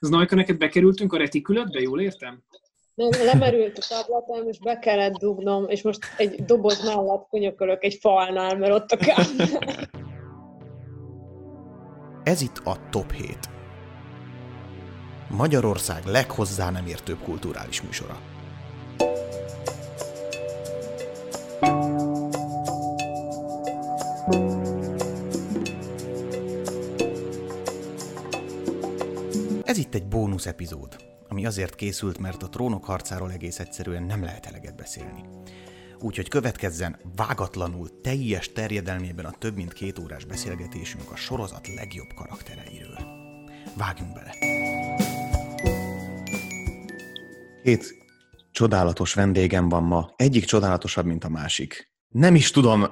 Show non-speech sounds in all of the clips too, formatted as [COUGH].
Znajka, neked bekerültünk a retikületbe, jól értem? Nem, lemerült a tabletem, és be kellett dugnom, és most egy doboz mellett könyökölök egy falnál, mert ott a. [LAUGHS] Ez itt a Top 7. Magyarország leghozzá nem értőbb kulturális műsora. Ez itt egy bónusz epizód, ami azért készült, mert a trónok harcáról egész egyszerűen nem lehet eleget beszélni. Úgyhogy következzen vágatlanul, teljes terjedelmében a több mint két órás beszélgetésünk a sorozat legjobb karaktereiről. Vágjunk bele! Két csodálatos vendégem van ma, egyik csodálatosabb, mint a másik. Nem is tudom,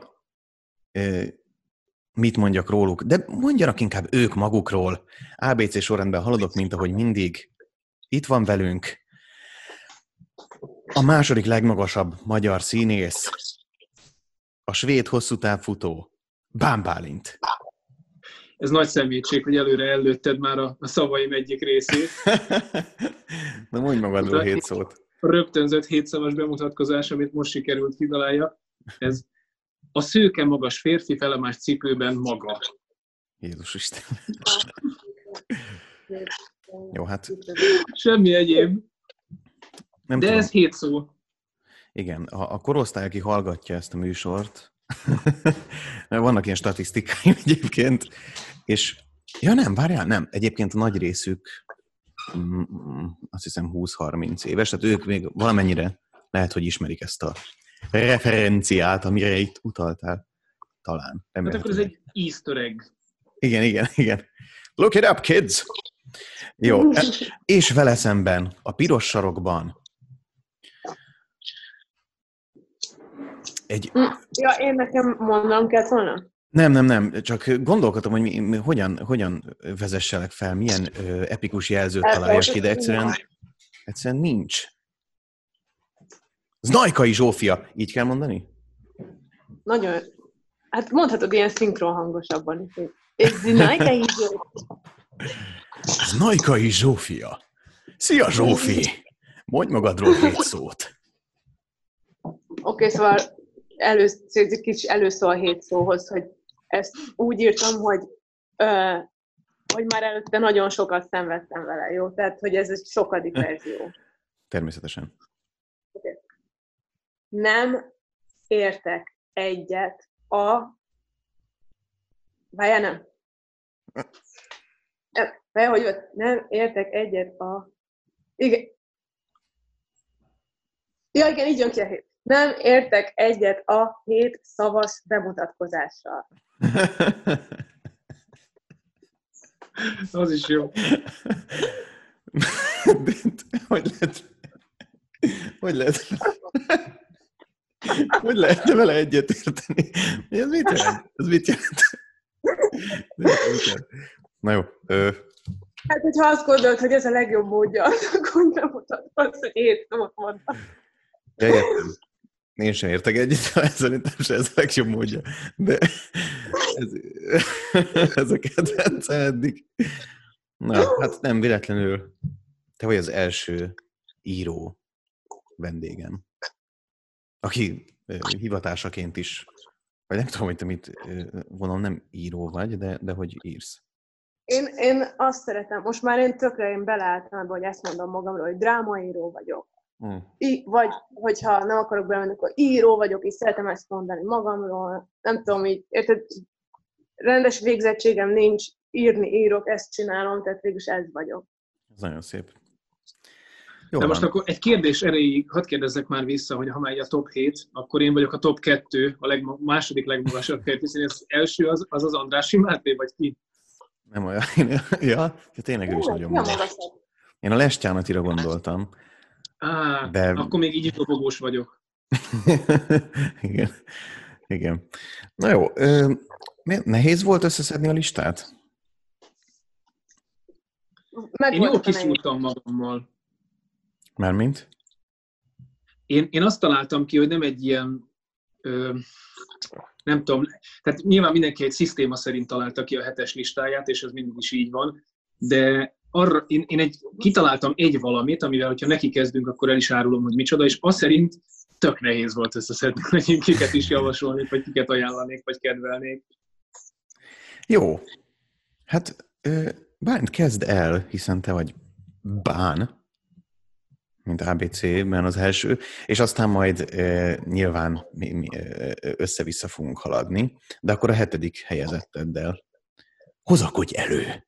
mit mondjak róluk, de mondjanak inkább ők magukról. ABC sorrendben haladok, mint ahogy mindig. Itt van velünk a második legmagasabb magyar színész, a svéd hosszú távfutó, Bán Bálint. Ez nagy szemétség, hogy előre előtted már a, a szavaim egyik részét. [LAUGHS] Na mondj magadról hét szót. Rögtönzött hétszavas bemutatkozás, amit most sikerült kitalálja, ez a szőke magas férfi felemás cipőben maga. Jézus Isten. Jó, hát... Semmi egyéb. Nem De tudom. ez hét szó. Igen, a, a korosztály, aki hallgatja ezt a műsort, [LAUGHS] vannak ilyen statisztikáim egyébként, és ja nem, várjál, nem, egyébként a nagy részük mm, mm, azt hiszem 20-30 éves, tehát ők még valamennyire lehet, hogy ismerik ezt a referenciát, amire itt utaltál. Talán. Hát akkor ez egy easter egg. Igen, igen, igen. Look it up, kids! Jó, [LAUGHS] és vele szemben, a piros sarokban egy... Hm, ja, én nekem mondanom kellett volna? Nem, nem, nem, csak gondolkodtam, hogy mi, mi, hogyan, hogyan vezesselek fel, milyen ö, epikus jelzőt találjak ki, de egyszerűen, egyszerűen nincs. Znajkai Zsófia, így kell mondani? Nagyon, hát mondhatod ilyen szinkron hangosabban is. Znajkai Zsófia. Znajkai Zsófia. Szia Zsófi! Mondj magadról két szót. Oké, okay, szóval elősz, egy kis előszó a hét szóhoz, hogy ezt úgy írtam, hogy, ö, hogy már előtte nagyon sokat szenvedtem vele, jó? Tehát, hogy ez egy sokadik verzió. Természetesen. Nem értek egyet a... Várjál, nem. Várjál, hogy jött. Nem értek egyet a... Igen. Ja, igen, így jön ki a hét nem értek egyet a hét szavas bemutatkozással. Az is jó. [LAUGHS] hogy lehet... Hogy lehet... Hogy lehetne vele egyet érteni? Ez mit jelent? Ez mit jelent? Na jó. Ö... Hát, hogyha azt gondolod, hogy ez a legjobb módja, akkor nem mutatkozz, hogy hét szót mondtam. Ja, értem. Én sem értek egyet, szerintem se ez a legjobb módja. De ez, ez a kedvencem eddig. Na, hát nem véletlenül. Te vagy az első író vendégem, aki hivatásaként is, vagy nem tudom, hogy te mit vonom, nem író vagy, de, de hogy írsz. Én, én azt szeretem, most már én tökre én beleálltam hogy ezt mondom magamról, hogy drámaíró vagyok. Mm. I, vagy, hogyha nem akarok belemenni, akkor író vagyok, és szeretem ezt mondani magamról. Nem tudom, így, érted, rendes végzettségem nincs, írni írok, ezt csinálom, tehát végülis ez vagyok. Ez nagyon szép. Jó De van. most akkor egy kérdés erejéig, hadd kérdezzek már vissza, hogy ha már a top 7, akkor én vagyok a top 2, a legma- második legmagasabb hiszen az első az az, az Andrási Máté, vagy ki? Nem olyan. [LAUGHS] ja, tényleg ő is nagyon magas. Én a Lestyánatira gondoltam. Á, de... akkor még így dobogós vagyok. [LAUGHS] Igen. Igen. Na jó, ö, nehéz volt összeszedni a listát? Meg én jól kiszúrtam magammal. Mármint? Én, én azt találtam ki, hogy nem egy ilyen, ö, nem tudom, tehát nyilván mindenki egy szisztéma szerint találta ki a hetes listáját, és ez mindig is így van, de arra, én, én egy, kitaláltam egy valamit, amivel, hogyha neki kezdünk, akkor el is árulom, hogy micsoda, és azt szerint tök nehéz volt összeszedni, hogy kiket is javasolnék, vagy kiket ajánlanék, vagy kedvelnék. Jó. Hát Bánt kezd el, hiszen te vagy Bán, mint ABC-ben az első, és aztán majd e, nyilván mi, mi, össze-vissza fogunk haladni, de akkor a hetedik helyezetteddel hozakodj elő!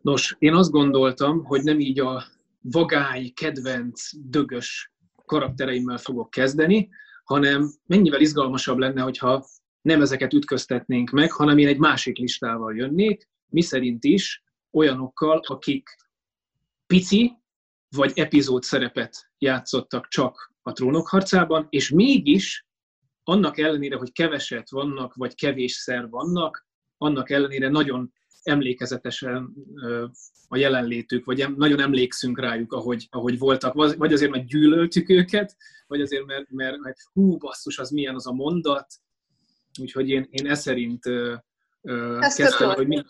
Nos, én azt gondoltam, hogy nem így a vagály, kedvenc, dögös karaktereimmel fogok kezdeni, hanem mennyivel izgalmasabb lenne, hogyha nem ezeket ütköztetnénk meg, hanem én egy másik listával jönnék, mi szerint is olyanokkal, akik pici vagy epizód szerepet játszottak csak a trónok harcában, és mégis annak ellenére, hogy keveset vannak, vagy kevésszer vannak, annak ellenére nagyon emlékezetesen a jelenlétük, vagy nagyon emlékszünk rájuk, ahogy, ahogy voltak, vagy azért, mert gyűlöltük őket, vagy azért, mert, mert, mert hú, basszus, az milyen az a mondat. Úgyhogy én, én e szerint Ezt kezdtem, hogy mi... Én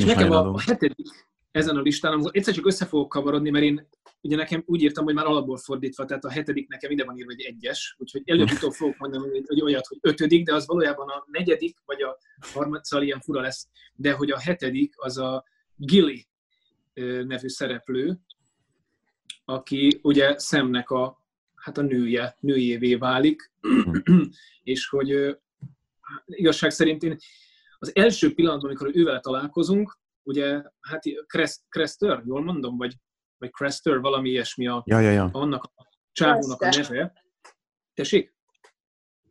és nekem a, a hetedik ezen a listán, egyszer csak össze fogok kavarodni, mert én ugye nekem úgy írtam, hogy már alapból fordítva, tehát a hetedik nekem ide van írva egy egyes, úgyhogy előbb-utóbb fogok mondani, hogy, olyat, hogy ötödik, de az valójában a negyedik, vagy a harmadik, szóval ilyen fura lesz, de hogy a hetedik az a Gilly nevű szereplő, aki ugye szemnek a, hát a nője, nőjévé válik, és hogy igazság szerint én az első pillanatban, amikor ővel találkozunk, ugye, hát Crester, jól mondom, vagy vagy Crester, valami ilyesmi a, ja, ja, ja. annak a csávónak a neve. Tessék?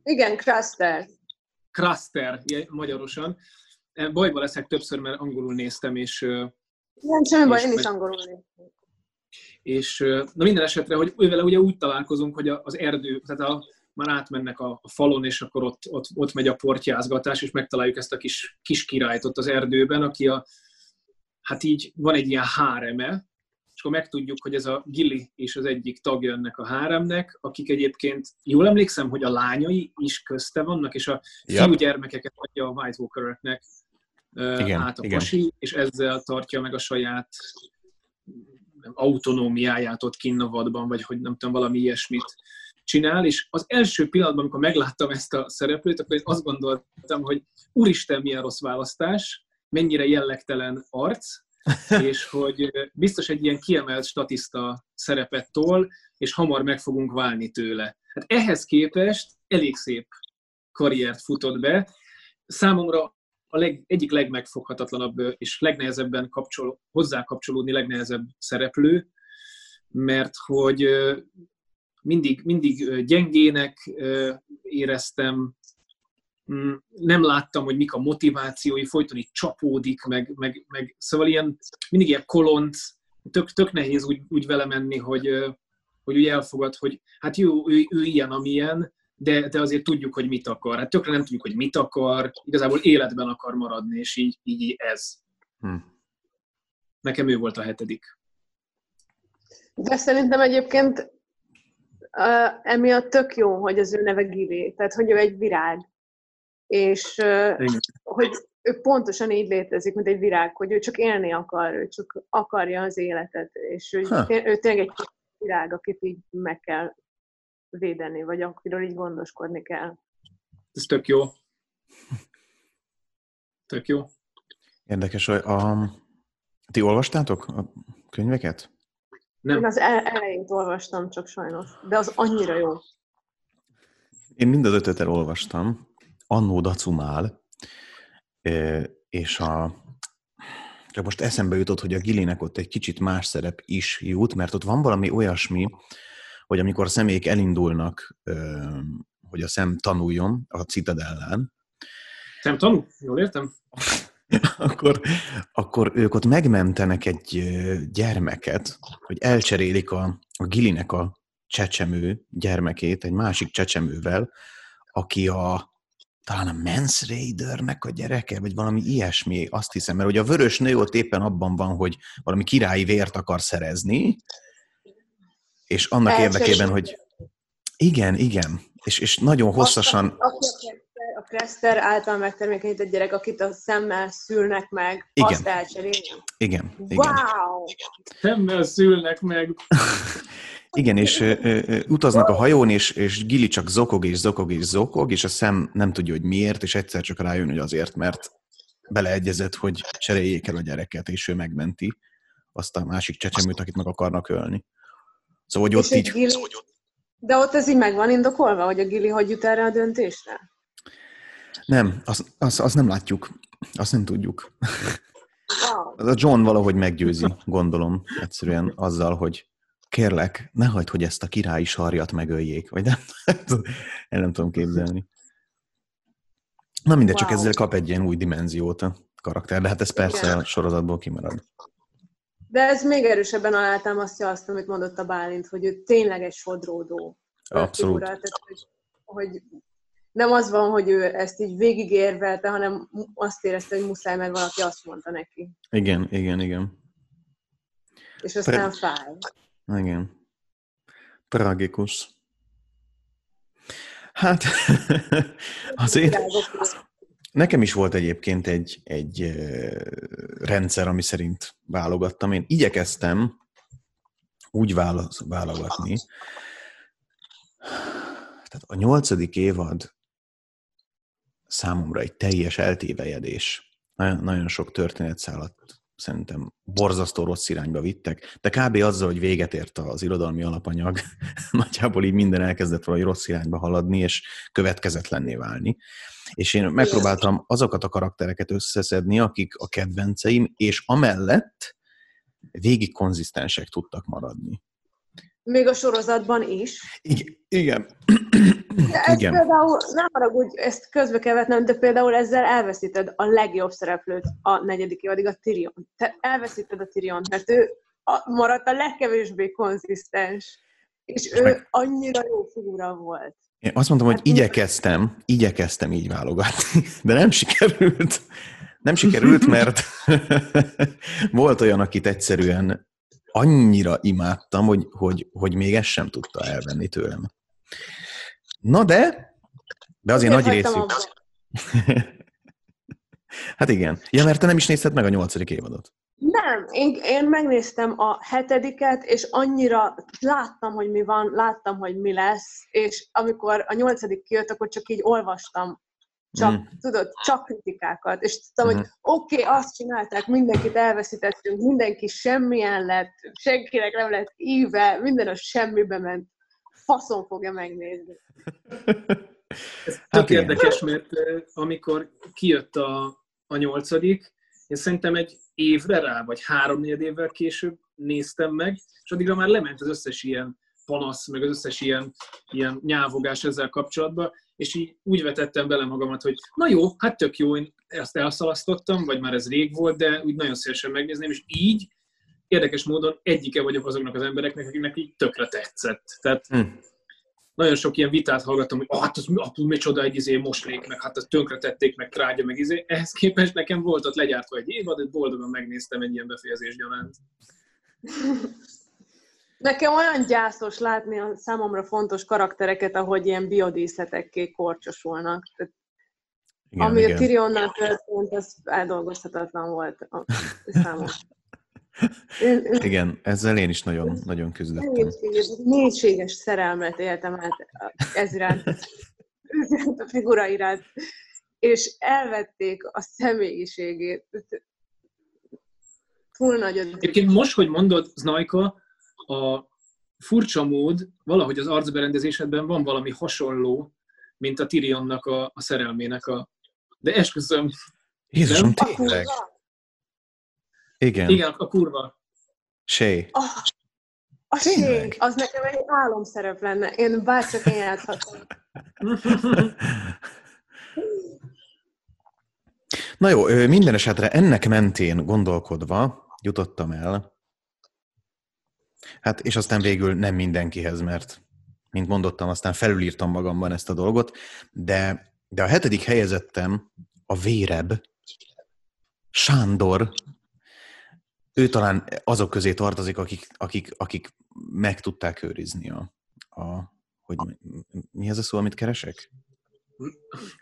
Igen, Crester. Crester, magyarosan. E, bajba leszek többször, mert angolul néztem, és... Nem, semmi baj, én is angolul néztem. És na minden esetre, hogy ővele ugye úgy találkozunk, hogy az erdő, tehát a, már átmennek a, a falon, és akkor ott, ott, ott megy a portyázgatás, és megtaláljuk ezt a kis, kis királyt ott az erdőben, aki a, hát így van egy ilyen háreme, és akkor megtudjuk, hogy ez a Gilly és az egyik tagja ennek a háremnek, akik egyébként, jól emlékszem, hogy a lányai is közte vannak, és a yep. fiú gyermekeket adja a White Walker-öknek igen, át a igen. pasi, és ezzel tartja meg a saját autonómiáját ott kinn a vadban, vagy hogy nem tudom, valami ilyesmit csinál, és az első pillanatban, amikor megláttam ezt a szereplőt, akkor én azt gondoltam, hogy úristen, milyen rossz választás, mennyire jellegtelen arc, [LAUGHS] és hogy biztos egy ilyen kiemelt statiszta szerepet tol, és hamar meg fogunk válni tőle. Hát ehhez képest elég szép karriert futott be. Számomra a leg, egyik legmegfoghatatlanabb és legnehezebben kapcsol, hozzá kapcsolódni legnehezebb szereplő, mert hogy mindig, mindig gyengének éreztem, nem láttam, hogy mik a motivációi, folyton itt csapódik, meg, meg, meg szóval ilyen, mindig ilyen kolonc, tök, tök nehéz úgy, úgy vele menni, hogy, hogy úgy elfogad, hogy hát jó, ő, ő ilyen, amilyen, de, de azért tudjuk, hogy mit akar. Hát tökre nem tudjuk, hogy mit akar, igazából életben akar maradni, és így, így ez. Hm. Nekem ő volt a hetedik. De szerintem egyébként uh, emiatt tök jó, hogy az ő neve Gili, tehát hogy ő egy virág és uh, hogy ő pontosan így létezik, mint egy virág, hogy ő csak élni akar, ő csak akarja az életet, és ő, ő tényleg egy virág, akit így meg kell védeni, vagy akiről így gondoskodni kell. Ez tök jó. Tök jó. Érdekes, hogy a... ti olvastátok a könyveket? Nem. Én az elejét olvastam csak sajnos, de az annyira jó. Én mind az ötöt olvastam, annó dacumál, és a, csak most eszembe jutott, hogy a Gilinek ott egy kicsit más szerep is jut, mert ott van valami olyasmi, hogy amikor a személyek elindulnak, hogy a szem tanuljon a citadellán. Szem tanul? Jól értem? [LAUGHS] akkor, akkor ők ott megmentenek egy gyermeket, hogy elcserélik a, a Gilinek a csecsemő gyermekét egy másik csecsemővel, aki a talán a Mans Raidernek a gyereke, vagy valami ilyesmi, azt hiszem, mert hogy a vörös nő ott éppen abban van, hogy valami királyi vért akar szerezni, és annak érdekében, hogy igen, igen, és, és nagyon hosszasan... Aki a Kreszter által megtermékenyített gyerek, akit a szemmel szülnek meg, igen. azt elcserélni? Igen. igen. Wow! Szemmel szülnek meg. [LAUGHS] Igen, és ö, ö, utaznak a hajón, és, és Gili csak zokog és zokog és zokog, és a szem nem tudja, hogy miért, és egyszer csak rájön, hogy azért, mert beleegyezett, hogy cseréljék el a gyereket, és ő megmenti azt a másik csecsemőt, akit meg akarnak ölni. Szóval, hogy ott így... Gili... De ott ez így meg van indokolva, hogy a Gili hogy jut erre a döntésre? Nem, azt az, az nem látjuk. Azt nem tudjuk. A John valahogy meggyőzi, gondolom, egyszerűen azzal, hogy kérlek, ne hagyd, hogy ezt a királyi sarjat megöljék, vagy nem, [LAUGHS] el nem tudom képzelni. Na mindegy, wow. csak ezzel kap egy ilyen új dimenziót a karakter, de hát ez persze Igen. a sorozatból kimarad. De ez még erősebben alátámasztja azt, amit mondott a Bálint, hogy ő tényleg egy sodródó. Abszolút. Figura, tehát, hogy, hogy nem az van, hogy ő ezt így végigérvelte, hanem azt érezte, hogy muszáj, mert valaki azt mondta neki. Igen, igen, igen. És aztán Pre- fáj. Igen. Tragikus. Hát, [LAUGHS] azért nekem is volt egyébként egy, egy rendszer, ami szerint válogattam. Én igyekeztem úgy válogatni, tehát a nyolcadik évad számomra egy teljes eltévejedés. Nagyon, nagyon sok történetszálat szerintem borzasztó rossz irányba vittek, de kb. azzal, hogy véget ért az irodalmi alapanyag, [LAUGHS] nagyjából így minden elkezdett valahogy rossz irányba haladni, és következetlenné válni. És én megpróbáltam azokat a karaktereket összeszedni, akik a kedvenceim, és amellett végig konzisztensek tudtak maradni. Még a sorozatban is. Igen. igen. De Igen. például, nem haragudj, ezt közbe kell vetnem, de például ezzel elveszíted a legjobb szereplőt a negyedik évadig, a Tyrion. Te elveszíted a Tyrion, mert ő a, maradt a legkevésbé konzisztens, és ő Meg... annyira jó figura volt. Én azt mondtam, hogy hát igyekeztem, igyekeztem így válogatni, de nem sikerült. Nem sikerült, mert [LAUGHS] volt olyan, akit egyszerűen annyira imádtam, hogy, hogy, hogy még ezt sem tudta elvenni tőlem. Na de, de azért nagy részük. [LAUGHS] hát igen. Ja, mert te nem is nézted meg a nyolcadik évadot. Nem, én, én megnéztem a hetediket, és annyira láttam, hogy mi van, láttam, hogy mi lesz, és amikor a nyolcadik kijött, akkor csak így olvastam, csak, mm. tudod, csak kritikákat, és tudtam, mm. hogy oké, okay, azt csinálták, mindenkit elveszítettünk, mindenki semmilyen lett, senkinek nem lett íve, minden a semmibe ment faszon fogja megnézni. [LAUGHS] Ez hát tök érdekes, mert amikor kijött a, a nyolcadik, én szerintem egy évre rá, vagy három évvel később néztem meg, és addigra már lement az összes ilyen panasz, meg az összes ilyen, ilyen nyávogás ezzel kapcsolatban, és így úgy vetettem bele magamat, hogy na jó, hát tök jó, én ezt elszalasztottam, vagy már ez rég volt, de úgy nagyon szívesen megnézném, és így érdekes módon egyike vagyok azoknak az embereknek, akiknek így tökre tetszett. Tehát hmm. nagyon sok ilyen vitát hallgattam, hogy ah, hát az ah, micsoda egy izé moslék, meg hát azt tönkre tették, meg trágya, meg izé. Ehhez képest nekem volt ott legyártva egy évad, és boldogan megnéztem egy ilyen befejezés gyanánt. Nekem olyan gyászos látni a számomra fontos karaktereket, ahogy ilyen biodíszletekké korcsosulnak. Igen, Ami igen. a Tyrionnal történt, az eldolgozhatatlan volt a számomra. Igen, ezzel én is nagyon, nagyon küzdöttem. Mélységes szerelmet éltem át ez iránt, a figura iránt, és elvették a személyiségét. Túl nagy Egyébként most, hogy mondod, Znajka, a furcsa mód, valahogy az arcberendezésedben van valami hasonló, mint a Tyrionnak a, a szerelmének a... De esküszöm. Jézusom, tényleg? Igen. Igen, a kurva. Shay. Oh, a Shay, az nekem egy álomszerep lenne. Én bárcsak én játszhatom. [LAUGHS] Na jó, minden esetre ennek mentén gondolkodva jutottam el, hát és aztán végül nem mindenkihez, mert mint mondottam, aztán felülírtam magamban ezt a dolgot, de, de a hetedik helyezettem a vérebb, Sándor ő talán azok közé tartozik, akik, akik, akik meg tudták őrizni a, a hogy mi ez a szó, amit keresek?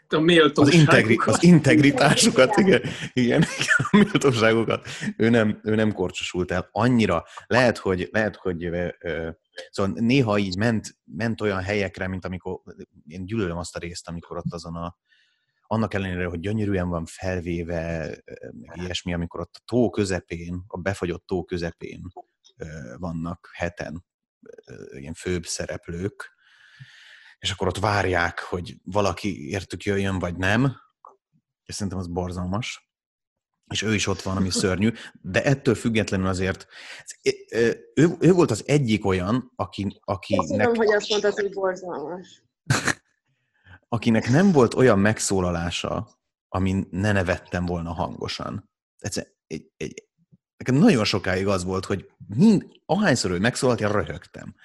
a méltóságukat. Az, integri, az integritásukat, igen, igen, igen, a méltóságokat. Ő nem, ő nem korcsosult el annyira. Lehet, hogy, lehet, hogy szóval néha így ment, ment olyan helyekre, mint amikor, én gyűlölöm azt a részt, amikor ott azon a, annak ellenére, hogy gyönyörűen van felvéve, ilyesmi, amikor ott a tó közepén, a befagyott tó közepén vannak heten ilyen főbb szereplők, és akkor ott várják, hogy valaki értük jöjjön, vagy nem, és szerintem az borzalmas, és ő is ott van, ami [LAUGHS] szörnyű, de ettől függetlenül azért ő, ő volt az egyik olyan, aki, akinek... Azt tudom, hogy azt mondtad, hogy borzalmas. [LAUGHS] akinek nem volt olyan megszólalása, amin ne nevettem volna hangosan. Egyszer, egy, egy, nekem nagyon sokáig az volt, hogy mind, ahányszor ő megszólalt, én röhögtem.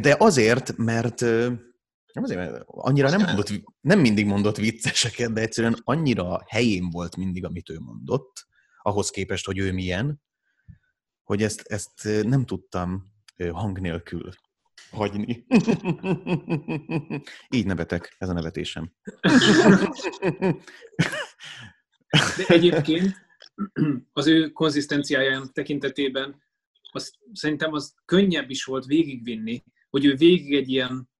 De azért, mert nem azért, mert annyira nem mondott, nem mindig mondott vicceseket, de egyszerűen annyira helyén volt mindig, amit ő mondott, ahhoz képest, hogy ő milyen, hogy ezt, ezt nem tudtam hang nélkül hagyni. [LAUGHS] Így nevetek, ez a nevetésem. De egyébként az ő konzisztenciáján tekintetében az, szerintem az könnyebb is volt végigvinni, hogy ő végig egy ilyen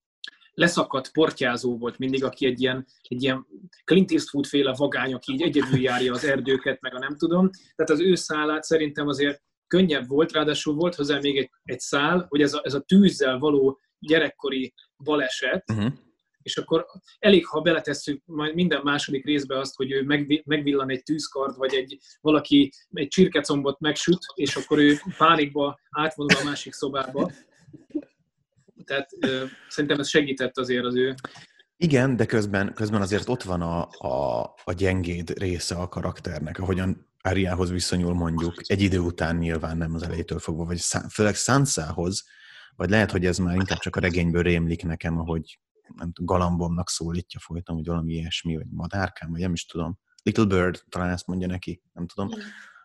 leszakadt portyázó volt mindig, aki egy ilyen, egy ilyen Clint Eastwood féle vagány, aki így egyedül járja az erdőket, meg a nem tudom. Tehát az ő szállát szerintem azért könnyebb volt, ráadásul volt hozzá még egy, egy szál, hogy ez a, ez a tűzzel való gyerekkori baleset, uh-huh. és akkor elég, ha beletesszük majd minden második részbe azt, hogy ő megvillan egy tűzkart, vagy egy valaki egy csirkecombot megsüt, és akkor ő pánikba átvonul a másik szobába. Tehát ö, szerintem ez segített azért az ő igen, de közben, közben azért ott van a, a, a gyengéd része a karakternek, ahogyan Ariához viszonyul mondjuk, egy idő után nyilván nem az elejétől fogva, vagy szá, főleg Sansához, vagy lehet, hogy ez már inkább csak a regényből rémlik nekem, ahogy nem tudom, galambomnak szólítja folyton, vagy valami ilyesmi, vagy madárkám, vagy nem is tudom. Little Bird, talán ezt mondja neki, nem tudom, mm.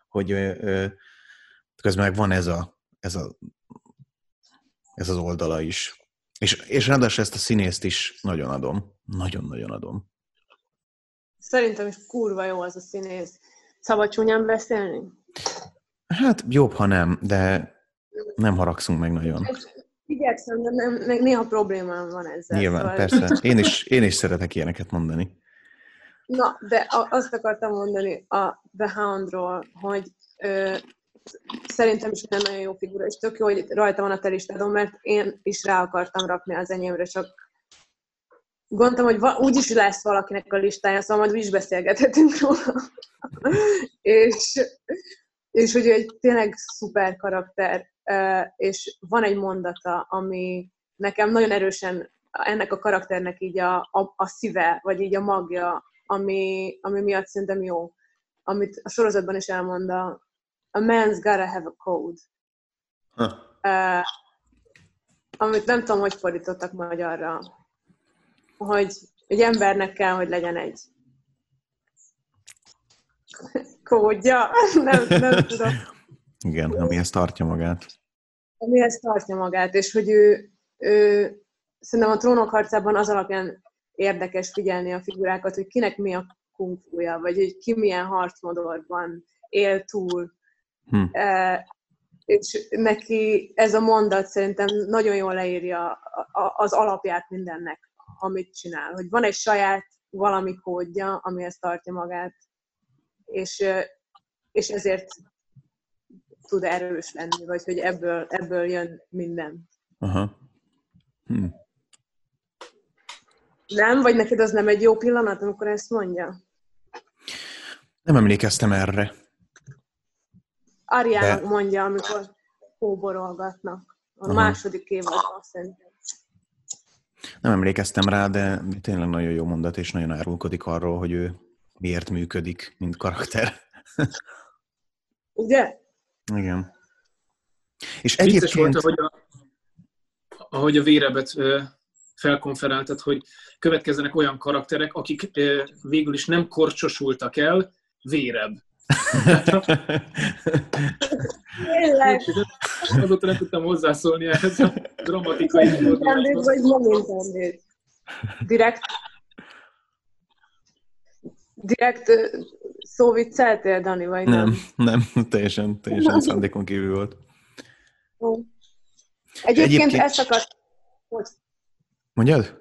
hogy ö, ö, közben meg van ez a, ez a ez az oldala is. És, és ráadásul ezt a színészt is nagyon adom. Nagyon-nagyon adom. Szerintem is kurva jó az a színész. Szabad csúnyán beszélni? Hát jobb, ha nem, de nem haragszunk meg nagyon. Igyekszem, de nem, néha problémám van ezzel. Nyilván, szóval... persze. Én is, én is szeretek ilyeneket mondani. Na, de azt akartam mondani a The Houndról, hogy ö, szerintem is egy nagyon jó figura, és tök jó, hogy rajta van a te listádon, mert én is rá akartam rakni az enyémre, csak gondoltam, hogy va- úgyis lesz valakinek a listája, szóval majd is beszélgethetünk róla. és, és hogy ő egy tényleg szuper karakter, és van egy mondata, ami nekem nagyon erősen ennek a karakternek így a, a, a szíve, vagy így a magja, ami, ami miatt szerintem jó. Amit a sorozatban is elmond a, a man's gotta have a code. Huh. Uh, amit nem tudom, hogy fordítottak magyarra. Hogy egy embernek kell, hogy legyen egy kódja. [LAUGHS] nem, nem tudom. Igen, amihez tartja magát. Amihez tartja magát, és hogy ő, ő szerintem a trónok harcában az alapján érdekes figyelni a figurákat, hogy kinek mi a kungfúja, vagy hogy ki milyen harcmodorban él túl, Hm. És neki ez a mondat szerintem nagyon jól leírja az alapját mindennek, amit csinál. Hogy van egy saját valami kódja, amihez tartja magát, és, és ezért tud erős lenni, vagy hogy ebből, ebből jön minden. Aha. Hm. Nem? Vagy neked az nem egy jó pillanat, amikor ezt mondja? Nem emlékeztem erre. Ariának De... mondja, amikor kóborolgatnak. A Aha. második évadban szerintem. Nem emlékeztem rá, de tényleg nagyon jó mondat, és nagyon árulkodik arról, hogy ő miért működik, mint karakter. [LAUGHS] Ugye? Igen. És egyébként... volt, ahogy a, ahogy a vérebet felkonferáltad, hogy következzenek olyan karakterek, akik végül is nem korcsosultak el, vérebb. Tényleg. Azóta nem tudtam hozzászólni ehhez a dramatikai vagy nem Direkt? Direkt szóvicceltél, Dani, vagy nem? Nem, nem, teljesen, teljesen szándékon kívül volt. Egyébként, Egyébként ezt akart... Mondjad?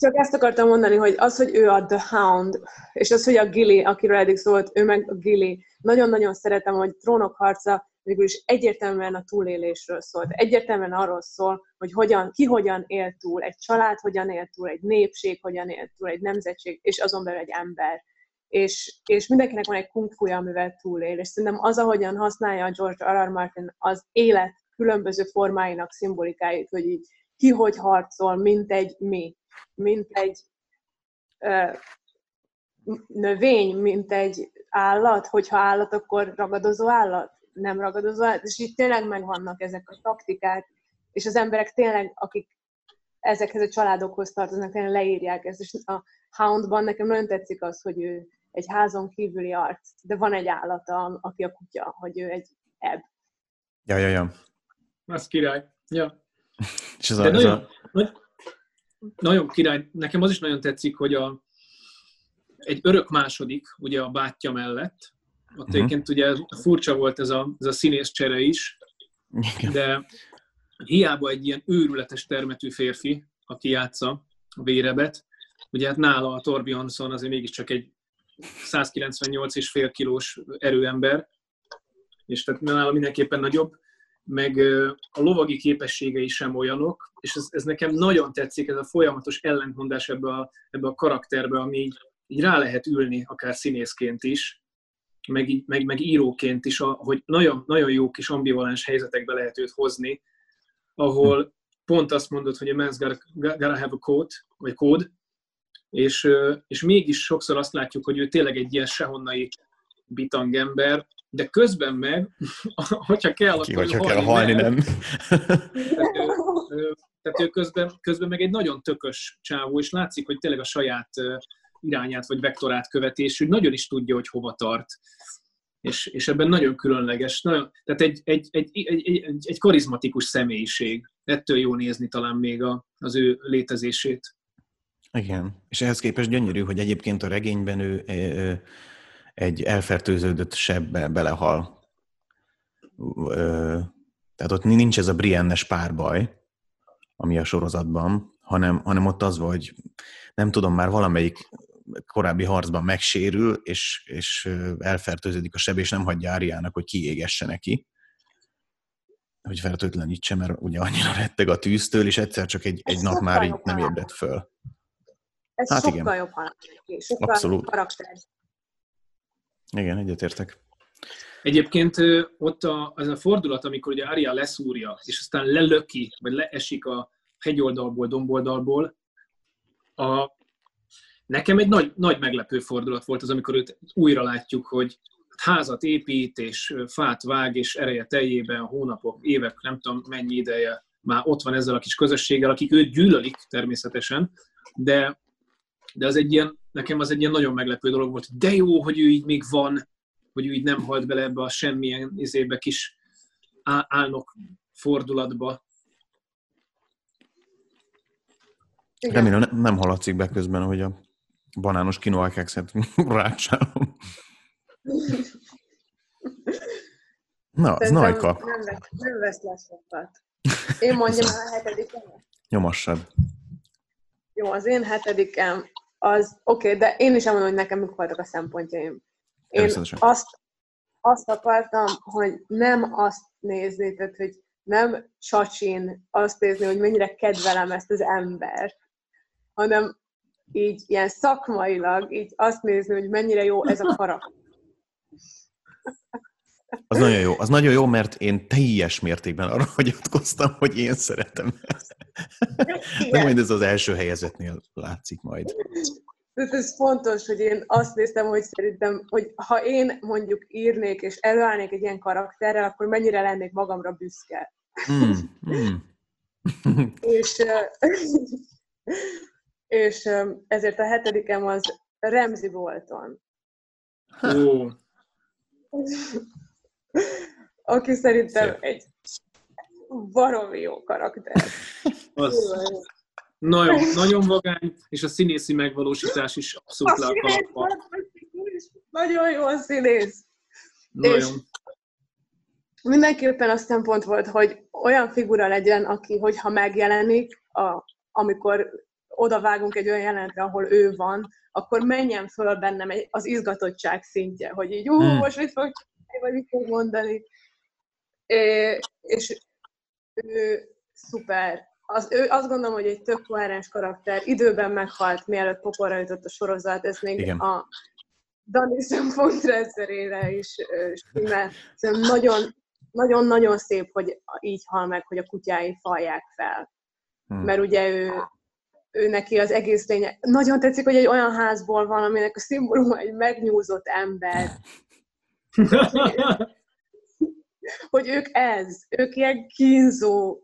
Csak ezt akartam mondani, hogy az, hogy ő a The Hound, és az, hogy a Gilly, akiről eddig szólt, ő meg a Gilly. Nagyon-nagyon szeretem, hogy Trónok harca végül is egyértelműen a túlélésről szólt. Egyértelműen arról szól, hogy hogyan, ki hogyan él túl, egy család hogyan él túl, egy népség hogyan él túl, egy nemzetség, és azon belül egy ember. És, és mindenkinek van egy kungfuja, amivel túlél. És szerintem az, ahogyan használja George R. R. Martin az élet különböző formáinak szimbolikáit, hogy így ki hogy harcol, mint egy mi, mint egy ö, növény, mint egy állat, hogyha állat, akkor ragadozó állat, nem ragadozó állat, és itt tényleg megvannak ezek a taktikák, és az emberek tényleg, akik ezekhez a családokhoz tartoznak, tényleg leírják ezt, és a Houndban nekem nagyon tetszik az, hogy ő egy házon kívüli arc, de van egy állata, aki a kutya, hogy ő egy ebb. Ja, ja, ja. Az király. Ja. [LAUGHS] És ez a, nagyon, ez a... Nagyon, király. Nekem az is nagyon tetszik, hogy a, egy örök második, ugye a bátyja mellett, ott uh-huh. egyébként ugye furcsa volt ez a, ez a színész csere is, de hiába egy ilyen őrületes termetű férfi, aki játsza a vérebet, ugye hát nála a Torbjörnsson azért mégiscsak egy 198 és fél kilós erőember, és tehát nála mindenképpen nagyobb, meg a lovagi képességei sem olyanok, és ez, ez nekem nagyon tetszik, ez a folyamatos ellentmondás ebbe a, ebbe a karakterbe, ami így, így rá lehet ülni, akár színészként is, meg, meg, meg íróként is, hogy nagyon, nagyon jó kis ambivalens helyzetekbe lehet őt hozni, ahol pont azt mondod, hogy a man's gotta, gotta have a code, vagy kód, és, és mégis sokszor azt látjuk, hogy ő tényleg egy ilyen sehonnai bitang ember, de közben meg, [LAUGHS] hogyha kell, Ki, akkor hogyha kell halni, nem. nem. Tehát, tehát ő közben, közben meg egy nagyon tökös csávó, és látszik, hogy tényleg a saját irányát vagy vektorát követi, és ő nagyon is tudja, hogy hova tart. És, és ebben nagyon különleges. Nagyon, tehát egy, egy, egy, egy, egy, egy karizmatikus személyiség. Ettől jó nézni talán még a, az ő létezését. Igen, és ehhez képest gyönyörű, hogy egyébként a regényben ő, ő egy elfertőződött sebbe belehal. Tehát ott nincs ez a Briennes párbaj, ami a sorozatban, hanem, hanem ott az, hogy nem tudom, már valamelyik korábbi harcban megsérül, és, és elfertőződik a seb, és nem hagyja Áriának, hogy kiégesse neki, hogy fertőtlenítse, mert ugye annyira retteg a tűztől, és egyszer csak egy, egy nap már így nem ébredt föl. Ez hát sokkal igen. jobb halál. Sokkal Abszolút. karakter. Igen, egyetértek. Egyébként ott a, az a fordulat, amikor ugye Arya leszúrja, és aztán lelöki, vagy leesik a hegyoldalból, domboldalból, a, nekem egy nagy, nagy meglepő fordulat volt az, amikor őt újra látjuk, hogy házat épít, és fát vág, és ereje teljében hónapok, évek, nem tudom mennyi ideje már ott van ezzel a kis közösséggel, akik őt gyűlölik természetesen, de, de az egy ilyen, nekem az egy ilyen nagyon meglepő dolog volt, de jó, hogy ő így még van, hogy ő így nem halt bele ebbe a semmilyen izébe kis álnok fordulatba. Remélem nem, nem haladszik be közben, hogy a banános kinoakekszet [LAUGHS] rácsálom. Na, az Najka. Nem, vesz, nem vesz le sokat. Én mondjam el a hetedikem. Nyomassad. Jó, az én hetedikem az oké, okay, de én is elmondom, hogy nekem mik voltak a szempontjaim. Én azt, azt akartam, hogy nem azt nézni, tehát hogy nem csacsin azt nézni, hogy mennyire kedvelem ezt az embert, hanem így ilyen szakmailag így azt nézni, hogy mennyire jó ez a karakter. Az nagyon jó. Az nagyon jó, mert én teljes mértékben arra [LAUGHS] hagyatkoztam, hogy én szeretem. De majd ez az első helyezetnél látszik majd. Tehát ez fontos, hogy én azt néztem, hogy szerintem, hogy ha én mondjuk írnék és előállnék egy ilyen karakterrel, akkor mennyire lennék magamra büszke. Mm, mm. [LAUGHS] és, [LAUGHS] és ezért a hetedikem az Remzi Bolton. Oh. Aki szerintem Szép. egy baromi jó karakter. Az nagyon, nagyon vagány, és a színészi megvalósítás is abszolút le a nagyon jó a színész. Nagyon. És mindenképpen a szempont volt, hogy olyan figura legyen, aki, hogyha megjelenik, a, amikor odavágunk egy olyan jelenetre, ahol ő van, akkor menjen föl bennem az izgatottság szintje, hogy így, ú, hmm. most mit fog vagy mit fog mondani. É, és ő szuper. Az, ő, azt gondolom, hogy egy tök koherens karakter. Időben meghalt, mielőtt pokorra jutott a sorozat. Ez még Igen. a Dani szempontrendszerére is stimmel. Nagyon, nagyon-nagyon szép, hogy így hal meg, hogy a kutyái falják fel. Hmm. Mert ugye ő, ő neki az egész lénye. Nagyon tetszik, hogy egy olyan házból van, aminek a szimbóluma egy megnyúzott ember. [LAUGHS] [LAUGHS] hogy ők ez, ők ilyen kínzó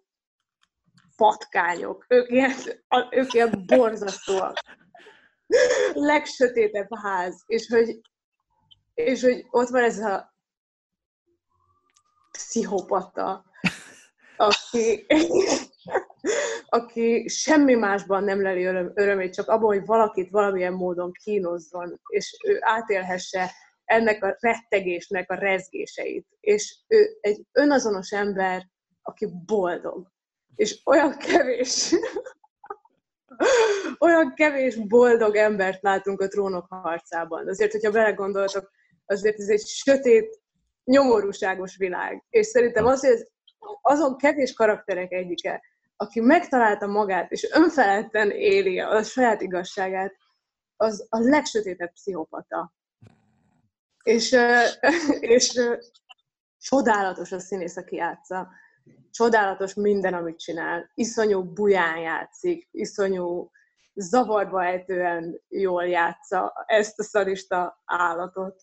patkányok, ők ilyen, ők ilyen borzasztóak. Legsötétebb ház, és hogy, és hogy ott van ez a pszichopata, aki, aki semmi másban nem leli öröm, örömét, csak abban, hogy valakit valamilyen módon kínozzon, és ő átélhesse ennek a rettegésnek a rezgéseit. És ő egy önazonos ember, aki boldog. És olyan kevés, [LAUGHS] olyan kevés boldog embert látunk a trónok harcában. Azért, hogyha belegondoltok, azért ez egy sötét, nyomorúságos világ. És szerintem azért azon kevés karakterek egyike, aki megtalálta magát, és önfeledten éli a saját igazságát, az a legsötétebb pszichopata. És, [LAUGHS] és csodálatos a színész, aki játsza. Csodálatos minden, amit csinál. Iszonyú buján játszik, iszonyú zavarba ejtően jól játsza ezt a szarista állatot.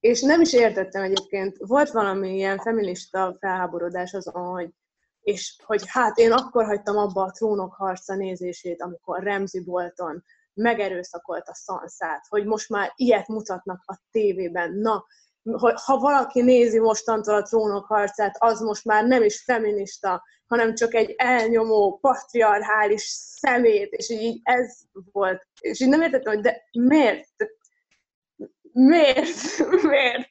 És nem is értettem egyébként, volt valami ilyen feminista felháborodás azon, hogy és hogy hát én akkor hagytam abba a trónok harca nézését, amikor Remzi Bolton megerőszakolt a szanszát, hogy most már ilyet mutatnak a tévében. Na, ha valaki nézi mostantól a trónok harcát, az most már nem is feminista, hanem csak egy elnyomó, patriarchális szemét, és így ez volt. És így nem értettem, hogy de miért? Miért? [LAUGHS] Miért?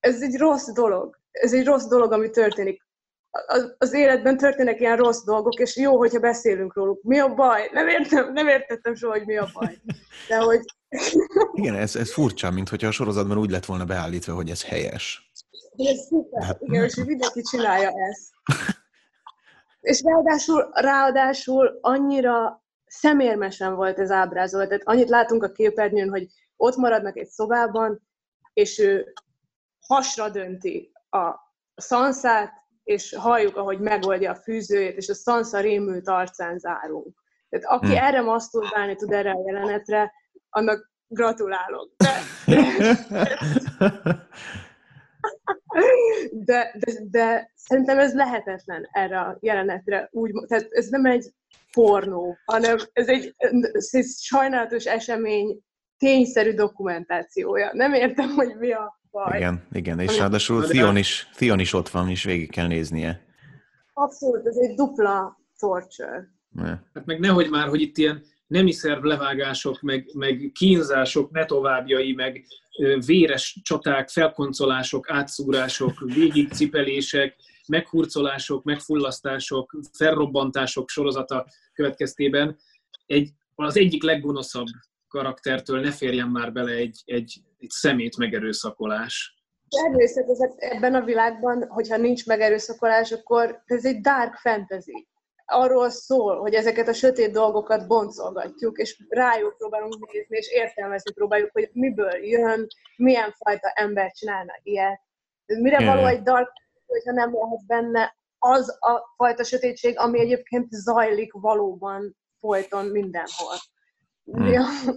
Ez egy rossz dolog. Ez egy rossz dolog, ami történik az életben történnek ilyen rossz dolgok, és jó, hogyha beszélünk róluk. Mi a baj? Nem, értem, nem értettem soha, hogy mi a baj. De hogy... Igen, ez, ez furcsa, mint hogyha a sorozatban úgy lett volna beállítva, hogy ez helyes. Ez szuper. Hát... Igen, és mindenki csinálja ezt. És ráadásul, ráadásul annyira szemérmesen volt ez ábrázolva. Tehát annyit látunk a képernyőn, hogy ott maradnak egy szobában, és ő hasra dönti a szanszát, és halljuk, ahogy megoldja a fűzőjét, és a szansza rémült arcán zárunk. Tehát aki hmm. erre maszturbálni tud erre a jelenetre, annak gratulálok. De, [LAUGHS] de, de, de szerintem ez lehetetlen erre a jelenetre. Úgy, tehát ez nem egy pornó, hanem ez egy, ez egy sajnálatos esemény tényszerű dokumentációja. Nem értem, hogy mi a baj. Igen, igen, és ráadásul Theon is, Theon is ott van, és végig kell néznie. Abszolút, ez egy dupla torture. Ne. Hát meg nehogy már, hogy itt ilyen nemi szerv levágások, meg, meg kínzások, ne továbbjai, meg véres csaták, felkoncolások, átszúrások, végigcipelések, meghurcolások, megfullasztások, felrobbantások sorozata következtében egy, az egyik leggonoszabb karaktertől ne férjen már bele egy, egy, egy szemét megerőszakolás. Természetesen ebben a világban, hogyha nincs megerőszakolás, akkor ez egy dark fantasy. Arról szól, hogy ezeket a sötét dolgokat boncolgatjuk, és rájuk próbálunk nézni, és értelmezni próbáljuk, hogy miből jön, milyen fajta ember csinálna ilyet. Mire való egy dark, hogyha nem lehet benne az a fajta sötétség, ami egyébként zajlik valóban folyton mindenhol. Hmm.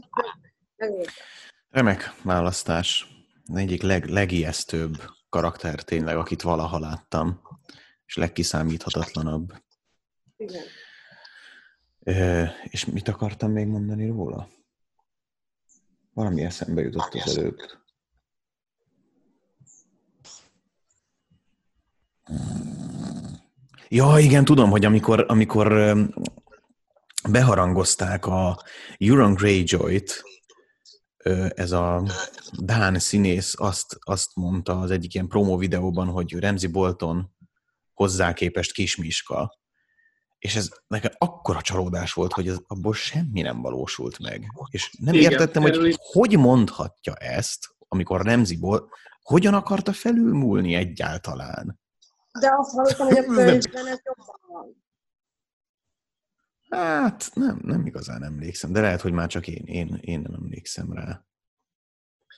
Remek választás. Egyik leg, legijesztőbb karakter tényleg, akit valaha láttam, és legkiszámíthatatlanabb. Igen. E, és mit akartam még mondani róla? Valami eszembe jutott az előtt. Ja, igen, tudom, hogy amikor, amikor beharangozták a Euron Greyjoy-t, ez a Dán színész azt, azt mondta az egyik ilyen promo videóban, hogy Ramsey Bolton hozzá képest kismiska. És ez nekem akkora csalódás volt, hogy ez, abból semmi nem valósult meg. És nem Igen, értettem, hogy erről... hogy mondhatja ezt, amikor Ramsey Bolton, hogyan akarta felülmúlni egyáltalán? De azt hallottam, hogy a könyvben ez jobban van. Hát nem, nem igazán emlékszem, de lehet, hogy már csak én, én, én nem emlékszem rá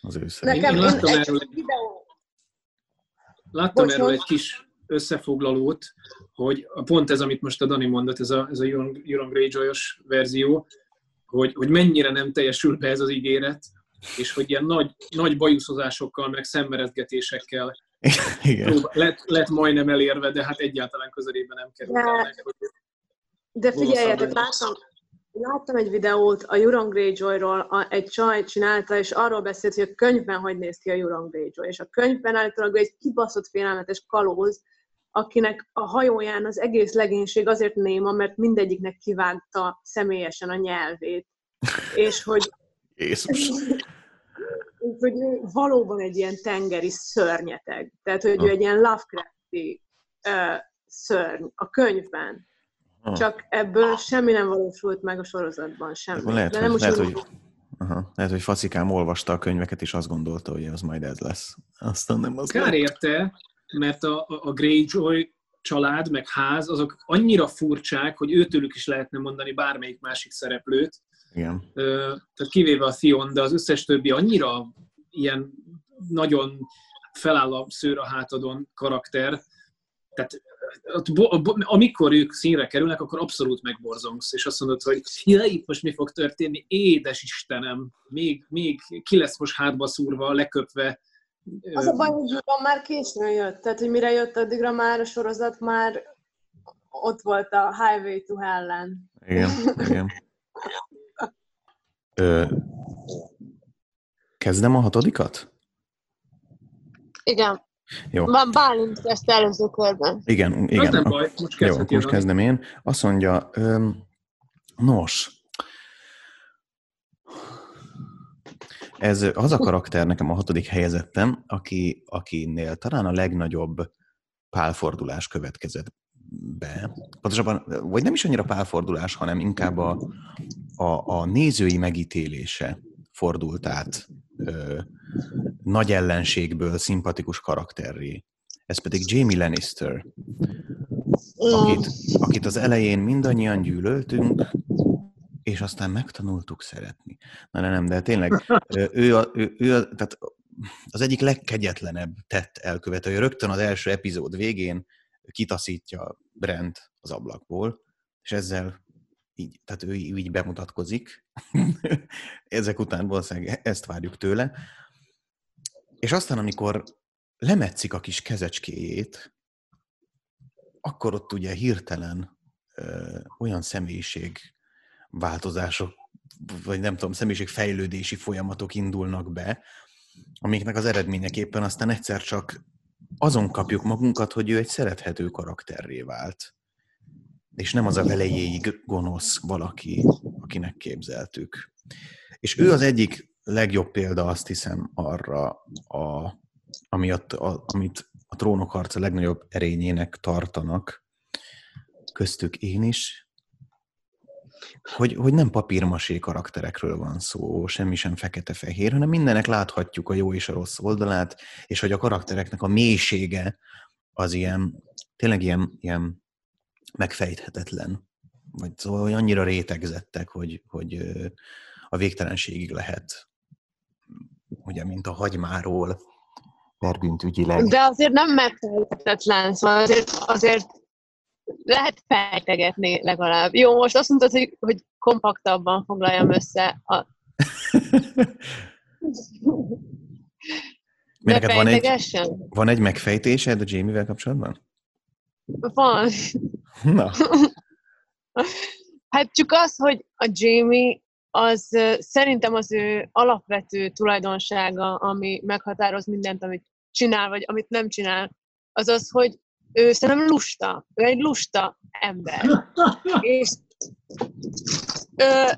az ő Nekem én láttam erről, egy, videó. láttam erről egy kis összefoglalót, hogy pont ez, amit most a Dani mondott, ez a, ez a Euron Greyjoy-os verzió, hogy, hogy mennyire nem teljesül be ez az ígéret, és hogy ilyen nagy, nagy bajuszozásokkal, meg szemmerezgetésekkel Igen. lett, lett majdnem elérve, de hát egyáltalán közelében nem került el meg, hogy de figyeljetek, láttam, láttam egy videót a Euron Greyjoy-ról, egy csaj csinálta, és arról beszélt, hogy a könyvben hogy néz ki a Euron Greyjoy. És a könyvben állítólag egy kibaszott félelmetes kalóz, akinek a hajóján az egész legénység azért néma, mert mindegyiknek kivágta személyesen a nyelvét. És hogy... Jézus! [LAUGHS] hogy valóban egy ilyen tengeri szörnyeteg. Tehát, hogy ő egy ilyen Lovecrafti uh, szörny a könyvben. Ha. Csak ebből semmi nem valósult meg a sorozatban, semmi. Lehet, De nem hogy, lehet, hogy, aha, lehet, hogy Facikám olvasta a könyveket, és azt gondolta, hogy az majd ez lesz. Aztán nem az Kár érte, mert a, a Greyjoy család, meg ház, azok annyira furcsák, hogy őtőlük is lehetne mondani bármelyik másik szereplőt. Igen. Tehát kivéve a Theon, de az összes többi annyira ilyen nagyon feláll a szőr a hátadon karakter, tehát amikor ők színre kerülnek, akkor abszolút megborzongsz, és azt mondod, hogy ja, itt most mi fog történni, édes Istenem, még, még ki lesz most hátba szúrva, leköpve. Az a baj, hogy már későn jött, tehát hogy mire jött addigra már a sorozat, már ott volt a Highway to Hell-en. Igen, igen. Ö, kezdem a hatodikat? Igen. Jó. Van Bálint ezt előző körben. Igen, igen. Az nem baj, most Jó, most kezdem én. Azt mondja, öm, nos, ez az a karakter nekem a hatodik helyezettem, aki, akinél talán a legnagyobb pálfordulás következett be. Pontosabban, vagy nem is annyira pálfordulás, hanem inkább a, a, a nézői megítélése fordult át ö, nagy ellenségből szimpatikus karakterré. Ez pedig Jamie Lannister, akit, akit az elején mindannyian gyűlöltünk, és aztán megtanultuk szeretni. Na nem, de tényleg ő, a, ő, ő a, tehát az egyik legkegyetlenebb tett elkövető. Rögtön az első epizód végén kitaszítja Brent az ablakból, és ezzel így, tehát ő így bemutatkozik. [LAUGHS] Ezek után valószínűleg ezt várjuk tőle. És aztán, amikor lemetszik a kis kezecskéjét, akkor ott ugye hirtelen ö, olyan személyiség változások, vagy nem tudom, személyiség fejlődési folyamatok indulnak be, amiknek az eredményeképpen aztán egyszer csak azon kapjuk magunkat, hogy ő egy szerethető karakterré vált. És nem az a velejéig gonosz valaki, akinek képzeltük. És ő az egyik legjobb példa azt hiszem arra, a, amiatt, a, amit a trónok harca legnagyobb erényének tartanak, köztük én is, hogy, hogy nem papírmasé karakterekről van szó, semmi sem fekete-fehér, hanem mindenek láthatjuk a jó és a rossz oldalát, és hogy a karaktereknek a mélysége az ilyen, tényleg ilyen, ilyen megfejthetetlen. Vagy szóval hogy annyira rétegzettek, hogy, hogy a végtelenségig lehet ugye, mint a hagymáról ügyileg. De azért nem megfejtetlen, szóval azért, azért lehet fejtegetni legalább. Jó, most azt mondtad, hogy, hogy kompaktabban foglaljam össze a... [LAUGHS] De van egy, van egy megfejtésed a Jamie-vel kapcsolatban? Van. Na. [LAUGHS] hát csak az, hogy a Jamie az szerintem az ő alapvető tulajdonsága, ami meghatároz mindent, amit csinál, vagy amit nem csinál, az az, hogy ő szerintem lusta. Ő egy lusta ember. [LAUGHS] És ö,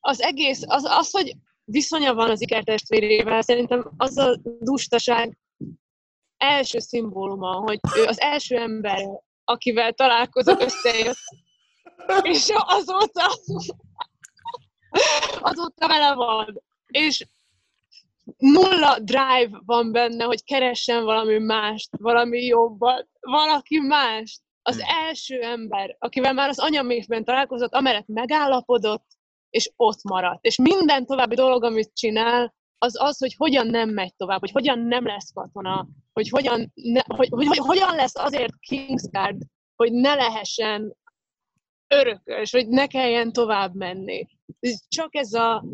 az egész, az, az, hogy viszonya van az ikertestvérével, szerintem az a lustaság első szimbóluma, hogy ő az első ember, akivel találkozok, összejött, és azóta azóta vele van. És nulla drive van benne, hogy keressen valami mást, valami jobbat, valaki mást. Az hmm. első ember, akivel már az anyamévben találkozott, amellett megállapodott, és ott maradt. És minden további dolog, amit csinál, az az, hogy hogyan nem megy tovább, hogy hogyan nem lesz katona, hogy hogyan, ne, hogy, hogy, hogy hogyan lesz azért Kingsguard, hogy ne lehessen örökös, hogy ne kelljen tovább menni. Csak ez a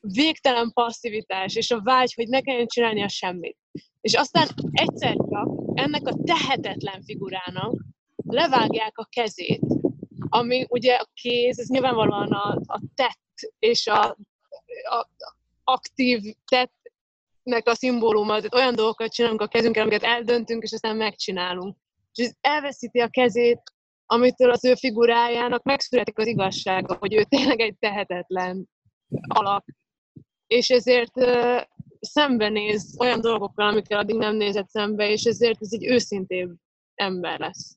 végtelen passzivitás, és a vágy, hogy ne kelljen csinálnia semmit. És aztán egyszer csak ennek a tehetetlen figurának levágják a kezét, ami ugye a kéz, ez nyilvánvalóan a, a tett és a, a aktív tettnek a szimbóluma, tehát olyan dolgokat csinálunk a kezünkkel, amiket eldöntünk, és aztán megcsinálunk. És ez elveszíti a kezét, amitől az ő figurájának megszületik az igazsága, hogy ő tényleg egy tehetetlen alak, és ezért uh, szembenéz olyan dolgokkal, amikkel addig nem nézett szembe, és ezért ez egy őszintébb ember lesz.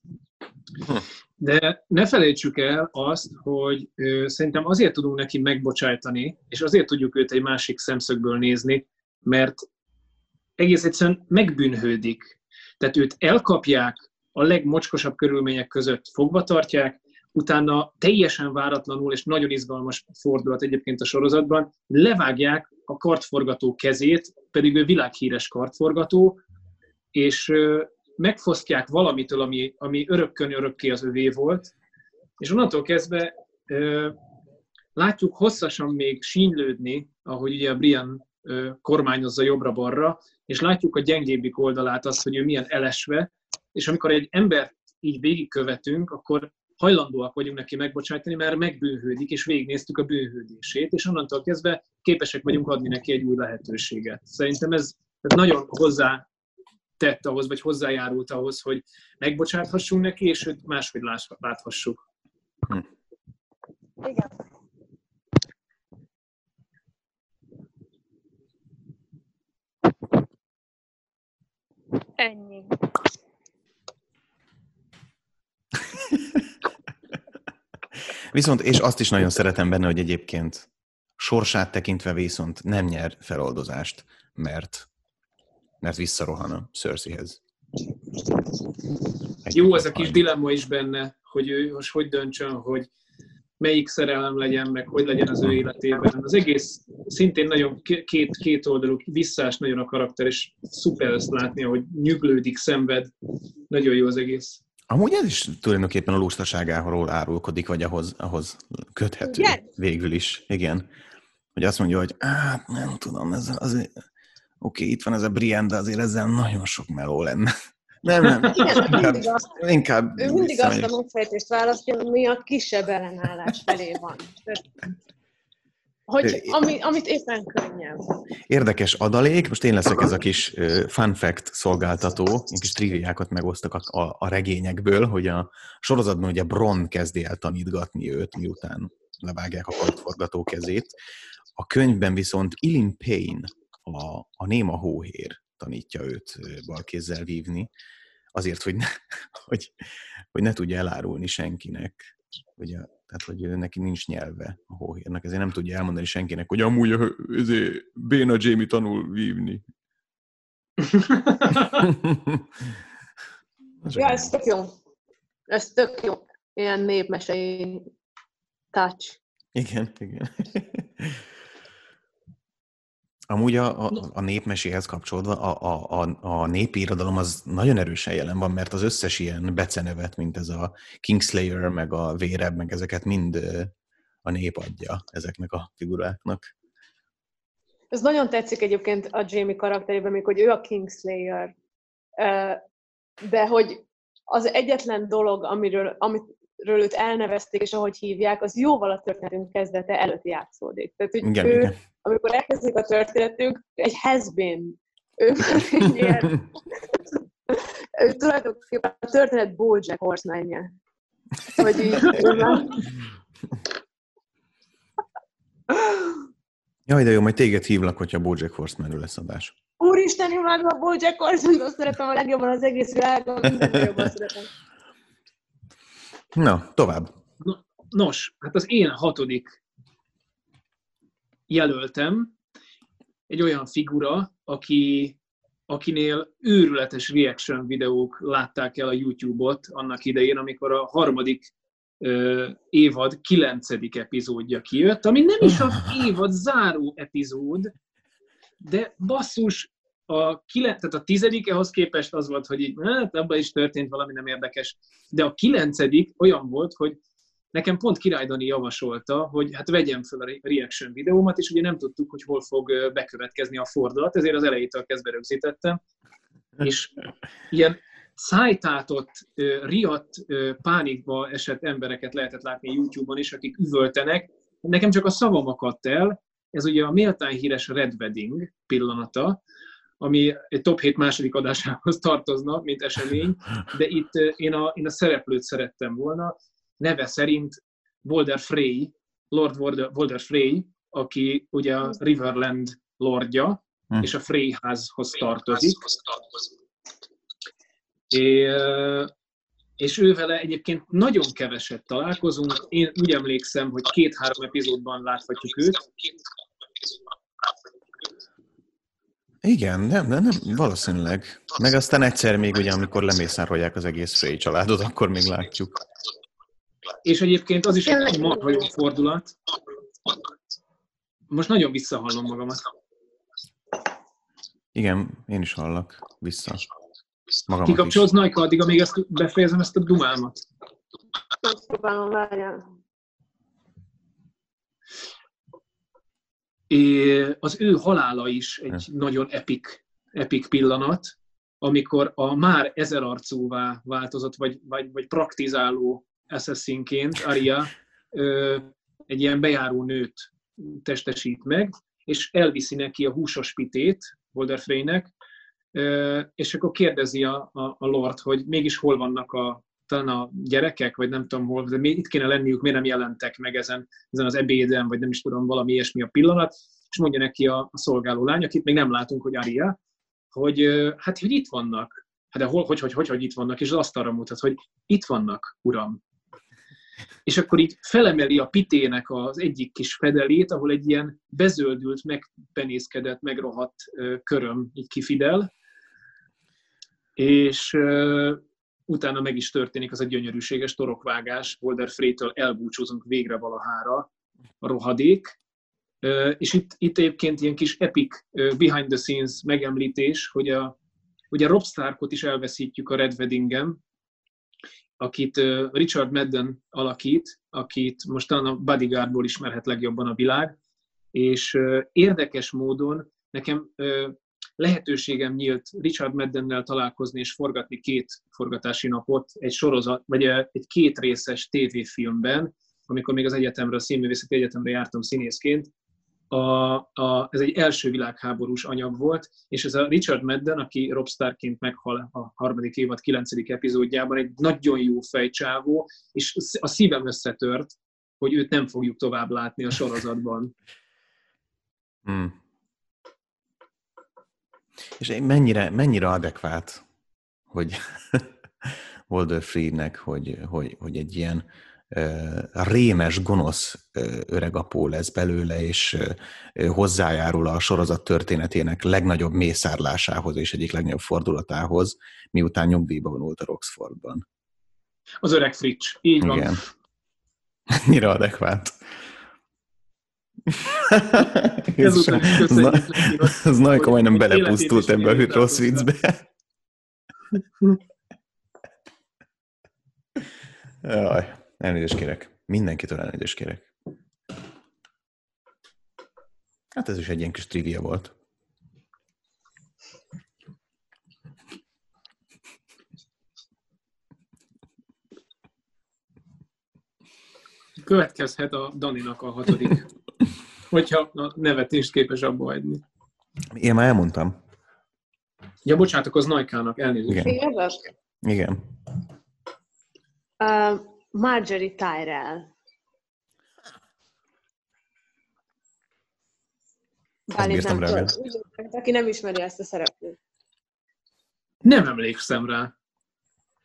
De ne felejtsük el azt, hogy ö, szerintem azért tudunk neki megbocsájtani, és azért tudjuk őt egy másik szemszögből nézni, mert egész egyszerűen megbűnhődik. Tehát őt elkapják, a legmocskosabb körülmények között fogva tartják, utána teljesen váratlanul és nagyon izgalmas fordulat egyébként a sorozatban, levágják a kartforgató kezét, pedig ő világhíres kartforgató, és megfosztják valamitől, ami, ami örökkön örökké az övé volt, és onnantól kezdve ö, látjuk hosszasan még sínylődni, ahogy ugye a Brian ö, kormányozza jobbra-balra, és látjuk a gyengébbik oldalát, azt, hogy ő milyen elesve, és amikor egy embert így végigkövetünk, akkor hajlandóak vagyunk neki megbocsájtani, mert megbűnhődik, és végignéztük a bűnhődését, és onnantól kezdve képesek vagyunk adni neki egy új lehetőséget. Szerintem ez nagyon hozzá tett ahhoz, vagy hozzájárult ahhoz, hogy megbocsáthassunk neki, és őt máshogy láthassuk. Hm. Igen. Ennyi. Viszont, és azt is nagyon szeretem benne, hogy egyébként sorsát tekintve viszont nem nyer feloldozást, mert, mert visszarohan a Cerseihez. Egy Jó, ez a kis dilemma is benne, hogy ő most hogy döntsön, hogy melyik szerelem legyen, meg hogy legyen az ő életében. Az egész szintén nagyon két, két oldalú, visszás nagyon a karakter, és szuper ezt látni, hogy nyüglődik, szenved. Nagyon jó az egész. Amúgy ez is tulajdonképpen a lustaságáról árulkodik, vagy ahhoz, ahhoz köthető Igen. végül is. Igen. Hogy azt mondja, hogy hát nem tudom, ez azért, oké, itt van ez a Brian, de azért ezzel nagyon sok meló lenne. [LAUGHS] Nem, nem. Igen, inkább, mindig azt, inkább ő mindig azt a megfejtést választja, ami a kisebb ellenállás felé van. Hogy, ami, amit éppen könnyebb. Érdekes adalék, most én leszek ez a kis fun fact szolgáltató, én kis triviákat megosztok a, a, a regényekből, hogy a sorozatban ugye Bron kezdi el tanítgatni őt, miután levágják a kartforgató kezét. A könyvben viszont Ilin Payne, a, a néma hóhér tanítja őt balkézzel vívni, azért, hogy ne, [LAUGHS] hogy, hogy ne tudja elárulni senkinek, a, tehát hogy neki nincs nyelve a hóhérnek, ezért nem tudja elmondani senkinek, hogy amúgy ezért Béna Jamie tanul vívni. [LAUGHS] ja, ez tök jó. Ez tök jó. Ilyen népmesei touch. Igen, igen. [LAUGHS] Amúgy a, a, a népmeséhez kapcsolódva a, a, a, a népi irodalom az nagyon erősen jelen van, mert az összes ilyen becenevet, mint ez a Kingslayer, meg a Véreb, meg ezeket mind a nép adja ezeknek a figuráknak. Ez nagyon tetszik egyébként a Jamie karakterében, még hogy ő a Kingslayer. De hogy az egyetlen dolog, amiről, amit ről őt elnevezték, és ahogy hívják, az jóval a történetünk kezdete előtt játszódik. Tehát, hogy igen, ő, igen. amikor elkezdik a történetünk, egy been. Ő már ilyen, [LAUGHS] ő tulajdonképpen a történet Bojack horseman Hogy így. Jaj, de jó, majd téged hívlak, hogyha Bojack Horseman lesz adás. Úristen, imádom a Bojack Horseman, szeretem a legjobban az egész világon, minden jobban szeretem. Na, tovább. Nos, hát az én hatodik jelöltem egy olyan figura, aki, akinél őrületes reaction videók látták el a YouTube-ot annak idején, amikor a harmadik ö, évad kilencedik epizódja kijött, ami nem is az [LAUGHS] évad záró epizód, de basszus, a, kilen, tehát a tizedik ahhoz képest az volt, hogy így, hát abban is történt valami nem érdekes, de a kilencedik olyan volt, hogy nekem pont Király Dani javasolta, hogy hát vegyem fel a reaction videómat, és ugye nem tudtuk, hogy hol fog bekövetkezni a fordulat, ezért az elejétől kezdve rögzítettem. És ilyen szájtátott, riadt, pánikba esett embereket lehetett látni YouTube-on is, akik üvöltenek. Nekem csak a szavam akadt el, ez ugye a méltán híres Red Wedding pillanata, ami egy top 7 második adásához tartozna, mint esemény, de itt én a, én a szereplőt szerettem volna, neve szerint Walder Frey, Lord Walder Frey, aki ugye a Riverland lordja, hm. és a Frey házhoz tartozik. É, és ővele egyébként nagyon keveset találkozunk. Én úgy emlékszem, hogy két-három epizódban láthatjuk őt. Igen, nem, nem, nem, valószínűleg. Meg aztán egyszer még ugye, amikor lemészárolják az egész Frey családot, akkor még látjuk. És egyébként az is egy marha jó fordulat. Most nagyon visszahallom magamat. Igen, én is hallak vissza. Magamat Kikapcsolsz Najka, addig, amíg ezt befejezem ezt a dumámat. Próbálom, várjál. Az ő halála is egy ja. nagyon epik, epik pillanat, amikor a már ezerarcúvá változott, vagy, vagy, vagy praktizáló assassinként Aria egy ilyen bejáró nőt testesít meg, és elviszi neki a húsos pitét Walder Freynek, és akkor kérdezi a, a, a Lord, hogy mégis hol vannak a, talán a gyerekek, vagy nem tudom hol, de még itt kéne lenniük, miért nem jelentek meg ezen, ezen az ebéden, vagy nem is tudom, valami ilyesmi a pillanat, és mondja neki a, a szolgáló lány, akit még nem látunk, hogy Aria, hogy hát, hogy itt vannak. Hát de hol, hogy, hogy, hogy, hogy itt vannak, és az asztalra mutat, hogy itt vannak, uram. És akkor így felemeli a pitének az egyik kis fedelét, ahol egy ilyen bezöldült, megpenészkedett, megrohadt köröm így kifidel, és utána meg is történik az egy gyönyörűséges torokvágás, Boulder Frey-től elbúcsúzunk végre valahára. A rohadék, és itt, itt egyébként ilyen kis epic behind the scenes megemlítés, hogy a, ugye Rob Starkot is elveszítjük a Red Weddingen, akit Richard Madden alakít, akit most talán a Bodyguardból ismerhet legjobban a világ, és érdekes módon nekem lehetőségem nyílt Richard Maddennel találkozni és forgatni két forgatási napot egy sorozat, vagy egy két részes tévéfilmben, amikor még az egyetemre, a Színművészeti Egyetemre jártam színészként, a, a, ez egy első világháborús anyag volt, és ez a Richard Madden, aki Rob Starkként meghal a harmadik évad kilencedik epizódjában, egy nagyon jó fejcsávó, és a szívem összetört, hogy őt nem fogjuk tovább látni a sorozatban. Hmm. És mennyire, mennyire adekvát, hogy [LAUGHS] Walder Freednek, hogy, hogy, hogy egy ilyen rémes, gonosz öregapó lesz belőle, és hozzájárul a sorozat történetének legnagyobb mészárlásához és egyik legnagyobb fordulatához, miután nyugdíjba vonult a Roxfordban. Az öreg Fritz, így van. Igen. [LAUGHS] Mire adekvát. [LAUGHS] Ez az Najka majdnem belepusztult ebbe a rossz viccbe. [LAUGHS] Jaj. Elnézést kérek. Mindenkitől elnézést kérek. Hát ez is egy ilyen kis trivia volt. Következhet a Daninak a hatodik. Hogyha a nevetést képes abba hagyni. Én már elmondtam. Ja, bocsánatok, az Najkának, elnézést. Igen. Igen. Uh, Marjorie Tyrell. Bálint nem rá. Aki nem ismeri ezt a szereplőt. Nem emlékszem rá.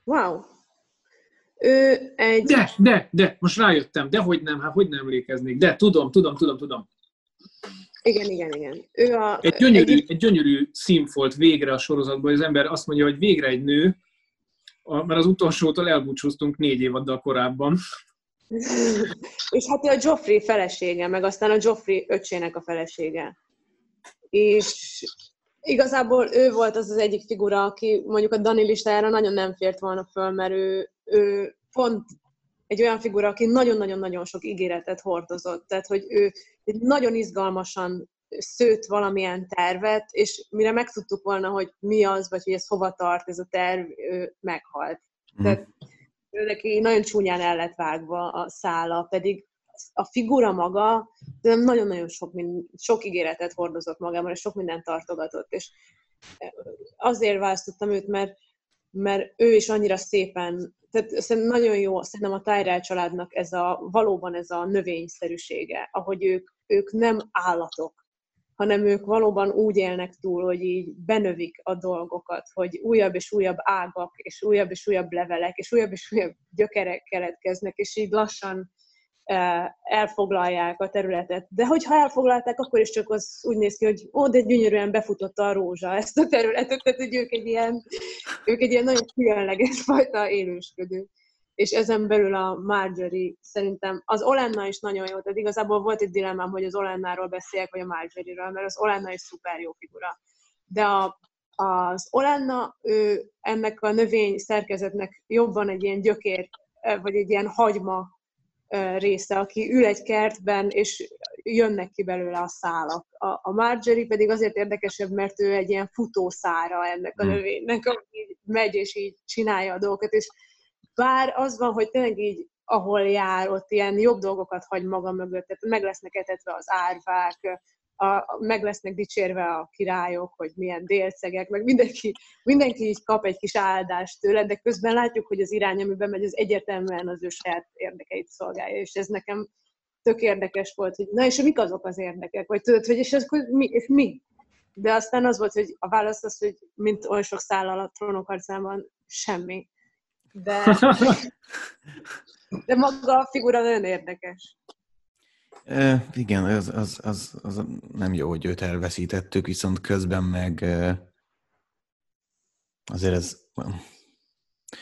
Wow. Ő egy... De, de, de, most rájöttem, de hogy nem, hát hogy nem emlékeznék, de tudom, tudom, tudom, tudom. Igen, igen, igen. Ő a, egy, gyönyörű, egy... egy gyönyörű színfolt végre a sorozatban, az ember azt mondja, hogy végre egy nő, mert az utolsótól elbúcsúztunk négy évaddal korábban. [LAUGHS] és hát ő a Joffrey felesége, meg aztán a Joffrey öcsének a felesége. És igazából ő volt az az egyik figura, aki mondjuk a Dani listájára nagyon nem fért volna föl, mert ő, ő pont egy olyan figura, aki nagyon-nagyon-nagyon sok ígéretet hordozott. Tehát, hogy ő nagyon izgalmasan szőtt valamilyen tervet, és mire megtudtuk volna, hogy mi az, vagy hogy ez hova tart, ez a terv, ő meghalt. Mm. Tehát ő neki nagyon csúnyán el lett vágva a szála, pedig a figura maga de nagyon-nagyon sok, sok ígéretet hordozott magában, és sok mindent tartogatott. És azért választottam őt, mert, mert ő is annyira szépen, tehát szerintem nagyon jó, szerintem a Tyrell családnak ez a, valóban ez a növényszerűsége, ahogy ők, ők nem állatok, hanem ők valóban úgy élnek túl, hogy így benövik a dolgokat, hogy újabb és újabb ágak, és újabb és újabb levelek, és újabb és újabb gyökerek keletkeznek, és így lassan elfoglalják a területet. De hogyha elfoglalták, akkor is csak az úgy néz ki, hogy ó, de gyönyörűen befutotta a rózsa ezt a területet, tehát hogy ők egy ilyen, ők egy ilyen nagyon különleges fajta élősködő. És ezen belül a Marjorie szerintem, az Olenna is nagyon jó, tehát igazából volt egy dilemmám, hogy az Olennáról beszéljek, vagy a Marjorie-ről, mert az Olenna is szuper jó figura. De a, az Olenna, ő ennek a növény szerkezetnek jobban egy ilyen gyökér, vagy egy ilyen hagyma része, aki ül egy kertben, és jönnek ki belőle a szálak. A, a Marjorie pedig azért érdekesebb, mert ő egy ilyen futószára ennek a hmm. növénynek, aki megy és így csinálja a dolgokat, és bár az van, hogy tényleg így ahol jár, ott ilyen jobb dolgokat hagy maga mögött, tehát meg lesznek etetve az árvák, a, meg lesznek dicsérve a királyok, hogy milyen délcegek, meg mindenki, mindenki így kap egy kis áldást tőle, de közben látjuk, hogy az irány, amiben megy, az egyértelműen az ő saját érdekeit szolgálja, és ez nekem tök érdekes volt, hogy na és mik azok az érdekek, vagy tudod, hogy és, akkor mi, és mi? De aztán az volt, hogy a válasz az, hogy mint olyan sok szállal a trónokharcában, semmi. De, [LAUGHS] de maga a figura nagyon érdekes. E, igen, az, az, az, az nem jó, hogy őt elveszítettük, viszont közben meg azért ez...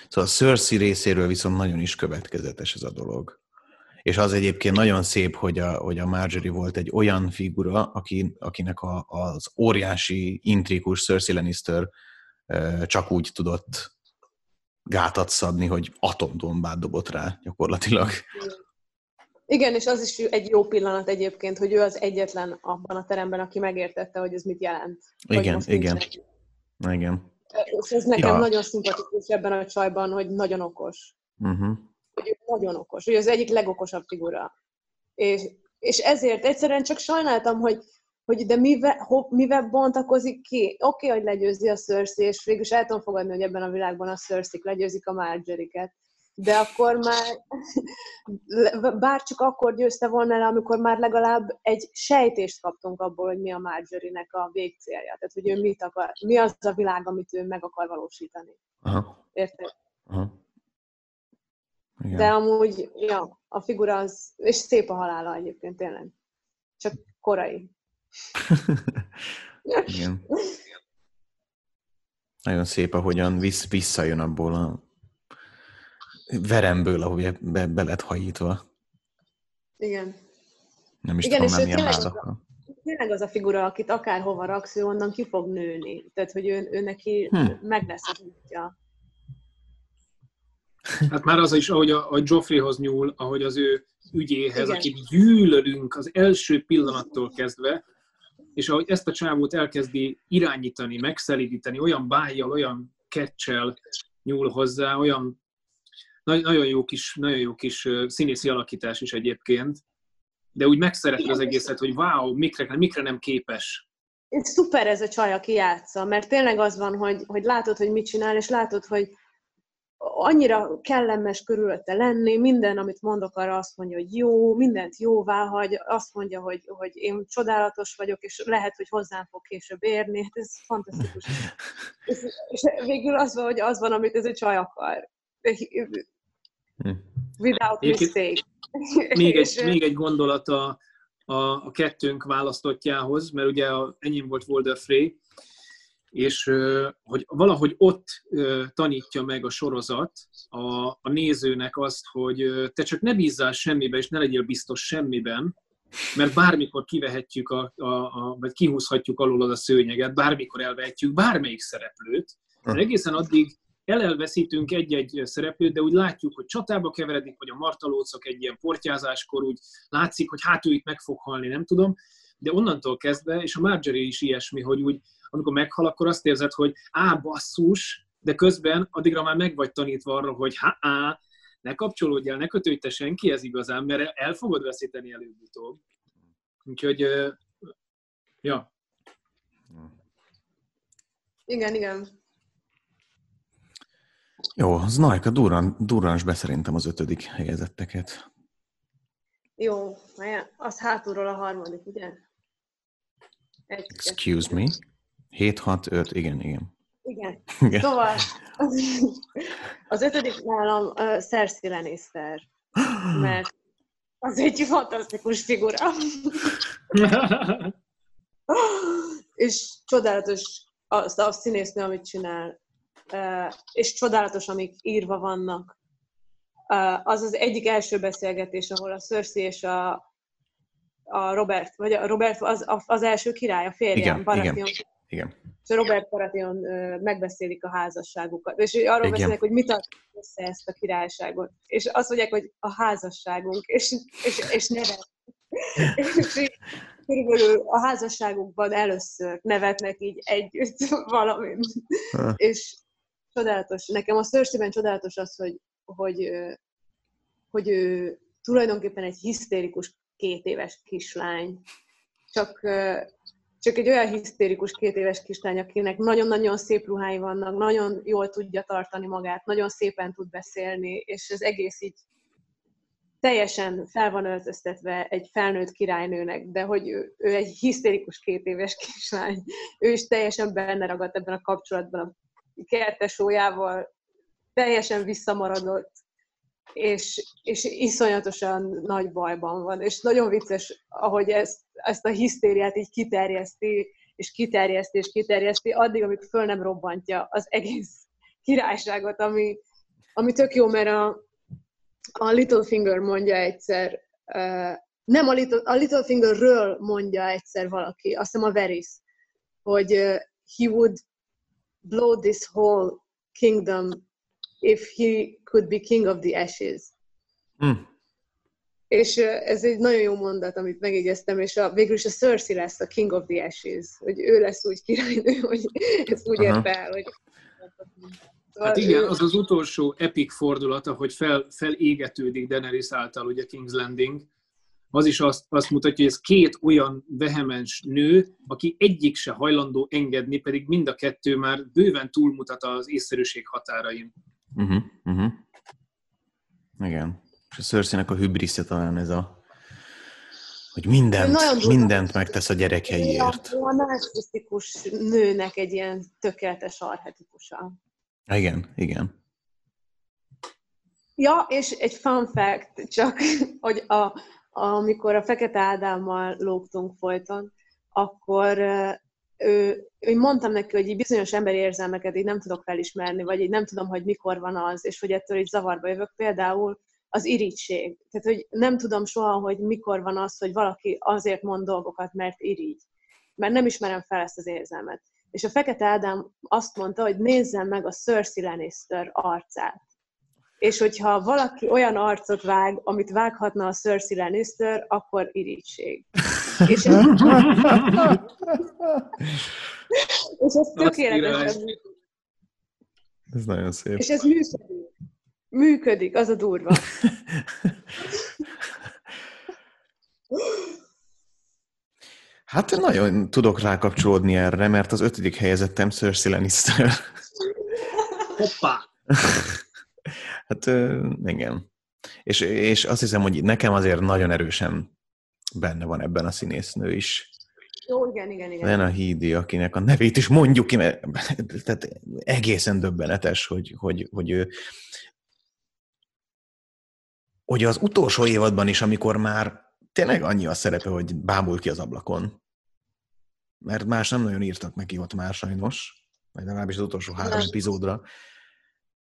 Szóval a Cersei részéről viszont nagyon is következetes ez a dolog. És az egyébként nagyon szép, hogy a, hogy a Marjorie volt egy olyan figura, aki, akinek a, az óriási, intrikus Cersei Lannister csak úgy tudott gátat szabni, hogy atombombát dobott rá gyakorlatilag. Igen, és az is egy jó pillanat egyébként, hogy ő az egyetlen abban a teremben, aki megértette, hogy ez mit jelent. Igen, igen. Igen. És ez nekem ja. nagyon szimpatikus ebben a csajban, hogy nagyon okos. Uh-huh. Hogy ő nagyon okos. Hogy az egyik legokosabb figura. És, és ezért egyszerűen csak sajnáltam, hogy, hogy de mivel, ho, mivel bontakozik ki? Oké, okay, hogy legyőzi a Cersei, és végül el tudom fogadni, hogy ebben a világban a Cersei legyőzik a Marjorie-ket de akkor már bár csak akkor győzte volna le, amikor már legalább egy sejtést kaptunk abból, hogy mi a Marjorie-nek a végcélja. Tehát, hogy ő mit akar, mi az a világ, amit ő meg akar valósítani. Aha. Érted? Aha. Igen. De amúgy, ja, a figura az, és szép a halála egyébként tényleg. Csak korai. [LAUGHS] Igen. Nagyon szép, ahogyan vissz, visszajön abból a veremből, ahogy be, be lett hajítva. Igen. Nem is Igen, tudom, és milyen vádakkal. Tényleg az a figura, akit akárhova raksz, ő onnan ki fog nőni. Tehát, hogy ő, ő neki hm. meg lesz az útja. Hát már az is, ahogy a, a Joffreyhoz nyúl, ahogy az ő ügyéhez, Igen. akit gyűlölünk az első pillanattól kezdve, és ahogy ezt a csávót elkezdi irányítani, megszelidíteni, olyan bájjal, olyan kecsel nyúl hozzá, olyan nagyon jó kis, nagyon jó kis színészi alakítás is egyébként, de úgy megszereted az egészet, hogy wow, mikre, mikre nem képes. Szuper ez a csaj, aki játsza, mert tényleg az van, hogy, hogy látod, hogy mit csinál, és látod, hogy annyira kellemes körülötte lenni, minden, amit mondok, arra azt mondja, hogy jó, mindent jóvá hagy, azt mondja, hogy, hogy én csodálatos vagyok, és lehet, hogy hozzám fog később érni. Hát ez fantasztikus. [LAUGHS] és, és végül az van, hogy az van, amit ez a csaj akar. Hm. Without mistake. Még egy, még egy gondolat a, a, a kettőnk választottjához, mert ugye a, enyém volt Walder Frey, és hogy valahogy ott tanítja meg a sorozat a, a nézőnek azt, hogy te csak ne bízzál semmiben, és ne legyél biztos semmiben, mert bármikor kivehetjük, a, a, a, vagy kihúzhatjuk alól a szőnyeget, bármikor elvehetjük bármelyik szereplőt, mert egészen addig elelveszítünk egy-egy szereplőt, de úgy látjuk, hogy csatába keveredik, vagy a martalócok egy ilyen portyázáskor úgy látszik, hogy hát ő itt meg fog halni, nem tudom, de onnantól kezdve, és a Marjorie is ilyesmi, hogy úgy amikor meghal, akkor azt érzed, hogy á, basszus, de közben addigra már meg vagy tanítva arra, hogy ha á, ne kapcsolódj el, ne kötődj te senki ez igazán, mert el fogod veszíteni előbb-utóbb. Úgyhogy, ja. Igen, igen. Jó, Znajka, durran, durrans be szerintem az ötödik helyezetteket. Jó, az hátulról a harmadik, ugye? Egy, Excuse me? 7, 6, 5, igen, igen. Igen. [LAUGHS] igen. Szóval az ötödik nálam uh, Cersei Lannister, mert az egy fantasztikus figura. [LAUGHS] és csodálatos az a színésznő, amit csinál, és csodálatos, amik írva vannak. Az az egyik első beszélgetés, ahol a Cersei és a, a Robert, vagy a Robert az, az első király, a férjem, Baratheon. Igen igen. És Robert Baratheon megbeszélik a házasságukat. És arról Igen. beszélnek, hogy mit tart össze ezt a királyságot. És azt mondják, hogy a házasságunk, és, és, és nevet. [LAUGHS] és körülbelül a házasságukban először nevetnek így együtt valamint. és csodálatos. Nekem a Cersei-ben csodálatos az, hogy, hogy, hogy ő tulajdonképpen egy hisztérikus két éves kislány. Csak csak egy olyan hisztérikus két éves kislány, akinek nagyon-nagyon szép ruhái vannak, nagyon jól tudja tartani magát, nagyon szépen tud beszélni, és az egész így teljesen fel van öltöztetve egy felnőtt királynőnek, de hogy ő, ő egy hisztérikus két éves kislány. Ő is teljesen benne ragadt ebben a kapcsolatban a kertesójával, teljesen visszamaradott, és, és iszonyatosan nagy bajban van. És nagyon vicces, ahogy ezt, ezt a hisztériát így kiterjeszti, és kiterjeszti, és kiterjeszti, addig, amíg föl nem robbantja az egész királyságot, ami, ami tök jó, mert a, a Littlefinger mondja egyszer, uh, nem a, Little, a Littlefingerről mondja egyszer valaki, azt hiszem a Varys, hogy uh, he would blow this whole kingdom if he could be king of the ashes. Mm. És ez egy nagyon jó mondat, amit megjegyeztem, és a, végül is a Cersei lesz a king of the ashes, hogy ő lesz úgy királynő, [LAUGHS] hogy ezt úgy ért el, hogy... Szóval hát igen, az az utolsó epic fordulata, hogy fel, felégetődik Daenerys által, ugye King's Landing, az is azt, azt mutatja, hogy ez két olyan vehemens nő, aki egyik se hajlandó engedni, pedig mind a kettő már bőven túlmutat az észszerűség határain. Uh-huh, uh-huh. Igen. És a cersei a hübrisze talán ez a hogy mindent, mindent megtesz a gyerekeiért. A narcisztikus nőnek egy ilyen tökéletes arhetipusa. Igen, igen. Ja, és egy fun fact, csak, hogy a, amikor a Fekete Ádámmal lógtunk folyton, akkor ő, én mondtam neki, hogy így bizonyos emberi érzelmeket így nem tudok felismerni, vagy így nem tudom, hogy mikor van az, és hogy ettől így zavarba jövök. Például az irítség. Tehát, hogy nem tudom soha, hogy mikor van az, hogy valaki azért mond dolgokat, mert irigy. Mert nem ismerem fel ezt az érzelmet. És a Fekete Ádám azt mondta, hogy nézzem meg a Cersei Lannister arcát. És hogyha valaki olyan arcot vág, amit vághatna a Cersei Lannister, akkor irítség. És ez, és ez tökéletesen Ez nagyon szép. És ez működik. Működik, az a durva. [LAUGHS] Hát nagyon tudok rákapcsolódni erre, mert az ötödik helyezettem Cersei Lannister. Hoppá! [LAUGHS] Hát igen. És, és azt hiszem, hogy nekem azért nagyon erősen benne van ebben a színésznő is. Jó, igen, igen, igen. Lena Hídi, akinek a nevét is mondjuk ki, mert [LAUGHS] tehát egészen döbbenetes, hogy, hogy, hogy ő hogy az utolsó évadban is, amikor már tényleg annyi a szerepe, hogy bámul ki az ablakon, mert más nem nagyon írtak neki ott már sajnos, vagy legalábbis az utolsó három epizódra,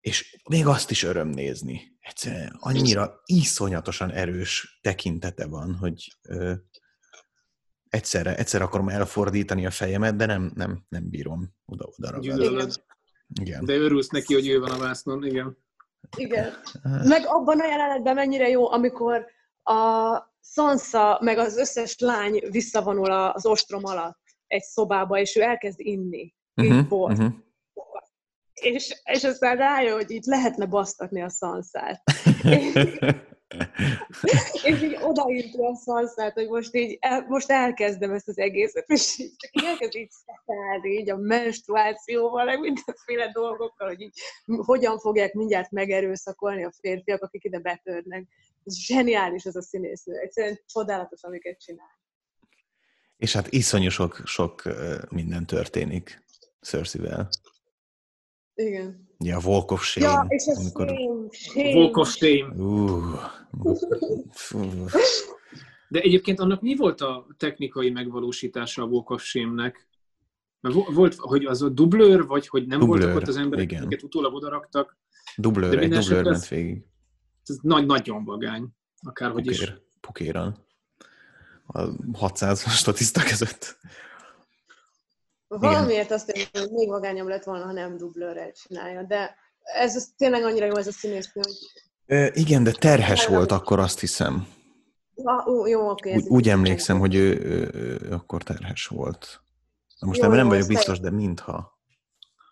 és még azt is öröm nézni. Egyszerűen annyira iszonyatosan erős tekintete van, hogy ö, egyszerre, egyszerre akarom elfordítani a fejemet, de nem, nem, nem bírom oda-oda ragadni. Igen. De örülsz neki, hogy ő van a vásznon, igen. Igen. Meg abban a jelenetben mennyire jó, amikor a Sansa meg az összes lány visszavonul az ostrom alatt egy szobába, és ő elkezd inni. Uh-huh, uh-huh és, és aztán rájön, hogy itt lehetne basztatni a szanszát. [LAUGHS] és így odaírta a szanszát, hogy most így el, most elkezdem ezt az egészet, és így csak elkezd így szetelni, így a menstruációval, meg mindenféle dolgokkal, hogy így hogyan fogják mindjárt megerőszakolni a férfiak, akik ide betörnek. Ez zseniális ez a színésznő, egyszerűen csodálatos, amiket csinál. És hát iszonyú sok, sok minden történik Cersei-vel. Igen. Ja, Walk of Shame. Ja, és a amikor... shame, shame. Walk of Shame. Uh. De egyébként annak mi volt a technikai megvalósítása a Walk of Shame-nek? Volt, hogy az a dublőr, vagy hogy nem dublőr, voltak ott az emberek, igen. akiket utólag odaraktak. Dublőr, egy dublőr ment végig. Ez nagy, nagyon vagány, akárhogy Pukér, is. Pukéran. A 600 statiszta között. Valamiért azt mondom, hogy még vagányabb lett volna, ha nem dublőrrel csinálja, de ez az, tényleg annyira jó ez a színésznő. Ö, igen, de terhes volt akkor, azt hiszem. Ja, ó, jó, oké. Úgy, úgy emlékszem, hogy ő, ő, ő akkor terhes volt. Most jó, nem, nem vagyok biztos, de mintha.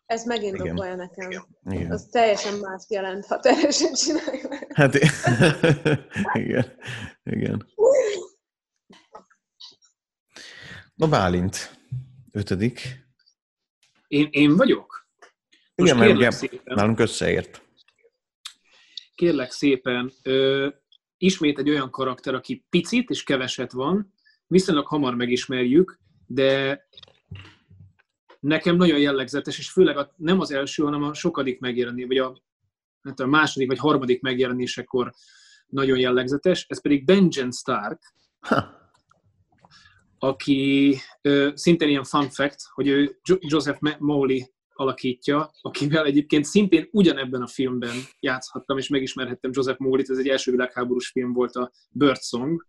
Ez megindokolja nekem. Igen. Az teljesen más jelent, ha terhesen csinálja. Hát [LAUGHS] igen. igen. [LAUGHS] Na Bálint, Ötödik. Én, én vagyok? Most Igen, mert ugye szépen, nálunk összeért. Kérlek szépen, ö, ismét egy olyan karakter, aki picit és keveset van, viszonylag hamar megismerjük, de nekem nagyon jellegzetes, és főleg a, nem az első, hanem a sokadik megjelenés, vagy a, hát a második vagy harmadik megjelenésekor nagyon jellegzetes, ez pedig Benjen Stark, ha aki ö, szintén ilyen fun fact, hogy ő Joseph Mowley alakítja, akivel egyébként szintén ugyanebben a filmben játszhattam, és megismerhettem Joseph Mowley-t, ez egy első világháborús film volt a Birdsong,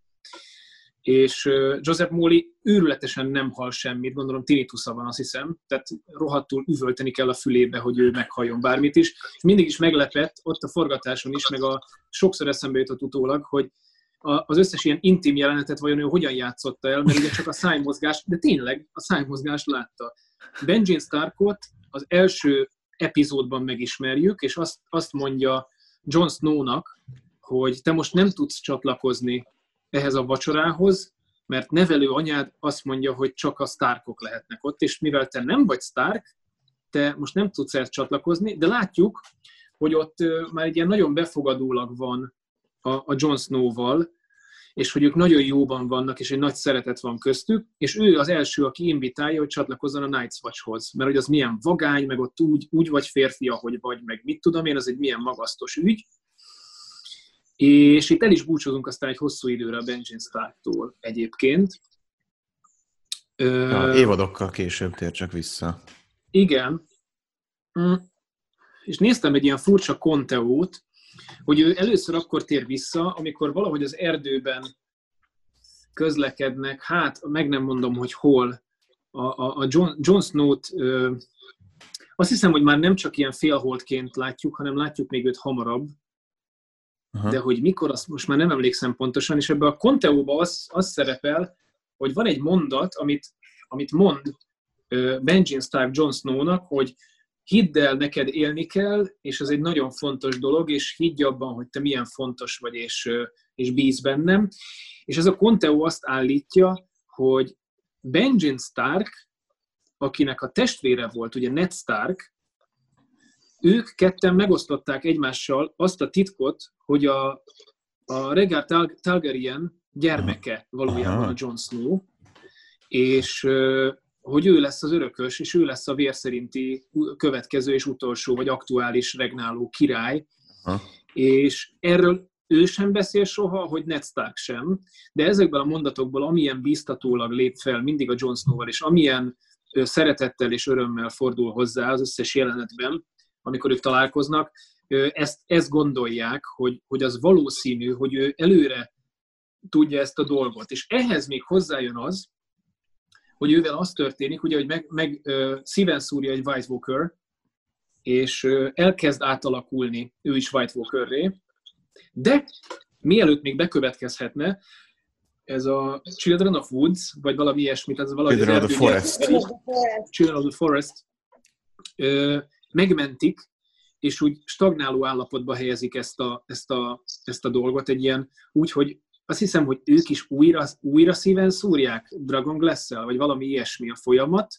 és Joseph Mowley őrületesen nem hal semmit, gondolom tinnitusza van, azt hiszem, tehát rohadtul üvölteni kell a fülébe, hogy ő meghalljon bármit is. Mindig is meglepett, ott a forgatáson is, meg a sokszor eszembe jutott utólag, hogy az összes ilyen intim jelenetet vajon ő hogyan játszotta el, mert ugye csak a szájmozgás, de tényleg a szájmozgást látta. Benjamin Starkot az első epizódban megismerjük, és azt, azt mondja Jon Snownak, hogy te most nem tudsz csatlakozni ehhez a vacsorához, mert nevelő anyád azt mondja, hogy csak a Starkok lehetnek ott, és mivel te nem vagy Stark, te most nem tudsz ezt csatlakozni, de látjuk, hogy ott már egy ilyen nagyon befogadólag van a, a Jon Snow-val, és hogy ők nagyon jóban vannak, és egy nagy szeretet van köztük, és ő az első, aki invitálja, hogy csatlakozzon a Night's Watchhoz, mert hogy az milyen vagány, meg ott úgy, úgy vagy férfi, ahogy vagy, meg mit tudom én, az egy milyen magasztos ügy. És itt el is búcsúzunk aztán egy hosszú időre a Benjamin Starktól egyébként. Ja, évadokkal később tér csak vissza. Igen. Mm. És néztem egy ilyen furcsa konteót, hogy ő először akkor tér vissza, amikor valahogy az erdőben közlekednek, hát meg nem mondom, hogy hol, a, a, a John, John Snow-t ö, azt hiszem, hogy már nem csak ilyen félholdként látjuk, hanem látjuk még őt hamarabb, Aha. de hogy mikor, azt most már nem emlékszem pontosan, és ebben a Conteóban az, az szerepel, hogy van egy mondat, amit, amit mond Benjamin Stark Jon Snow-nak, hogy hidd el, neked élni kell, és ez egy nagyon fontos dolog, és higgy abban, hogy te milyen fontos vagy, és, és bíz bennem. És ez a Conteo azt állítja, hogy Benjamin Stark, akinek a testvére volt, ugye Ned Stark, ők ketten megosztották egymással azt a titkot, hogy a, a Rhaegar Targaryen gyermeke valójában a Jon Snow, és hogy ő lesz az örökös, és ő lesz a vér szerinti következő és utolsó, vagy aktuális regnáló király. Aha. És erről ő sem beszél soha, hogy Ned Stark sem, de ezekben a mondatokból, amilyen bíztatólag lép fel mindig a Jon Snow-val, és amilyen szeretettel és örömmel fordul hozzá az összes jelenetben, amikor ők találkoznak, ezt, ezt gondolják, hogy, hogy az valószínű, hogy ő előre tudja ezt a dolgot. És ehhez még hozzájön az, hogy ővel az történik, ugye, hogy meg, meg uh, szíven szúrja egy White Walker, és elkezd átalakulni ő is White Walkerré, de mielőtt még bekövetkezhetne, ez a Children of Woods, vagy valami ilyesmit, ez valami Children of the Forest. Children of the Forest, uh, megmentik, és úgy stagnáló állapotba helyezik ezt a, ezt a, ezt a dolgot, egy ilyen úgy, hogy azt hiszem, hogy ők is újra, újra szíven szúrják Dragon glass vagy valami ilyesmi a folyamat,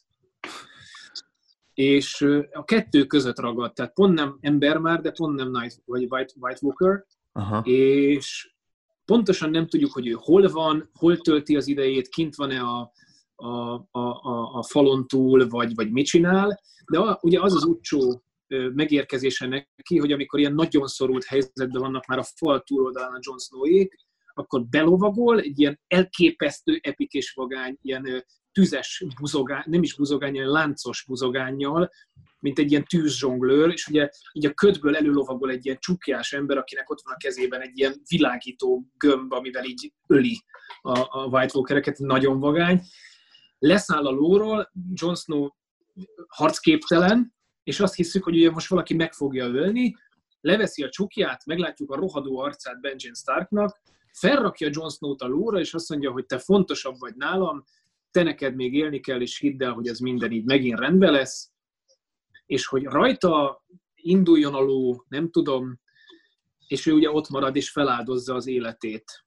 és a kettő között ragad, tehát pont nem ember már, de pont nem Night, vagy White, White Walker, Aha. és pontosan nem tudjuk, hogy ő hol van, hol tölti az idejét, kint van-e a, a, a, a, a falon túl, vagy, vagy mit csinál, de a, ugye az az utcsó megérkezése neki, hogy amikor ilyen nagyon szorult helyzetben vannak már a fal túloldalán a Jon Snow-ék, akkor belovagol, egy ilyen elképesztő epikés vagány, ilyen tüzes buzogány, nem is buzogány, ilyen láncos buzogányjal, mint egy ilyen tűzzsonglőr, és ugye így a ködből előlovagol egy ilyen csukjás ember, akinek ott van a kezében egy ilyen világító gömb, amivel így öli a, a White Walkereket, nagyon vagány. Leszáll a lóról, Jon Snow harcképtelen, és azt hiszük, hogy ugye most valaki meg fogja ölni, leveszi a csukját, meglátjuk a rohadó arcát Benjen Starknak, felrakja Jon Snow-t a lóra, és azt mondja, hogy te fontosabb vagy nálam, te neked még élni kell, és hidd el, hogy ez minden így megint rendben lesz, és hogy rajta induljon a ló, nem tudom, és ő ugye ott marad, és feláldozza az életét.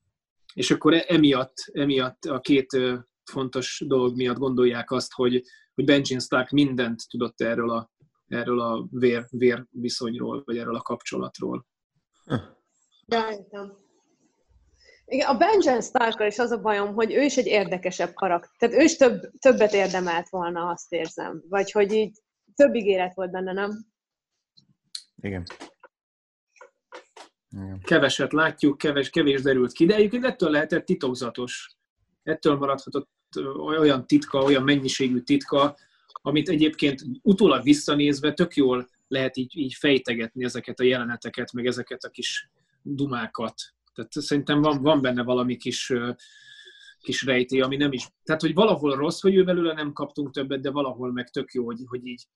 És akkor e- emiatt, emiatt a két fontos dolog miatt gondolják azt, hogy, hogy Benjamin Stark mindent tudott erről a, erről a vér, vér viszonyról, vagy erről a kapcsolatról. Ja, igen, a Benjen stark is az a bajom, hogy ő is egy érdekesebb karakter. Tehát ő is több, többet érdemelt volna, azt érzem. Vagy hogy így több ígéret volt benne, nem? Igen. Igen. Keveset látjuk, keves, kevés derült ki, de egyébként ettől lehetett titokzatos. Ettől maradhatott olyan titka, olyan mennyiségű titka, amit egyébként utólag visszanézve tök jól lehet így, így fejtegetni ezeket a jeleneteket, meg ezeket a kis dumákat. Tehát szerintem van, van benne valami kis, kis rejtély, ami nem is... Tehát, hogy valahol rossz, hogy ő belőle nem kaptunk többet, de valahol meg tök jó, hogy, hogy így...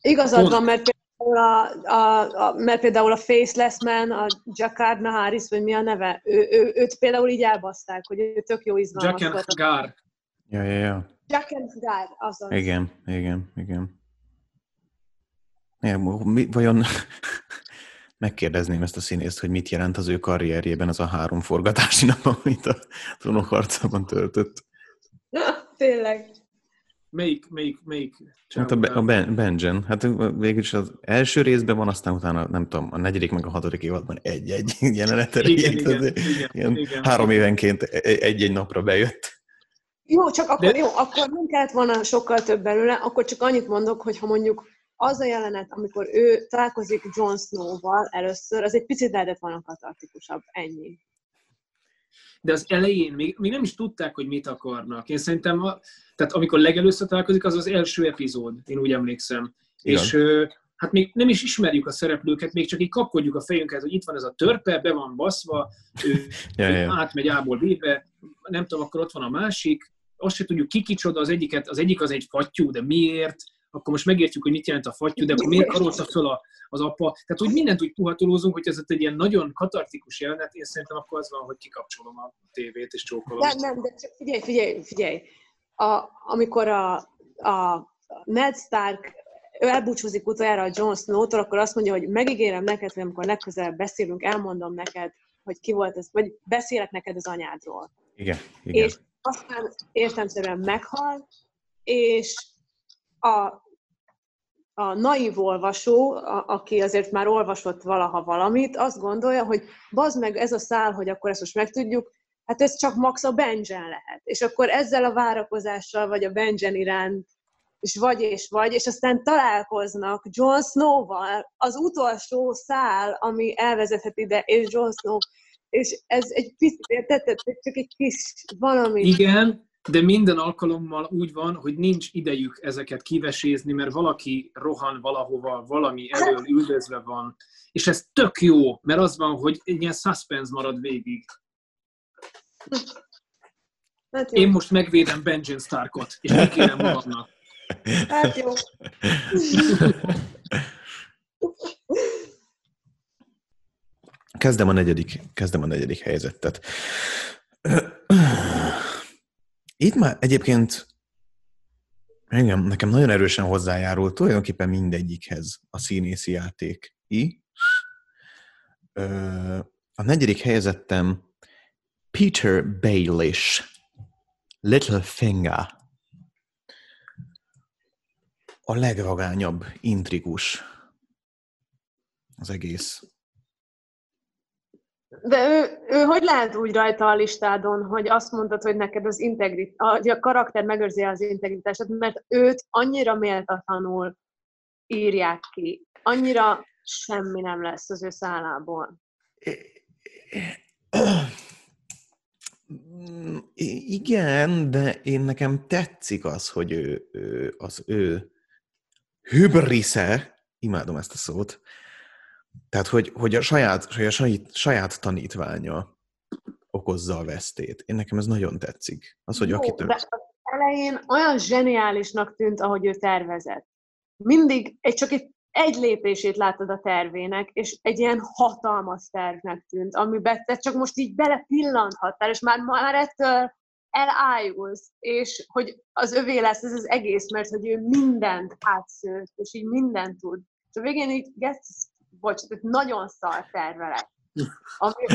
Igazad pont... van, mert például a, a, a, mert például a Faceless Man, a Jacquard Naharis, vagy mi a neve, ő, ő, őt például így elbaszták, hogy ő tök jó izgalmas Jack and Gar. Ja, ja, ja. Jack and Gar, azaz. Igen, igen, igen. Ja, mi, vajon megkérdezném ezt a színészt, hogy mit jelent az ő karrierjében az a három forgatási nap, amit a trónokharcában töltött. Tényleg. Melyik, melyik, melyik? Hát a, a ben, Benjen. Hát végülis az első részben van, aztán utána, nem tudom, a negyedik meg a hatodik évadban egy-egy [LAUGHS] jelenet igen, igen, igen, igen, igen. Három évenként egy-egy napra bejött. Jó, csak akkor, De... jó, akkor nem kellett volna sokkal több belőle, akkor csak annyit mondok, hogy ha mondjuk az a jelenet, amikor ő találkozik Jon Snow-val először, az egy picit lehetett volna katartikusabb, ennyi. De az elején még, még nem is tudták, hogy mit akarnak. Én szerintem, a, tehát amikor legelőször találkozik, az az első epizód, én úgy emlékszem. Igen. És hát még nem is ismerjük a szereplőket, még csak így kapkodjuk a fejünket, hogy itt van ez a törpe, be van baszva, [LAUGHS] ő, ja, ja. átmegy A-ból B-be, nem tudom, akkor ott van a másik, azt se tudjuk ki kicsoda, az, egyiket, az egyik az egy fattyú, de miért, akkor most megértjük, hogy mit jelent a fattyú, de akkor miért karolta föl a, az apa. Tehát, hogy mindent úgy puhatolózunk, hogy ez egy ilyen nagyon katartikus jelenet, én szerintem akkor az van, hogy kikapcsolom a tévét és csókolom. Nem, nem, de csak figyelj, figyelj, figyelj. A, amikor a, a Ned Stark ő elbúcsúzik utoljára a Jon Snow-tól, akkor azt mondja, hogy megígérem neked, hogy amikor legközelebb beszélünk, elmondom neked, hogy ki volt ez, vagy beszélek neked az anyádról. Igen, igen. És aztán értemszerűen meghal, és a, a naív olvasó, a, aki azért már olvasott valaha valamit, azt gondolja, hogy bazd meg ez a szál, hogy akkor ezt most megtudjuk, hát ez csak max a Benjen lehet. És akkor ezzel a várakozással, vagy a Benjen iránt, és vagy és vagy, és aztán találkoznak Jon Snow-val, az utolsó szál, ami elvezethet ide, és Jon Snow, és ez egy picit, érted? Csak egy kis valami. Igen, de minden alkalommal úgy van, hogy nincs idejük ezeket kivesézni, mert valaki rohan valahova, valami elől üldözve van, és ez tök jó, mert az van, hogy egy ilyen suspense marad végig. Hát Én most megvédem Benjen Starkot, és megkérem magamnak. Hát jó. Kezdem a negyedik, kezdem a negyedik helyzetet. Itt már egyébként engem, nekem nagyon erősen hozzájárult tulajdonképpen mindegyikhez a színészi játék. I. A negyedik helyezettem Peter Baelish, Little Finger. A legvagányabb intrigus az egész de ő, ő hogy lehet úgy rajta a listádon, hogy azt mondtad, hogy neked az integrit, a, a karakter megőrzi az integritását, mert őt annyira méltatlanul írják ki, annyira semmi nem lesz az ő szállából. [CLEARS THROAT] Igen, de én nekem tetszik az, hogy ő, ő az ő hübrisze, imádom ezt a szót, tehát, hogy, hogy a, saját, a saját, saját tanítványa okozza a vesztét. Én nekem ez nagyon tetszik. Az, hogy Jó, De az elején olyan zseniálisnak tűnt, ahogy ő tervezett. Mindig egy, csak egy, egy lépését láttad a tervének, és egy ilyen hatalmas tervnek tűnt, amiben te csak most így bele pillanthattál, és már, már ettől elájulsz, és hogy az övé lesz ez az egész, mert hogy ő mindent átszőtt, és így mindent tud. És a végén így gets bocs, nagyon szar terve lett. [LAUGHS] Ami,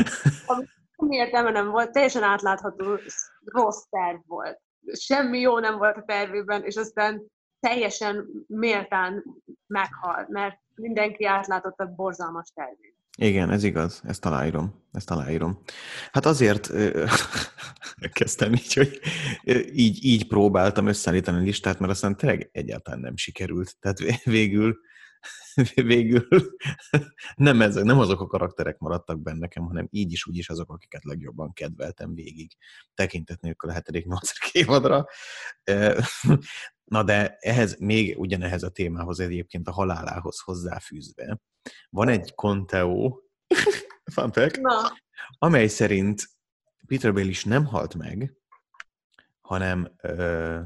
ami semmi értelme nem volt, teljesen átlátható, rossz terv volt. Semmi jó nem volt a tervében, és aztán teljesen méltán meghalt, mert mindenki átlátott a borzalmas tervét. Igen, ez igaz, ezt aláírom, ezt aláírom. Hát azért [LAUGHS] kezdtem így, hogy így, így próbáltam összeállítani a listát, mert aztán tényleg egyáltalán nem sikerült. Tehát végül [LAUGHS] végül nem, ezek, nem azok a karakterek maradtak benne nekem, hanem így is, úgy is azok, akiket legjobban kedveltem végig, tekintet nélkül a hetedik, nyolcadik [LAUGHS] évadra. Na de ehhez, még ugyanehhez a témához egyébként a halálához hozzáfűzve, van egy fact, [LAUGHS] Na. amely szerint Peter Bale is nem halt meg, hanem ö,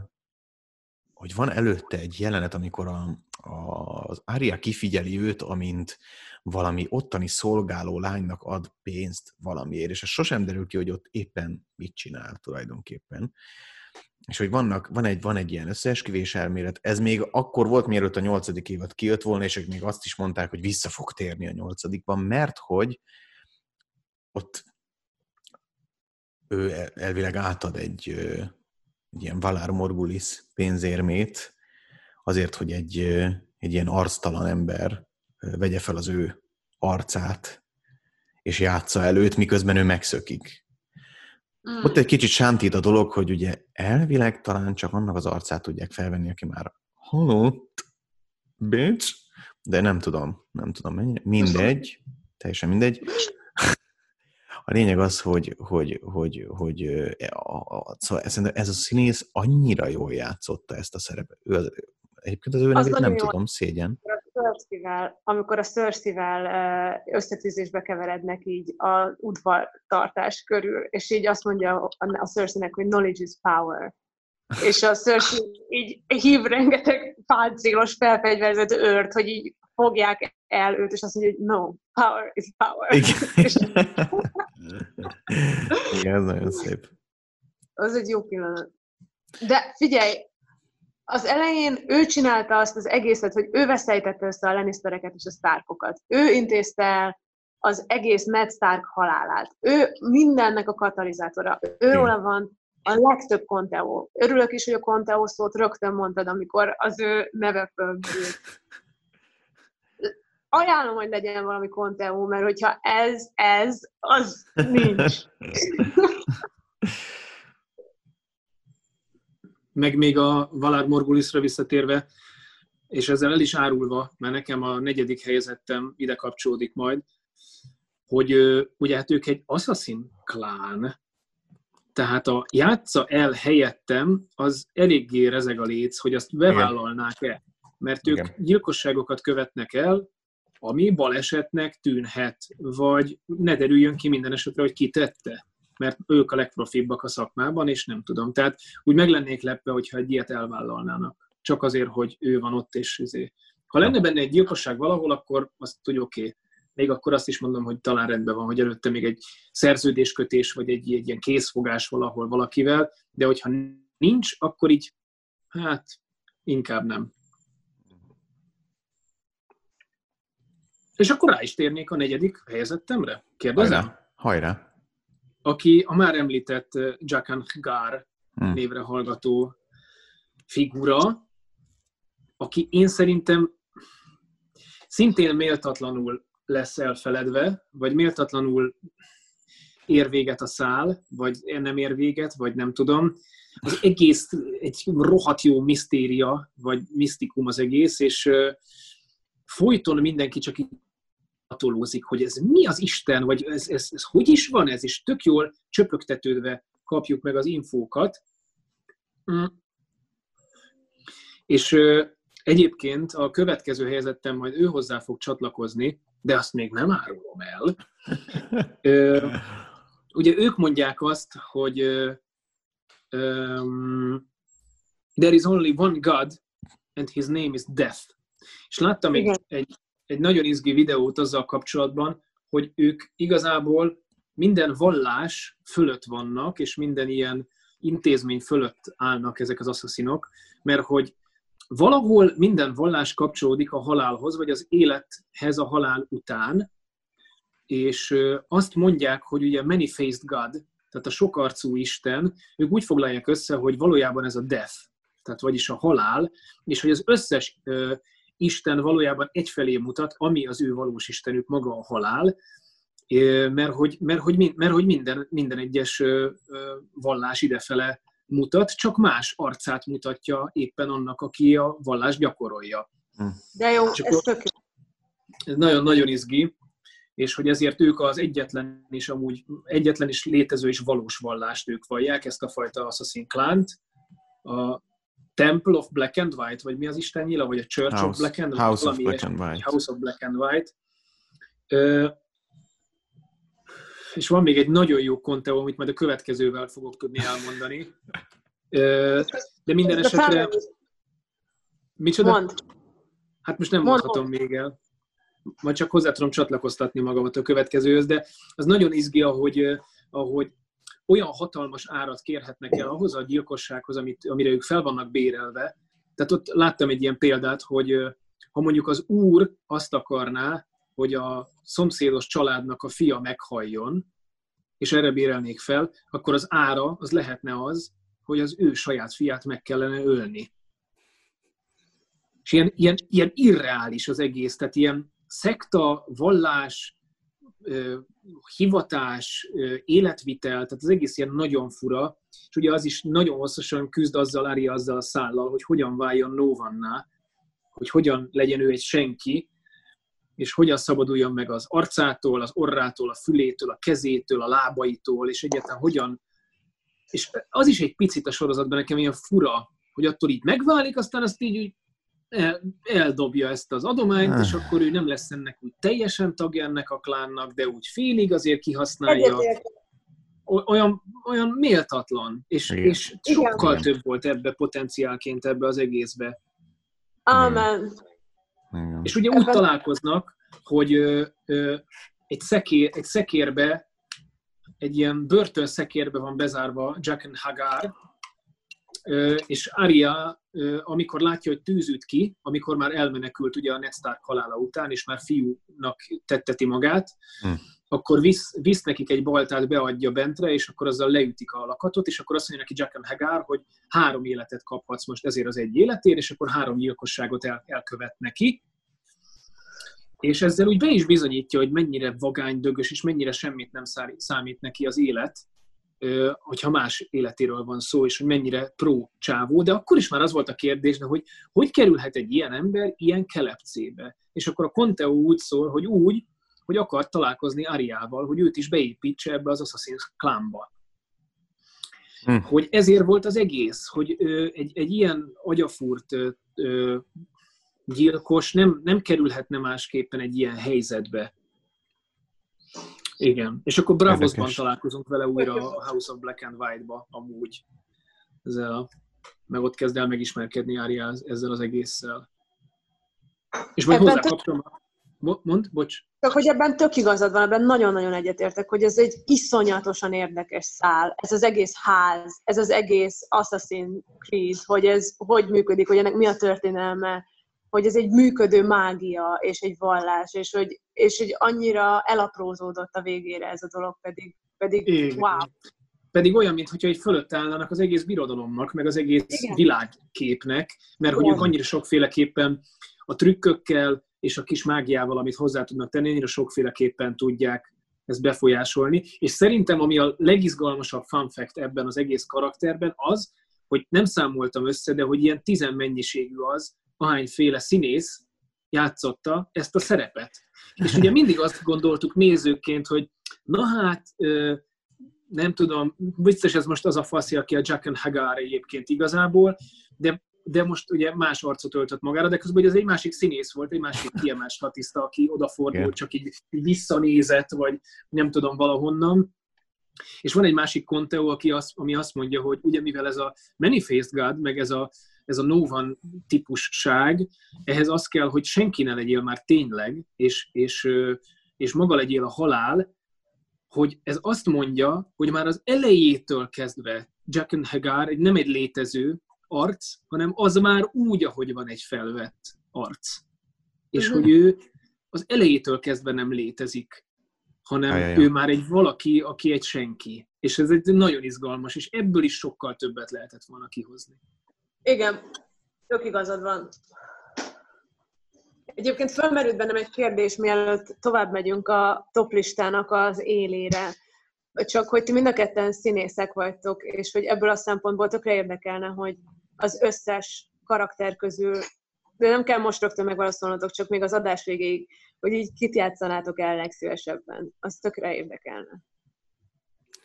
hogy van előtte egy jelenet, amikor a, az Ária kifigyeli őt, amint valami ottani szolgáló lánynak ad pénzt valamiért, és ez sosem derül ki, hogy ott éppen mit csinál tulajdonképpen. És hogy vannak, van, egy, van egy ilyen összeesküvés elmélet, ez még akkor volt, mielőtt a nyolcadik évad kijött volna, és ők még azt is mondták, hogy vissza fog térni a nyolcadikban, mert hogy ott ő elvileg átad egy, egy ilyen Valar Morgulis pénzérmét, azért, hogy egy, egy ilyen arctalan ember vegye fel az ő arcát, és játsza előtt, miközben ő megszökik. Mm. Ott egy kicsit sántít a dolog, hogy ugye elvileg talán csak annak az arcát tudják felvenni, aki már halott, bitch, de nem tudom, nem tudom. Mindegy, teljesen mindegy. A lényeg az, hogy, hogy, hogy, hogy a, a, szóval ez a színész annyira jól játszotta ezt a szerepet. Ő, Egyébként az ő nevét nem tudom, szégyen. amikor a Cersei-vel összetűzésbe keverednek így a udvartartás körül, és így azt mondja a Cersei-nek, hogy knowledge is power. És a Cersei így hív rengeteg páncélos felfegyverzett őrt, hogy így fogják el őt, és azt mondja, hogy no, power is power. Igen, [LAUGHS] Igen ez nagyon szép. Az egy jó pillanat. De figyelj, az elején ő csinálta azt az egészet, hogy ő veszélytette össze a Lannistereket és a Starkokat. Ő intézte el az egész Ned Stark halálát. Ő mindennek a katalizátora. Őróla van a legtöbb Conteo. Örülök is, hogy a Conteo szót rögtön mondtad, amikor az ő neve fölmerült. Ajánlom, hogy legyen valami konteó, mert hogyha ez, ez, az nincs. [LAUGHS] Meg még a Valár Morgulisra visszatérve, és ezzel el is árulva, mert nekem a negyedik helyezettem ide kapcsolódik majd, hogy ugye hát ők egy assassin klán, tehát a játsza el helyettem, az eléggé rezeg a léc, hogy azt bevállalnák-e. Mert ők Igen. gyilkosságokat követnek el, ami balesetnek tűnhet, vagy ne derüljön ki minden esetre, hogy ki tette, mert ők a legprofibbak a szakmában, és nem tudom. Tehát úgy meg lennék lepve, hogyha egy ilyet elvállalnának. Csak azért, hogy ő van ott, és izé. Ha lenne benne egy gyilkosság valahol, akkor azt tudja, oké. Okay. Még akkor azt is mondom, hogy talán rendben van, hogy előtte még egy szerződéskötés, vagy egy, egy ilyen készfogás valahol valakivel, de hogyha nincs, akkor így, hát inkább nem. És akkor rá is térnék a negyedik helyezettemre. Kérdezem? Hajrá. Hajrá. Aki a már említett eh, Jakan Gár hmm. névre hallgató figura, aki én szerintem szintén méltatlanul lesz elfeledve, vagy méltatlanul ér véget a szál, vagy nem ér véget, vagy nem tudom. Az egész egy rohadt jó misztéria, vagy misztikum az egész, és eh, folyton mindenki csak atolózik, hogy ez mi az Isten, vagy ez, ez, ez hogy is van ez, és tök jól csöpögtetődve kapjuk meg az infókat. Mm. És ö, egyébként a következő helyzetem majd ő hozzá fog csatlakozni, de azt még nem árulom el. Ö, ugye ők mondják azt, hogy ö, um, there is only one God, and his name is death. És láttam egy, egy egy nagyon izgi videót azzal kapcsolatban, hogy ők igazából minden vallás fölött vannak, és minden ilyen intézmény fölött állnak ezek az asszaszinok, mert hogy valahol minden vallás kapcsolódik a halálhoz, vagy az élethez a halál után, és azt mondják, hogy ugye many-faced God, tehát a sokarcú Isten, ők úgy foglalják össze, hogy valójában ez a death, tehát vagyis a halál, és hogy az összes Isten valójában egyfelé mutat, ami az ő valós Istenük maga a halál, mert hogy, mert hogy, mert hogy minden, minden egyes vallás idefele mutat, csak más arcát mutatja éppen annak, aki a vallás gyakorolja. Hm. De jó, csak ez tök Ez nagyon-nagyon izgi, és hogy ezért ők az egyetlen és amúgy egyetlen is létező és valós vallást ők vallják, ezt a fajta Assassin Clan-t. A, Temple of Black and White, vagy mi az Isten nyila, vagy a Church House, of Black and White. House of Black and White. House of Black and White. Ö, és van még egy nagyon jó konteó, amit majd a következővel fogok tudni elmondani. Ö, de minden esetre... Micsoda? Mond. Hát most nem mondhatom még el. Majd csak hozzá tudom csatlakoztatni magamat a következőhöz, de az nagyon izgi, ahogy, ahogy olyan hatalmas árat kérhetnek el ahhoz a gyilkossághoz, amit, amire ők fel vannak bérelve. Tehát ott láttam egy ilyen példát, hogy ha mondjuk az úr azt akarná, hogy a szomszédos családnak a fia meghalljon, és erre bérelnék fel, akkor az ára az lehetne az, hogy az ő saját fiát meg kellene ölni. És ilyen, ilyen, ilyen irreális az egész, tehát ilyen szekta, vallás, hivatás, életvitel, tehát az egész ilyen nagyon fura, és ugye az is nagyon hosszasan küzd azzal, Ari azzal a szállal, hogy hogyan váljon Novanná, hogy hogyan legyen ő egy senki, és hogyan szabaduljon meg az arcától, az orrától, a fülétől, a kezétől, a lábaitól, és egyáltalán hogyan... És az is egy picit a sorozatban nekem ilyen fura, hogy attól így megválik, aztán azt így eldobja ezt az adományt, és ah. akkor ő nem lesz ennek úgy teljesen tagja ennek a klánnak, de úgy félig azért kihasználja. Olyan, olyan méltatlan, és, és sokkal Igen. több volt ebbe potenciálként ebbe az egészbe. Amen. Igen. És ugye úgy találkoznak, hogy ö, ö, egy, szekér, egy szekérbe, egy ilyen börtönszekérbe van bezárva Jack and Hagar, és Arya, amikor látja, hogy tűzült ki, amikor már elmenekült ugye a Ned Stark halála után, és már fiúnak tetteti magát, hm. akkor visz, visz nekik egy baltát, beadja bentre, és akkor azzal leütik a lakatot, és akkor azt mondja neki Jaqen Hagar, hogy három életet kaphatsz most ezért az egy életért, és akkor három gyilkosságot el, elkövet neki. és ezzel úgy be is bizonyítja, hogy mennyire vagány, dögös, és mennyire semmit nem számít neki az élet, hogyha más életéről van szó, és hogy mennyire pro csávó, de akkor is már az volt a kérdés, de hogy hogy kerülhet egy ilyen ember ilyen kelepcébe? És akkor a Conteo úgy szól, hogy úgy, hogy akar találkozni Ariával, hogy őt is beépítse ebbe az Assassin's Clanba. Hm. Hogy ezért volt az egész, hogy egy, egy ilyen agyafúrt gyilkos nem, nem kerülhetne másképpen egy ilyen helyzetbe. Igen. És akkor Bravosban találkozunk vele újra a House of Black and White-ba amúgy. Ezzel a, meg ott kezd el megismerkedni Ária ezzel az egésszel. És majd hozzá kapcsolom. Mond, bocs. Csak hogy ebben tök igazad van, ebben nagyon-nagyon egyetértek, hogy ez egy iszonyatosan érdekes szál. Ez az egész ház, ez az egész Assassin Creed, hogy ez hogy működik, hogy ennek mi a történelme, hogy ez egy működő mágia és egy vallás, és hogy, és hogy annyira elaprózódott a végére ez a dolog, pedig, pedig Igen. wow. Pedig olyan, mintha egy fölött állnának az egész birodalomnak, meg az egész Igen. világképnek, mert Igen. hogy ők annyira sokféleképpen a trükkökkel és a kis mágiával, amit hozzá tudnak tenni, annyira sokféleképpen tudják ezt befolyásolni. És szerintem, ami a legizgalmasabb fun fact ebben az egész karakterben, az, hogy nem számoltam össze, de hogy ilyen tizenmennyiségű az, ahányféle színész játszotta ezt a szerepet. És ugye mindig azt gondoltuk nézőként, hogy na hát, nem tudom, biztos ez most az a faszi, aki a Jack and Hagar egyébként igazából, de, de most ugye más arcot öltött magára, de közben ugye ez egy másik színész volt, egy másik kiemelt statiszta, aki odafordult, yeah. csak így, így visszanézett, vagy nem tudom, valahonnan. És van egy másik Conteo, aki azt, ami azt mondja, hogy ugye mivel ez a Many-Faced God, meg ez a ez a no típusság, ehhez az kell, hogy senki ne legyél már tényleg, és, és, és maga legyél a halál, hogy ez azt mondja, hogy már az elejétől kezdve Jack and Hagar egy, nem egy létező arc, hanem az már úgy, ahogy van egy felvett arc. És uh-huh. hogy ő az elejétől kezdve nem létezik, hanem Ajajaj. ő már egy valaki, aki egy senki. És ez egy nagyon izgalmas, és ebből is sokkal többet lehetett volna kihozni. Igen, tök igazad van. Egyébként fölmerült bennem egy kérdés, mielőtt tovább megyünk a top listának az élére. Csak hogy ti mind a ketten színészek vagytok, és hogy ebből a szempontból tökre érdekelne, hogy az összes karakter közül, de nem kell most rögtön megválaszolnotok, csak még az adás végéig, hogy így kit játszanátok el legszívesebben. Az tökre érdekelne.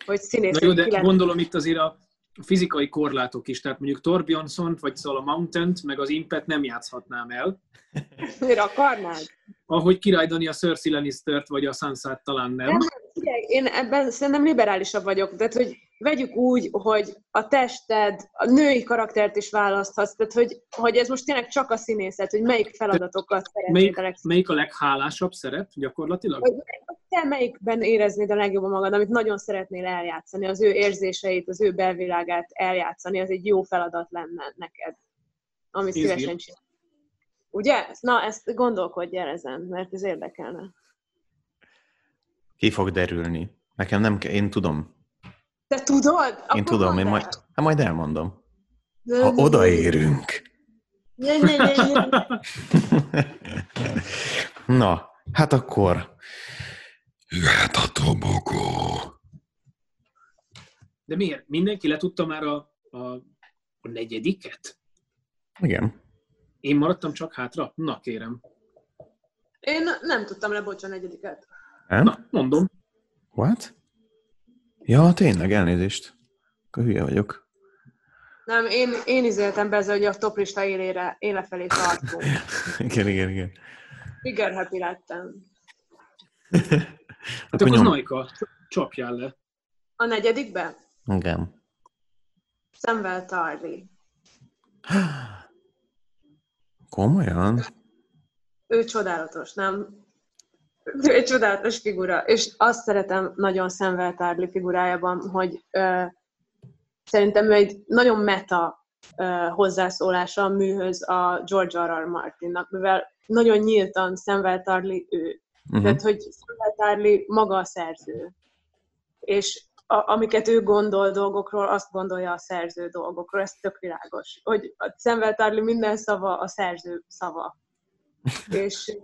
Hogy színészek Na jó, de gondolom itt azért a fizikai korlátok is, tehát mondjuk Torbjonsson vagy szóval a Mountain-t, meg az Impet nem játszhatnám el. Miért akarnád? Ahogy királydani a Cersei Lannister-t, vagy a Sansa-t talán nem. nem én ebben szerintem liberálisabb vagyok, tehát hogy vegyük úgy, hogy a tested, a női karaktert is választhatsz, tehát hogy, hogy ez most tényleg csak a színészet, hogy melyik feladatokat szeretnél melyik, melyik a leghálásabb szerep gyakorlatilag? Hogy te melyikben éreznéd a legjobban magad, amit nagyon szeretnél eljátszani, az ő érzéseit, az ő belvilágát eljátszani, az egy jó feladat lenne neked, amit szívesen csinál. Ugye? Na, ezt gondolkodj el ezen, mert ez érdekelne. Ki fog derülni. Nekem nem kell, én tudom. Te tudod? Én Akkor tudom, én majd, hát majd elmondom. Ha odaérünk. [LAUGHS] Na, hát akkor jöhet a tobogó. De miért? Mindenki letudta már a, a, a negyediket? Igen. Én maradtam csak hátra? Na, kérem. Én nem tudtam le, bocs, a negyediket. Nem? Na, mondom. What? Ja, tényleg, elnézést. Akkor hülye vagyok. Nem, én, én izéltem be ezzel, hogy a toplista élére, éle felé tartunk. [LAUGHS] igen, igen, igen. Igen, happy lettem. hát [LAUGHS] akkor Najka, csapjál le. A negyedikbe? Igen. Szemvel Tarly. [GASPS] Komolyan? Ő csodálatos, nem? Ő egy csodálatos figura, és azt szeretem nagyon Szemvel Tarly figurájában, hogy ö, szerintem ő egy nagyon meta ö, hozzászólása a műhöz a George R. R. Martinnak, mivel nagyon nyíltan Szemvel Tarly ő. Uh-huh. Tehát, hogy Szemvel Tarly maga a szerző. És a, amiket ő gondol dolgokról, azt gondolja a szerző dolgokról, ez tök világos. Hogy a Szemvel Tarly minden szava a szerző szava. [LAUGHS] és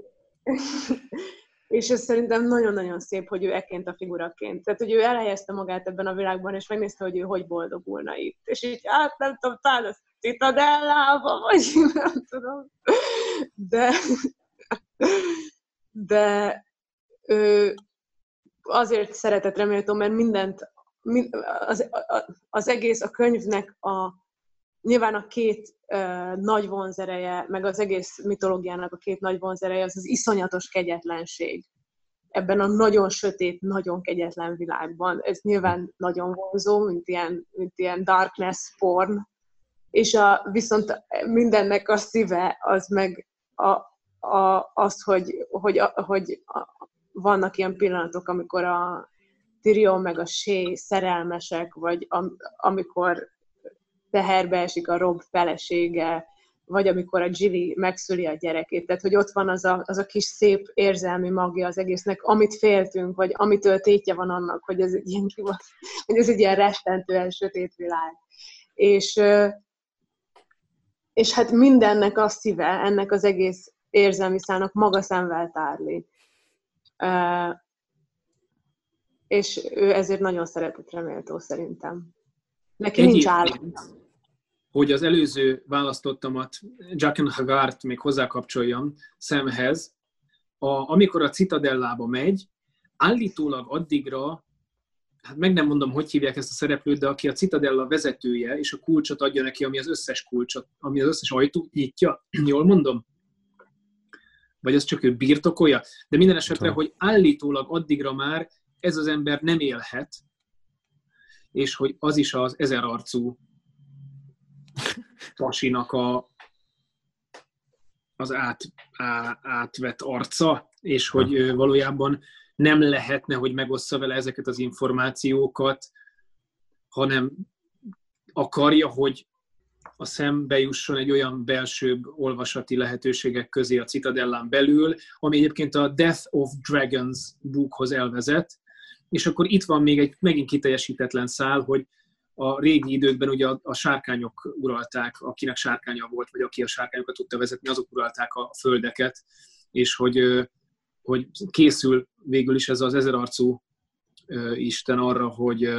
és ez szerintem nagyon-nagyon szép, hogy ő ekként a figuraként. Tehát, hogy ő elhelyezte magát ebben a világban, és megnézte, hogy ő hogy boldogulna itt. És így, hát nem tudom, talán a citadellába, vagy [LAUGHS] nem tudom. De, de ő azért szeretett reméltó, mert mindent, az, az egész a könyvnek a nyilván a két uh, nagy vonzereje, meg az egész mitológiának a két nagy vonzereje, az az iszonyatos kegyetlenség. Ebben a nagyon sötét, nagyon kegyetlen világban. Ez nyilván nagyon vonzó, mint ilyen, mint ilyen darkness porn. És a, viszont mindennek a szíve az meg a, a, az, hogy, hogy, a, hogy a, vannak ilyen pillanatok, amikor a Tyrion meg a Shea szerelmesek, vagy am, amikor teherbe esik a Rob felesége, vagy amikor a Jilly megszüli a gyerekét. Tehát, hogy ott van az a, az a kis szép érzelmi magja az egésznek, amit féltünk, vagy amitől tétje van annak, hogy ez egy ilyen, hogy ez egy ilyen rettentően sötét világ. És, és hát mindennek a szíve, ennek az egész érzelmi szának maga szemvel tárli. És ő ezért nagyon szeretett reméltó szerintem. Neki nincs állam hogy az előző választottamat, Jacken Hagart még hozzákapcsoljam szemhez, a, amikor a Citadellába megy, állítólag addigra, hát meg nem mondom, hogy hívják ezt a szereplőt, de aki a Citadella vezetője, és a kulcsot adja neki, ami az összes kulcsot, ami az összes ajtót nyitja, [CLEARS THROAT] jól mondom? Vagy az csak ő birtokolja? De minden esetre, hogy állítólag addigra már ez az ember nem élhet, és hogy az is az ezerarcú pasinak a, az át, á, átvett arca, és hogy valójában nem lehetne, hogy megossza vele ezeket az információkat, hanem akarja, hogy a szembe jusson egy olyan belsőbb olvasati lehetőségek közé a Citadellán belül, ami egyébként a Death of Dragons bookhoz elvezet, és akkor itt van még egy megint kiteljesítetlen szál, hogy a régi időkben ugye a, a sárkányok uralták, akinek sárkánya volt, vagy aki a sárkányokat tudta vezetni, azok uralták a földeket, és hogy, hogy készül végül is ez az ezerarcú Isten arra, hogy,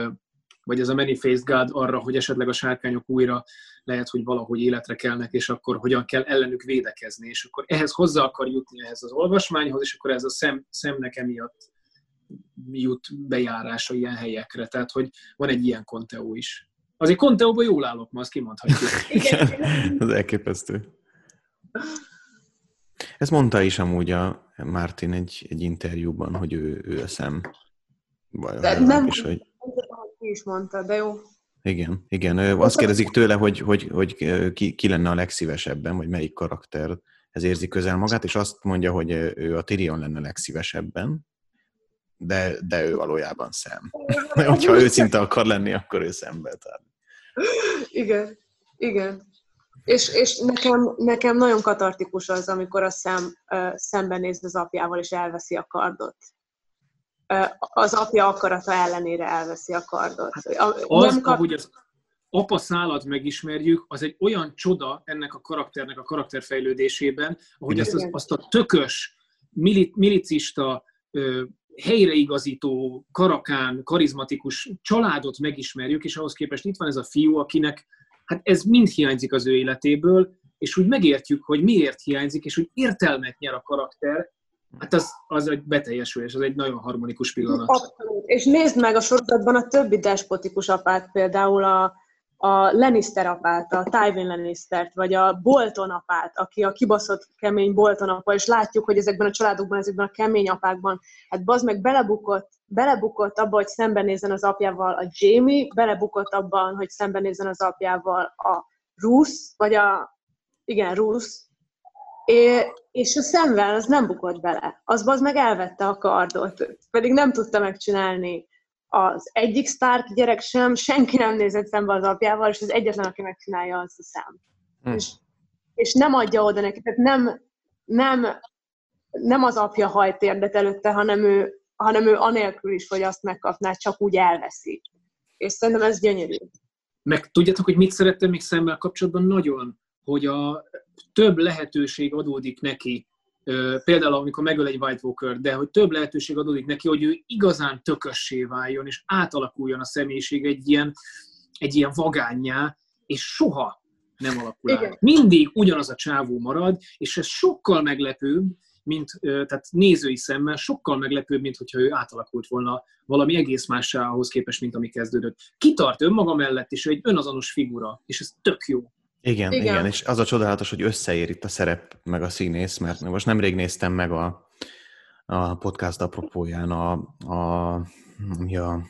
vagy ez a Many-Faced God arra, hogy esetleg a sárkányok újra lehet, hogy valahogy életre kelnek, és akkor hogyan kell ellenük védekezni, és akkor ehhez hozzá akar jutni ehhez az olvasmányhoz, és akkor ez a szem, szemnek emiatt jut bejárása ilyen helyekre. Tehát, hogy van egy ilyen konteó is. Azért konteóban jól állok ma, azt kimondhatjuk. [LAUGHS] Igen, [LAUGHS] az elképesztő. Ezt mondta is amúgy a Martin egy, egy interjúban, hogy ő, ő a szem. Vagy de nem, is, hogy... Ki is mondta, de jó. Igen, igen. Azt kérdezik tőle, hogy, hogy, hogy ki, ki lenne a legszívesebben, vagy melyik karakter ez érzi közel magát, és azt mondja, hogy ő a Tyrion lenne a legszívesebben, de, de ő valójában szem. [LAUGHS] Hogyha őszinte akar lenni, akkor ő szembe. Tehát. Igen, igen. És, és nekem, nekem nagyon katartikus az, amikor a szem uh, szembenéz az apjával, és elveszi a kardot. Uh, az apja akarata ellenére elveszi a kardot. Hát az, nem kap... ahogy az apa szállat megismerjük, az egy olyan csoda ennek a karakternek a karakterfejlődésében, ahogy azt, az, azt a tökös, milicista, helyreigazító, karakán, karizmatikus családot megismerjük, és ahhoz képest itt van ez a fiú, akinek hát ez mind hiányzik az ő életéből, és úgy megértjük, hogy miért hiányzik, és hogy értelmet nyer a karakter, hát az, az egy beteljesülés, az egy nagyon harmonikus pillanat. Abszolút. És nézd meg a sorozatban a többi despotikus apát, például a, a Lannister apát, a Tywin Lannistert, vagy a Bolton apát, aki a kibaszott kemény Bolton apa, és látjuk, hogy ezekben a családokban, ezekben a kemény apákban, hát bazd meg belebukott, belebukott abba, hogy szembenézzen az apjával a Jamie, belebukott abban, hogy szembenézzen az apjával a Ruth, vagy a, igen, Ruth, és a szemvel az nem bukott bele. Az az meg elvette a kardot, pedig nem tudta megcsinálni az egyik Stark gyerek sem, senki nem nézett szembe az apjával, és az egyetlen, aki megcsinálja, az a szem. Hmm. És, és nem adja oda neki, tehát nem, nem, nem az apja hajt térdet előtte, hanem ő, hanem ő anélkül is, hogy azt megkapná, csak úgy elveszi. És szerintem ez gyönyörű. Meg tudjátok, hogy mit szerettem még szemmel kapcsolatban? Nagyon, hogy a több lehetőség adódik neki például amikor megöl egy White Walker, de hogy több lehetőség adódik neki, hogy ő igazán tökössé váljon, és átalakuljon a személyiség egy ilyen, egy ilyen vagányá, és soha nem alakul Igen. át. Mindig ugyanaz a csávó marad, és ez sokkal meglepőbb, mint, tehát nézői szemmel sokkal meglepőbb, mint hogyha ő átalakult volna valami egész mássá ahhoz képest, mint ami kezdődött. Kitart önmaga mellett, és ő egy önazonos figura, és ez tök jó. Igen, igen, igen, és az a csodálatos, hogy összeér itt a szerep meg a színész, mert most nemrég néztem meg a, a podcast apropóján a, a, a,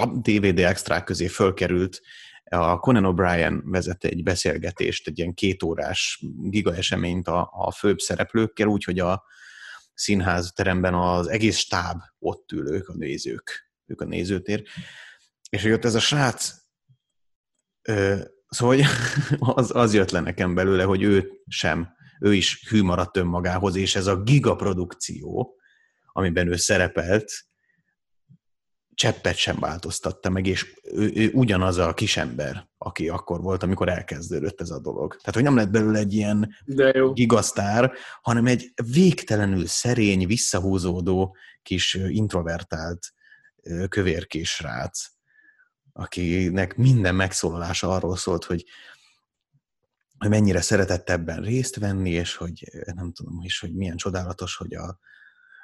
a DVD extrák közé fölkerült a Conan O'Brien vezette egy beszélgetést, egy ilyen kétórás giga eseményt a, a főbb szereplőkkel, úgyhogy a színház teremben az egész stáb ott ül, ők a nézők, ők a nézőtér. És hogy ott ez a srác, ö, szóval [LAUGHS] az, az jött le nekem belőle, hogy ő sem, ő is hű maradt önmagához, és ez a gigaprodukció, amiben ő szerepelt, cseppet sem változtatta meg, és ő, ő ugyanaz a kisember, aki akkor volt, amikor elkezdődött ez a dolog. Tehát, hogy nem lett belőle egy ilyen gigasztár, hanem egy végtelenül szerény, visszahúzódó, kis introvertált kövérkés srác, akinek minden megszólalása arról szólt, hogy hogy mennyire szeretett ebben részt venni, és hogy nem tudom is, hogy milyen csodálatos, hogy a,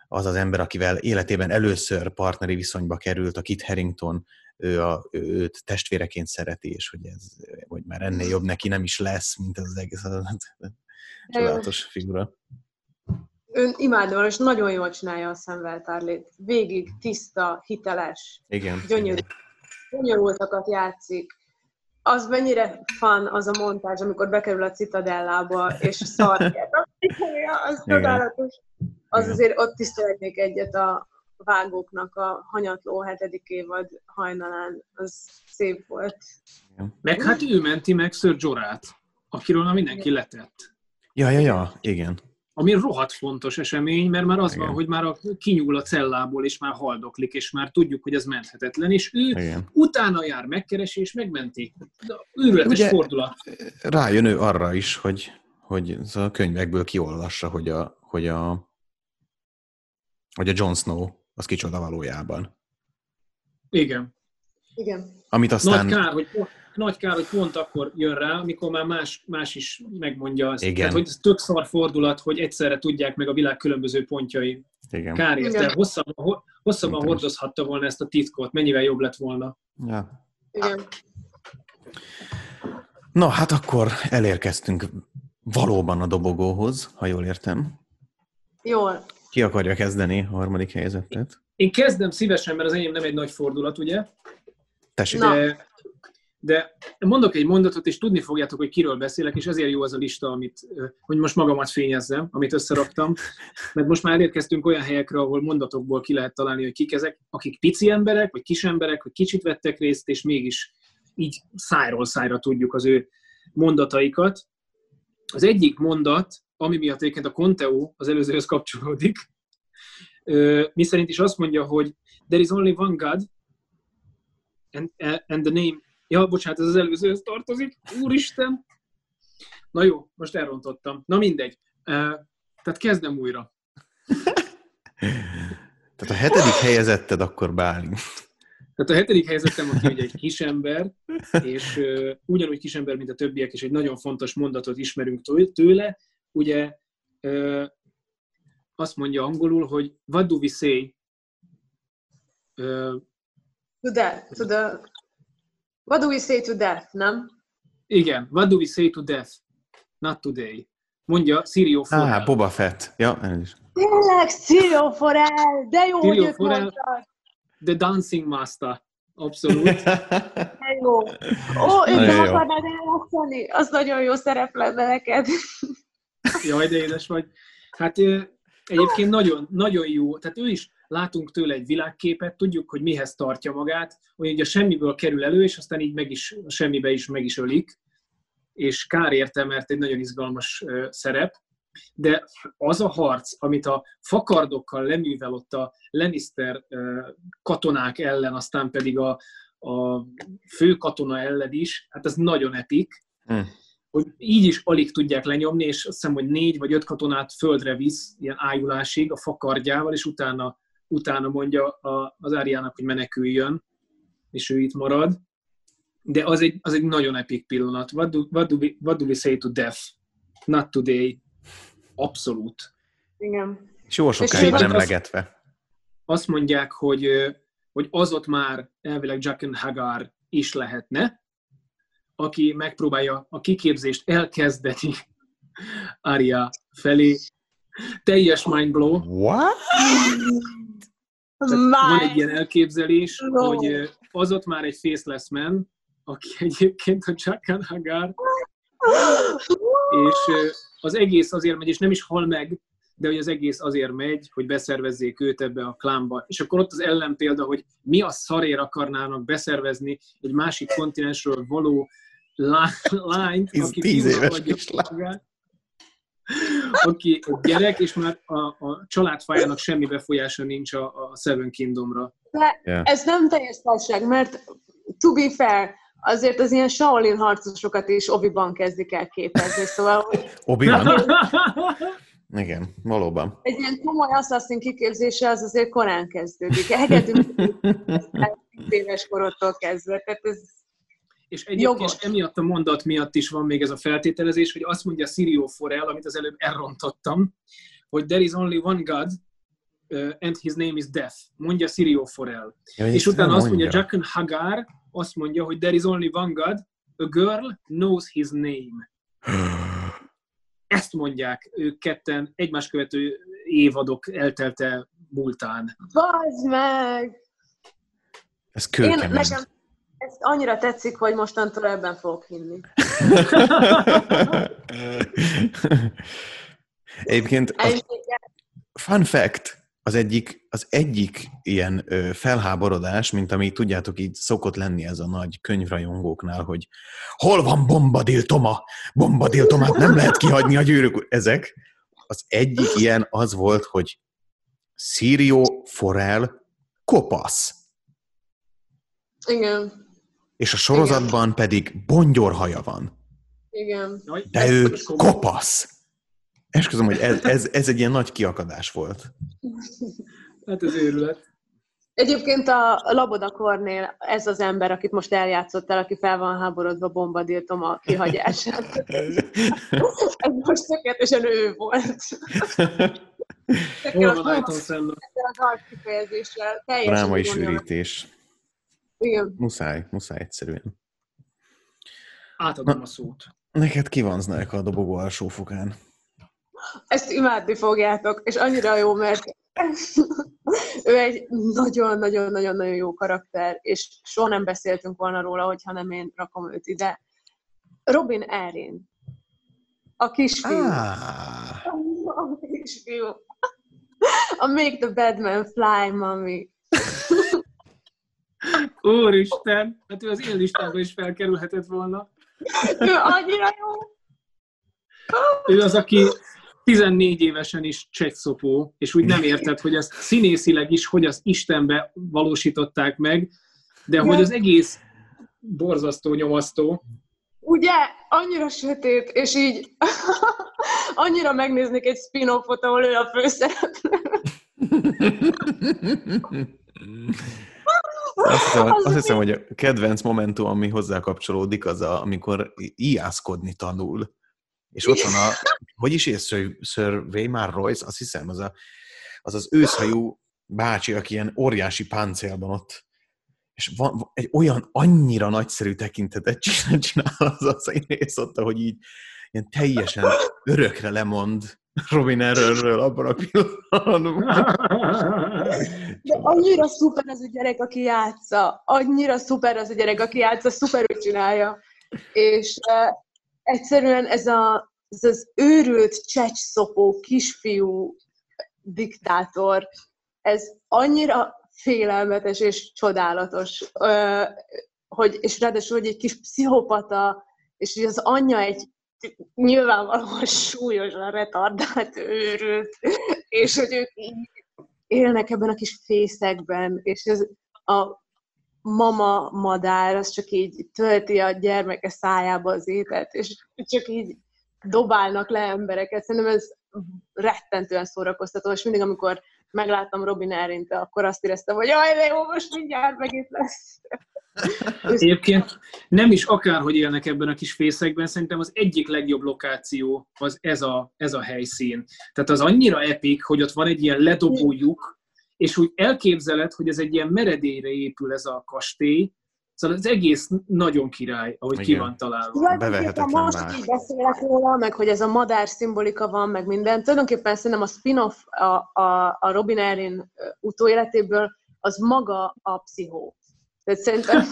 az az ember, akivel életében először partneri viszonyba került, a Kit Harrington, ő a, őt testvéreként szereti, és hogy ez, hogy már ennél jobb neki nem is lesz, mint ez az egész csodálatos figura. Ön imádom, és nagyon jól csinálja a szemveltárlét. Végig tiszta, hiteles, Igen. gyönyörű, gyönyörültakat játszik. Az mennyire fan az a montázs, amikor bekerül a citadellába, és szarja. az csodálatos az azért ott is szeretnék egyet a vágóknak a hanyatló hetedik évad hajnalán, az szép volt. Meg hát ő menti meg Sir Jorát, akiről már mindenki letett. Ja, ja, ja, igen. Ami rohadt fontos esemény, mert már az igen. van, hogy már a, kinyúl a cellából, és már haldoklik, és már tudjuk, hogy ez menthetetlen, és ő igen. utána jár megkeresi, és megmenti. Őrületes Ugye, fordulat. Rájön ő arra is, hogy, hogy a könyvekből kiolvassa, hogy a, hogy a hogy a Jon Snow az kicsoda valójában. Igen. Igen. Amit aztán... Nagy kár, hogy, nagy kár, hogy pont akkor jön rá, amikor már más, más is megmondja azt. Igen. Tehát, hogy ez tök szar fordulat, hogy egyszerre tudják meg a világ különböző pontjai. Igen. Kár érte. Hosszabban, hosszabban hordozhatta volna ezt a titkot, mennyivel jobb lett volna. Ja. Igen. Na, hát akkor elérkeztünk valóban a dobogóhoz, ha jól értem. Jól. Ki akarja kezdeni a harmadik helyzetet? Én kezdem szívesen, mert az enyém nem egy nagy fordulat, ugye? Tessék. De, de mondok egy mondatot, és tudni fogjátok, hogy kiről beszélek, és ezért jó az a lista, amit, hogy most magamat fényezzem, amit összeraktam. Mert most már elérkeztünk olyan helyekre, ahol mondatokból ki lehet találni, hogy kik ezek, akik pici emberek, vagy kis emberek, vagy kicsit vettek részt, és mégis így szájról szájra tudjuk az ő mondataikat. Az egyik mondat, ami miatt egyébként a Conteo az előzőhöz kapcsolódik, mi szerint is azt mondja, hogy there is only one God, and, and the name, ja, bocsánat, ez az előzőhöz tartozik, úristen. Na jó, most elrontottam. Na mindegy. Tehát kezdem újra. Tehát a hetedik helyezetted akkor Bálint. Tehát a hetedik helyzetem, aki ugye egy kisember, és uh, ugyanúgy kisember, mint a többiek, és egy nagyon fontos mondatot ismerünk tőle, ugye ö, azt mondja angolul, hogy what do we say? To death, to the... What do we say to death, nem? Igen, what do we say to death? Not today. Mondja Sirio Forel. Ah, Boba Fett. Ja, ez is. Tényleg, Sirio Forel! De jó, Sirio hogy Forel, The Dancing Master. Abszolút. [LAUGHS] jó. Ó, őt nem akarnád eljátszani? Az nagyon jó szerep lenne neked. Jaj, de édes vagy. Hát egyébként nagyon, nagyon jó, tehát ő is látunk tőle egy világképet, tudjuk, hogy mihez tartja magát, hogy a semmiből kerül elő, és aztán így meg is, semmibe is meg is ölik, és kár érte, mert egy nagyon izgalmas szerep, de az a harc, amit a fakardokkal leművel ott a Lannister katonák ellen, aztán pedig a, a fő katona ellen is, hát ez nagyon epik. Hmm hogy így is alig tudják lenyomni, és azt hiszem, hogy négy vagy öt katonát földre visz, ilyen ájulásig a fakardjával, és utána, utána mondja a, az Áriának, hogy meneküljön, és ő itt marad. De az egy, az egy nagyon epik pillanat. What do, what, do we, what do we say to death? Not today. Abszolút. Igen. Sorsokáig emlegetve. Azt mondják, hogy, hogy az ott már elvileg Jack and Hagar is lehetne, aki megpróbálja a kiképzést elkezdeni Aria felé. Teljes mindblow. What? Van egy ilyen elképzelés, no. hogy az ott már egy faceless man, aki [LAUGHS] egyébként a Jack Hagar, és az egész azért megy, és nem is hal meg, de hogy az egész azért megy, hogy beszervezzék őt ebbe a klámba. És akkor ott az ellenpélda, hogy mi a szarér akarnának beszervezni egy másik kontinensről való lányt, aki tíz éves kislány. [LAUGHS] Aki a gyerek, és már a, a családfájának semmi befolyása nincs a, a Seven Kingdomra. De yeah. ez nem teljes fasság, mert to be fair, azért az ilyen Shaolin harcosokat is obiban kezdik el képezni, szóval... [LAUGHS] Obiban? [LAUGHS] Igen, valóban. Egy ilyen komoly asszaszín kiképzése az azért korán kezdődik. Engedünk éves korottól kezdve, tehát ez és egyébként emiatt a mondat miatt is van még ez a feltételezés, hogy azt mondja Sirio Forel, amit az előbb elrontottam, hogy there is only one God, uh, and his name is Death. Mondja Sirio Forel. Ja, és utána azt mondja Jacken Hagar, azt mondja, hogy there is only one God, a girl knows his name. Ezt mondják ők ketten egymás követő évadok eltelte múltán. Bazd meg! Ez kőkemény. Én, nekem, ez annyira tetszik, hogy mostantól ebben fogok hinni. Egyébként az, fun fact, az egyik, az egyik ilyen ö, felháborodás, mint ami tudjátok így szokott lenni ez a nagy könyvrajongóknál, hogy hol van Bombadil Toma? Bombadil Tomát nem lehet kihagyni a gyűrűk. Ezek. Az egyik ilyen az volt, hogy Sirio Forel kopasz. Igen. És a sorozatban Igen. pedig bongyorhaja van. Igen. De ő kopasz. Esküszöm, hogy ez, ez, ez egy ilyen nagy kiakadás volt. Hát ez őrület. Egyébként a Labodakornél ez az ember, akit most eljátszottál, aki fel van háborodva bombadiltom a kihagyását. [LAUGHS] ez most tökéletesen ő volt. Hol van Ayton Ezzel az arckifejezéssel. Drámai sűrítés. Igen. Muszáj, muszáj egyszerűen. Átadom Na, a szót. Neked ki van a dobogó alsó fokán? Ezt imádni fogjátok, és annyira jó, mert ő egy nagyon-nagyon-nagyon-nagyon jó karakter, és soha nem beszéltünk volna róla, hogyha nem én rakom őt ide. Robin Erin. A kisfiú. Ah. A kisfiú. A Make the Badman Fly, mami. [LAUGHS] Úristen, hát ő az én listámba is felkerülhetett volna. Ő annyira jó. Ő az, aki 14 évesen is csettszopó, és úgy nem érted, hogy ezt színészileg is, hogy az Istenbe valósították meg, de hogy az egész borzasztó, nyomasztó. Ugye, annyira sötét, és így [LAUGHS] annyira megnéznék egy spin-offot, ahol ő a főszereplő. [LAUGHS] Azt hiszem, azt hiszem, hogy a kedvenc momentum, ami hozzá kapcsolódik, az a, amikor ijászkodni tanul. És ott van a, hogy is ész Sir, Weimar Royce, azt hiszem, az, a, az az őszhajú bácsi, aki ilyen óriási páncélban ott, és van egy olyan annyira nagyszerű tekintetet csinál az a színész ott, hogy így ilyen teljesen örökre lemond Robin Errorről abban a pillanatban. De annyira szuper az a gyerek, aki játsza. Annyira szuper az a gyerek, aki játsza, szuperül csinálja. És uh, egyszerűen ez, a, ez az őrült csecsszopó kisfiú diktátor, ez annyira félelmetes és csodálatos, uh, hogy, és ráadásul, hogy egy kis pszichopata, és hogy az anyja egy nyilvánvalóan súlyosan retardált őrült, és hogy ők így élnek ebben a kis fészekben, és ez a mama madár, az csak így tölti a gyermeke szájába az ételt, és csak így dobálnak le embereket. Szerintem ez rettentően szórakoztató, és mindig, amikor megláttam Robin Erint, akkor azt éreztem, hogy jaj, de jó, most mindjárt megint lesz. Egyébként nem is akárhogy élnek ebben a kis fészekben, szerintem az egyik legjobb lokáció az ez a, ez a helyszín. Tehát az annyira epik, hogy ott van egy ilyen ledobó lyuk, és úgy elképzeled, hogy ez egy ilyen meredélyre épül ez a kastély, Szóval az egész nagyon király, ahogy Igen. ki van találva. Bevehetetlen most már. így beszélek róla, meg hogy ez a madár szimbolika van, meg minden. Tulajdonképpen szerintem a spin-off a, a, a Robin Erin utóéletéből az maga a pszichó. Tehát szerintem...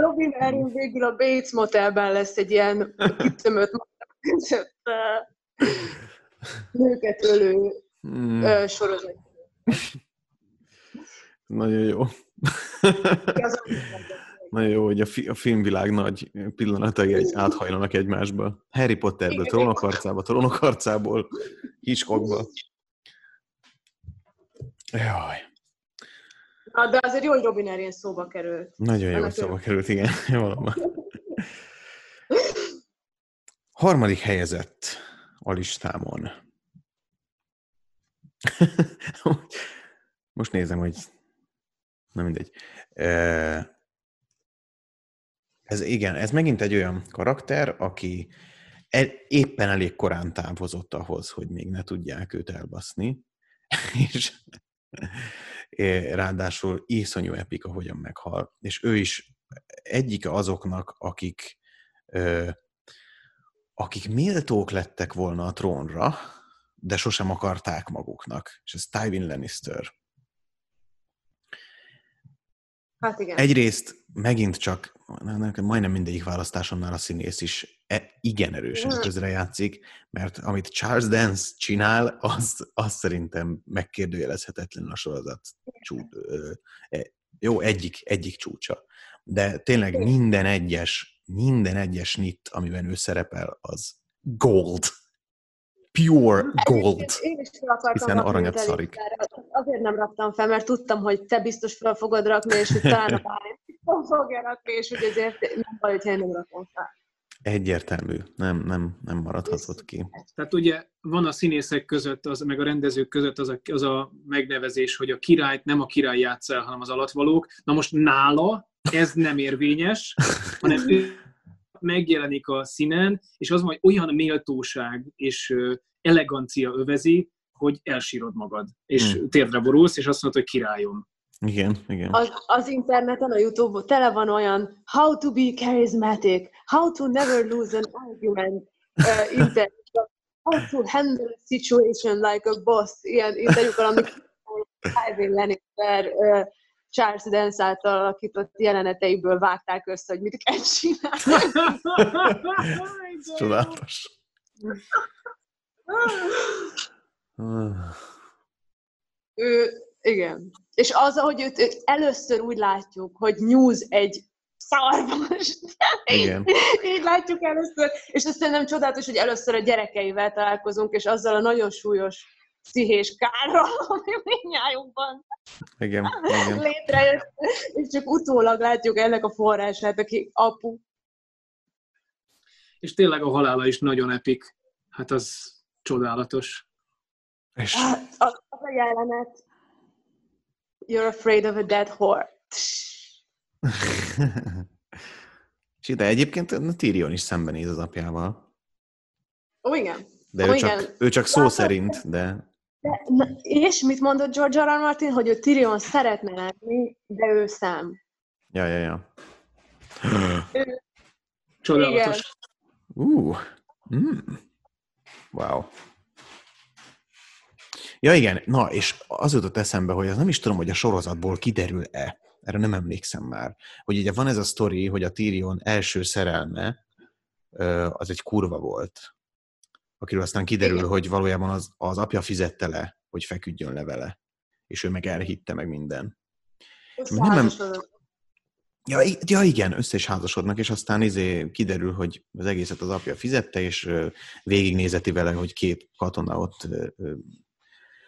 Robin Erin végül a Bates Motelben lesz egy ilyen kitömött nőket ölő hmm. sorozat. Nagyon jó. Nagyon jó, hogy a, fi- a filmvilág nagy pillanatai egy áthajlanak egymásba. Harry Potterből, trónok arcába, trónok arcából, Hitchcockba. Jaj. Na, de azért jó, hogy Robin Erén szóba került. Nagyon jó, hogy szóba került, igen. [LAUGHS] Valóban. Harmadik helyezett a listámon. [LAUGHS] Most nézem, hogy nem mindegy. Ez igen, ez megint egy olyan karakter, aki e- éppen elég korán távozott ahhoz, hogy még ne tudják őt elbaszni, [LAUGHS] és ráadásul iszonyú epik, ahogyan meghal. És ő is egyike azoknak, akik, akik méltók lettek volna a trónra, de sosem akarták maguknak. És ez Tywin Lannister. Hát igen. Egyrészt megint csak, majdnem mindegyik választásonnál a színész is e, igen erősen mm. közrejátszik, mert amit Charles Dance csinál, az, az szerintem megkérdőjelezhetetlen a sorozat csú, e, jó, egyik, egyik csúcsa. De tényleg minden egyes, minden egyes nit, amiben ő szerepel, az gold pure gold. Én is fel hiszen aranyat szarik. Azért nem raktam fel, mert tudtam, hogy te biztos fel fogod rakni, és hogy talán a [LAUGHS] nem [LAUGHS] fogja rakni, és hogy ezért nem baj, hogy én nem rakom fel. Egyértelmű, nem, nem, nem maradhatott ki. Tehát ugye van a színészek között, az, meg a rendezők között az a, az a megnevezés, hogy a királyt nem a király játsz el, hanem az alatvalók. Na most nála ez nem érvényes, hanem ő [LAUGHS] megjelenik a színen, és az majd olyan méltóság és elegancia övezi, hogy elsírod magad, és hmm. térdre borulsz, és azt mondod, hogy királyom. Igen, igen. Az, az interneten, a Youtube-on tele van olyan how to be charismatic, how to never lose an argument, uh, [LAUGHS] internet, how to handle a situation like a boss, ilyen interjúkkal, amik [LAUGHS] Ivan Lannister uh, Charles Dance által alakított jeleneteiből vágták össze, hogy mit kell csinálni. [LAUGHS] Csodálatos. ő, igen. És az, hogy őt, őt először úgy látjuk, hogy News egy szarvas. Igen. [LAUGHS] Így látjuk először. És azt szerintem csodálatos, hogy először a gyerekeivel találkozunk, és azzal a nagyon súlyos pszichés kárra, [LAUGHS] ami mindnyájunkban igen, igen. létrejött, és csak utólag látjuk ennek a forrását, aki apu. És tényleg a halála is nagyon epik. Hát az csodálatos. És... Hát, az, az a jelenet, you're afraid of a dead horse. [LAUGHS] de egyébként a Tyrion is szembenéz az apjával. Ó, igen. De Ó, ő, igen. Csak, ő csak szó Látom, szerint, de... De, na, és mit mondott George R. R. Martin, hogy ő Tyrion szeretne lenni, de ő szám. Ja, ja, ja. Ő... Csodálatos. Uh, mm. Wow. Ja igen, na és az jutott eszembe, hogy az nem is tudom, hogy a sorozatból kiderül-e, erre nem emlékszem már, hogy ugye van ez a sztori, hogy a Tyrion első szerelme az egy kurva volt, akiről aztán kiderül, Igen. hogy valójában az, az apja fizette le, hogy feküdjön le vele, és ő meg elhitte meg minden. Nem, Ja, ja, igen, össze is házasodnak, és aztán izé kiderül, hogy az egészet az apja fizette, és végignézeti vele, hogy két katona ott...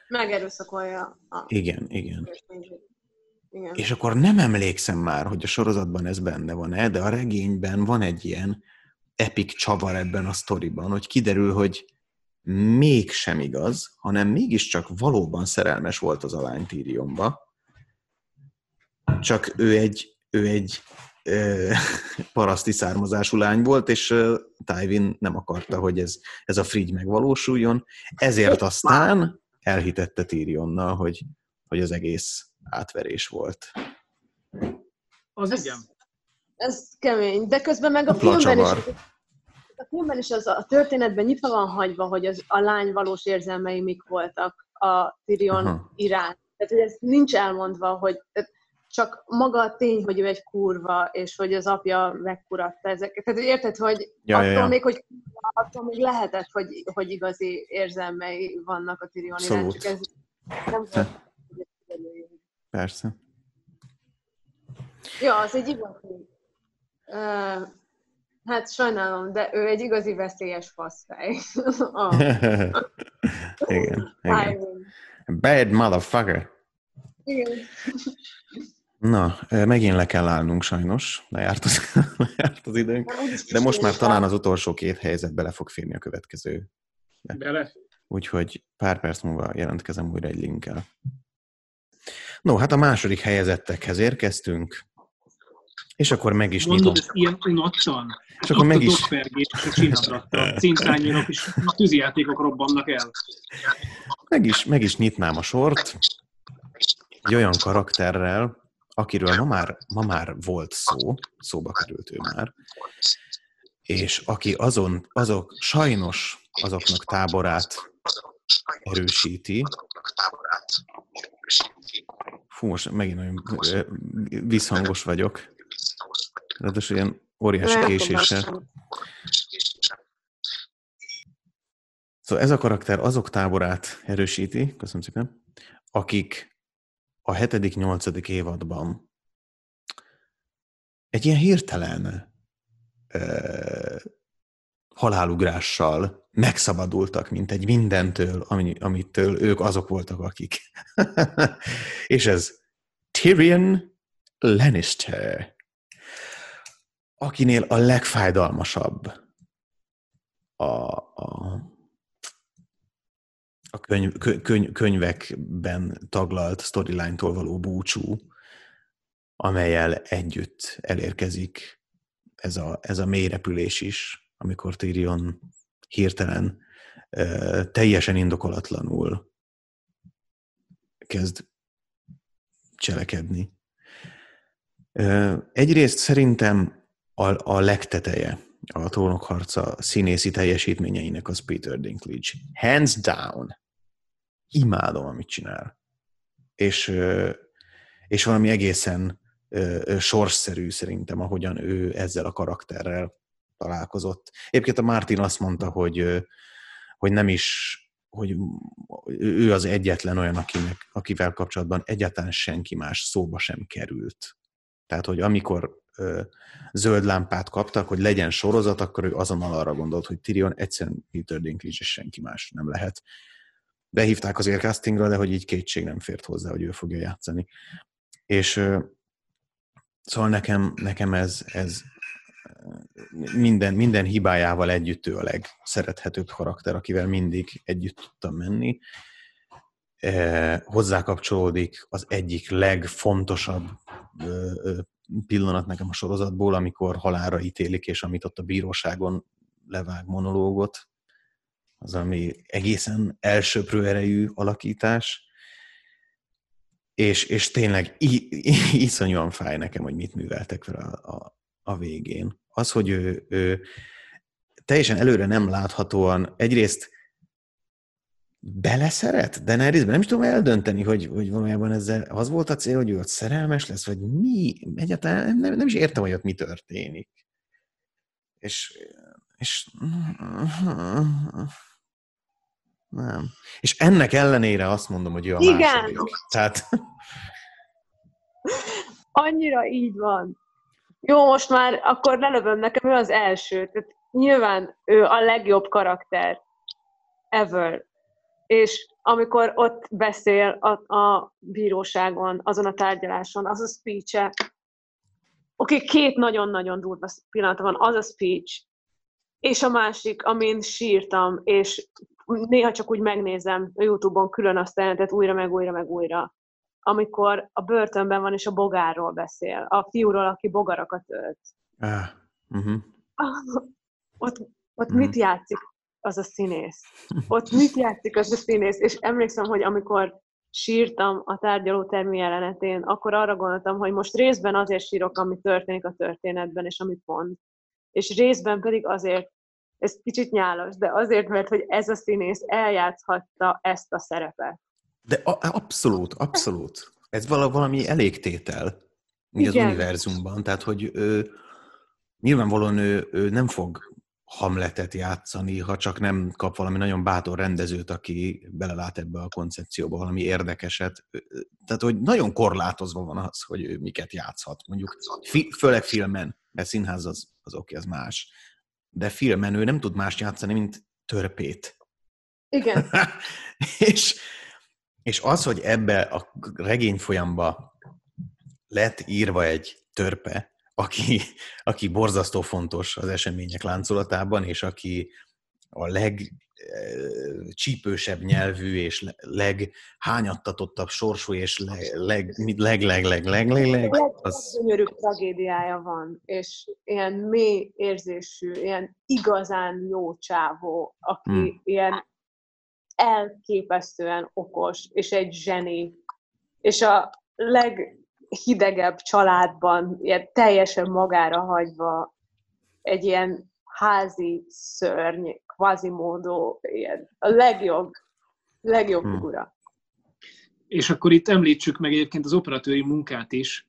Megerőszakolja. A... Igen, igen. igen. És akkor nem emlékszem már, hogy a sorozatban ez benne van-e, de a regényben van egy ilyen epic csavar ebben a sztoriban, hogy kiderül, hogy mégsem igaz, hanem mégiscsak valóban szerelmes volt az a lány Tyrionba, csak ő egy ő egy ö, [LAUGHS] paraszti származású lány volt, és ö, Tywin nem akarta, hogy ez, ez a frigy megvalósuljon, ezért aztán elhitette Tyrionnal, hogy, hogy az egész átverés volt. Az ez, igen. Ez kemény, de közben meg a, a filmben is, a filmben is az a történetben nyitva van hagyva, hogy az, a lány valós érzelmei mik voltak a Tyrion Aha. iránt. Tehát, hogy ez nincs elmondva, hogy csak maga a tény, hogy ő egy kurva, és hogy az apja megkuratta ezeket. Tehát érted, hogy ja, attól, ja, ja. Még, hogy attól még lehetett, hogy, hogy igazi érzelmei vannak a Tyrion iránt, csak ez nem volt, Persze. Ja, az egy igazi. Uh, hát sajnálom, de ő egy igazi veszélyes faszfej. [LAUGHS] oh. [LAUGHS] igen, igen. Bad motherfucker. Igen. Na, megint le kell állnunk sajnos, lejárt az, [LAUGHS] lejárt az időnk, de most már talán az utolsó két helyzet bele fog férni a következő. Bele. Úgyhogy pár perc múlva jelentkezem újra egy linkkel. No, hát a második helyezettekhez érkeztünk, és akkor meg is Mondod, nyitom. ilyen unattan. És akkor meg is... Cintányérok és tűzijátékok robbannak el. Meg is, meg is nyitnám a sort egy olyan karakterrel, akiről ma már, ma már volt szó, szóba került ő már, és aki azon, azok sajnos azoknak táborát erősíti. Fú, most megint nagyon visszhangos vagyok. Ráadásul ilyen óriási késéssel. Szóval ez a karakter azok táborát erősíti, köszönöm szépen, akik a hetedik, nyolcadik évadban egy ilyen hirtelen ö, halálugrással megszabadultak, mint egy mindentől, ami, amitől ők azok voltak, akik. [LAUGHS] És ez Tyrion Lannister, akinél a legfájdalmasabb a, a a könyv, könyv, könyvekben taglalt storyline-tól való búcsú, amelyel együtt elérkezik ez a, ez a mélyrepülés is, amikor Tyrion hirtelen teljesen indokolatlanul kezd cselekedni. Egyrészt szerintem a, a legteteje a trónok harca színészi teljesítményeinek az Peter Dinklage. Hands down imádom, amit csinál. És, és valami egészen sorsszerű szerintem, ahogyan ő ezzel a karakterrel találkozott. Egyébként a Martin azt mondta, hogy, hogy nem is, hogy ő az egyetlen olyan, akinek, akivel kapcsolatban egyáltalán senki más szóba sem került. Tehát, hogy amikor zöld lámpát kaptak, hogy legyen sorozat, akkor ő azonnal arra gondolt, hogy Tyrion egyszerűen Peter Dinklage és senki más nem lehet behívták az castingra, de hogy így kétség nem fért hozzá, hogy ő fogja játszani. És szóval nekem, nekem ez, ez minden, minden hibájával együtt ő a legszerethetőbb karakter, akivel mindig együtt tudtam menni. hozzá kapcsolódik az egyik legfontosabb pillanat nekem a sorozatból, amikor halára ítélik, és amit ott a bíróságon levág monológot, az ami egészen elsőprő erejű alakítás, és, és tényleg iszonyúan fáj nekem, hogy mit műveltek vele a, a, a végén. Az, hogy ő, ő teljesen előre nem láthatóan egyrészt beleszeret de részben nem is tudom eldönteni, hogy, hogy valójában ezzel az volt a cél, hogy ő ott szerelmes lesz, vagy mi? Egyáltalán nem, nem is értem, hogy ott mi történik. És, és nem. És ennek ellenére azt mondom, hogy ő a Igen. második. Tehát... Annyira így van. Jó, most már akkor lelövöm, nekem ő az első. Tehát nyilván ő a legjobb karakter ever. És amikor ott beszél a, a bíróságon, azon a tárgyaláson, az a speech -e, Oké, okay, két nagyon-nagyon durva pillanat van, az a speech, és a másik, amin sírtam, és néha csak úgy megnézem a Youtube-on külön azt jelentet újra, meg újra, meg újra. Amikor a börtönben van, és a bogárról beszél, a fiúról, aki bogarakat ölt. Ah, uh-huh. ott ott uh-huh. mit játszik az a színész? Ott mit játszik az a színész? És emlékszem, hogy amikor sírtam a tárgyaló termi jelenetén, akkor arra gondoltam, hogy most részben azért sírok, ami történik a történetben, és amit mond. És részben pedig azért, ez kicsit nyálas, de azért, mert hogy ez a színész eljátszhatta ezt a szerepet. De a- abszolút, abszolút. Ez valami elégtétel mi az univerzumban. Tehát, hogy ő, nyilvánvalóan ő, ő nem fog Hamletet játszani, ha csak nem kap valami nagyon bátor rendezőt, aki belelát ebbe a koncepcióba, valami érdekeset. Tehát, hogy nagyon korlátozva van az, hogy ő miket játszhat. Mondjuk, fi, főleg filmen, mert színház az, az oké, az más. De filmen ő nem tud más játszani, mint törpét. Igen. [LAUGHS] és, és az, hogy ebbe a regény folyamba lett írva egy törpe, aki, aki borzasztó fontos az események láncolatában, és aki a legcsípősebb eh, nyelvű és leghányattatottabb sorsú és leg, leg, leg, leg, leg, leg, leg, az... Gyönyörű tragédiája van, és ilyen mély érzésű, ilyen igazán jó csávó, aki hmm. ilyen elképesztően okos, és egy zseni, és a leg hidegebb családban, ilyen teljesen magára hagyva, egy ilyen házi szörny, módó, ilyen a legjobb, legjobb hmm. figura. És akkor itt említsük meg egyébként az operatőri munkát is,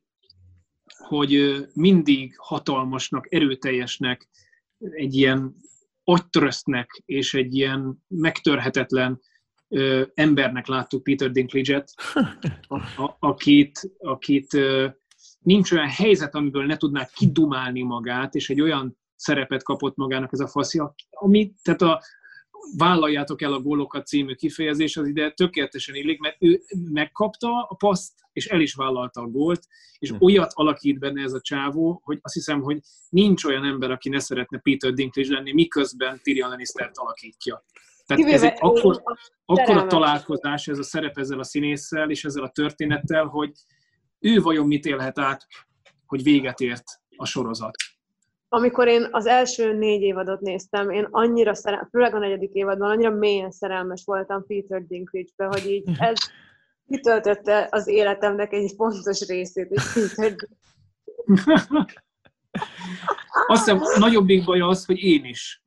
hogy mindig hatalmasnak, erőteljesnek, egy ilyen agytrösztnek és egy ilyen megtörhetetlen ö, embernek láttuk Peter Dinklage-et, [LAUGHS] akit, akit ö, nincs olyan helyzet, amiből ne tudná kidumálni magát, és egy olyan szerepet kapott magának ez a faszi, ami, tehát a vállaljátok el a gólokat című kifejezés, az ide tökéletesen illik, mert ő megkapta a paszt, és el is vállalta a gólt, és hm. olyat alakít benne ez a csávó, hogy azt hiszem, hogy nincs olyan ember, aki ne szeretne Peter Dinklage lenni, miközben Tyrion Lannister-t alakítja. Tehát ez egy akkor, akkor a találkozás, ez a szerep ezzel a színésszel és ezzel a történettel, hogy ő vajon mit élhet át, hogy véget ért a sorozat. Amikor én az első négy évadot néztem, én annyira szerelmes, főleg a negyedik évadban, annyira mélyen szerelmes voltam Peter Dinklage-be, hogy így ez kitöltötte az életemnek egy fontos részét, és Peter [LAUGHS] Azt hiszem, nagyobbik baj az, hogy én is.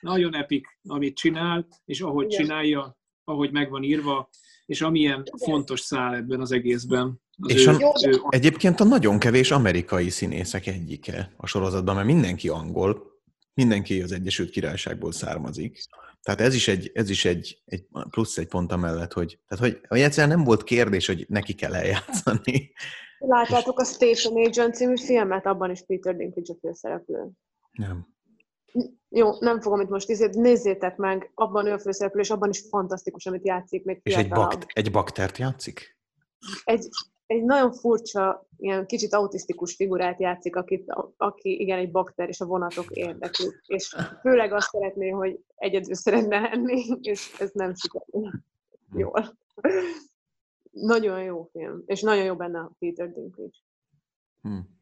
Nagyon epik, amit csinál, és ahogy Igen. csinálja, ahogy meg van írva, és amilyen fontos szál ebben az egészben. Az és ő, a, ő... egyébként a nagyon kevés amerikai színészek egyike a sorozatban, mert mindenki angol, mindenki az Egyesült Királyságból származik. Tehát ez is egy, ez is egy, egy plusz egy pont amellett, hogy, tehát hogy, hogy egyszerűen nem volt kérdés, hogy neki kell eljátszani. Látjátok a Station Agent című filmet, abban is Peter Dinklage a főszereplő. Nem. Jó, nem fogom itt most ízét, nézzétek meg, abban ő a főszereplő, és abban is fantasztikus, amit játszik. Még és egy, bakt, egy baktert játszik? Egy, egy nagyon furcsa, ilyen kicsit autisztikus figurát játszik, akit, aki igen, egy bakter, és a vonatok érdeklik. És főleg azt szeretné, hogy egyedül szeretne lenni, és ez nem sikerül jól. Nagyon jó film, és nagyon jó benne a Peter Dinklage. Hmm.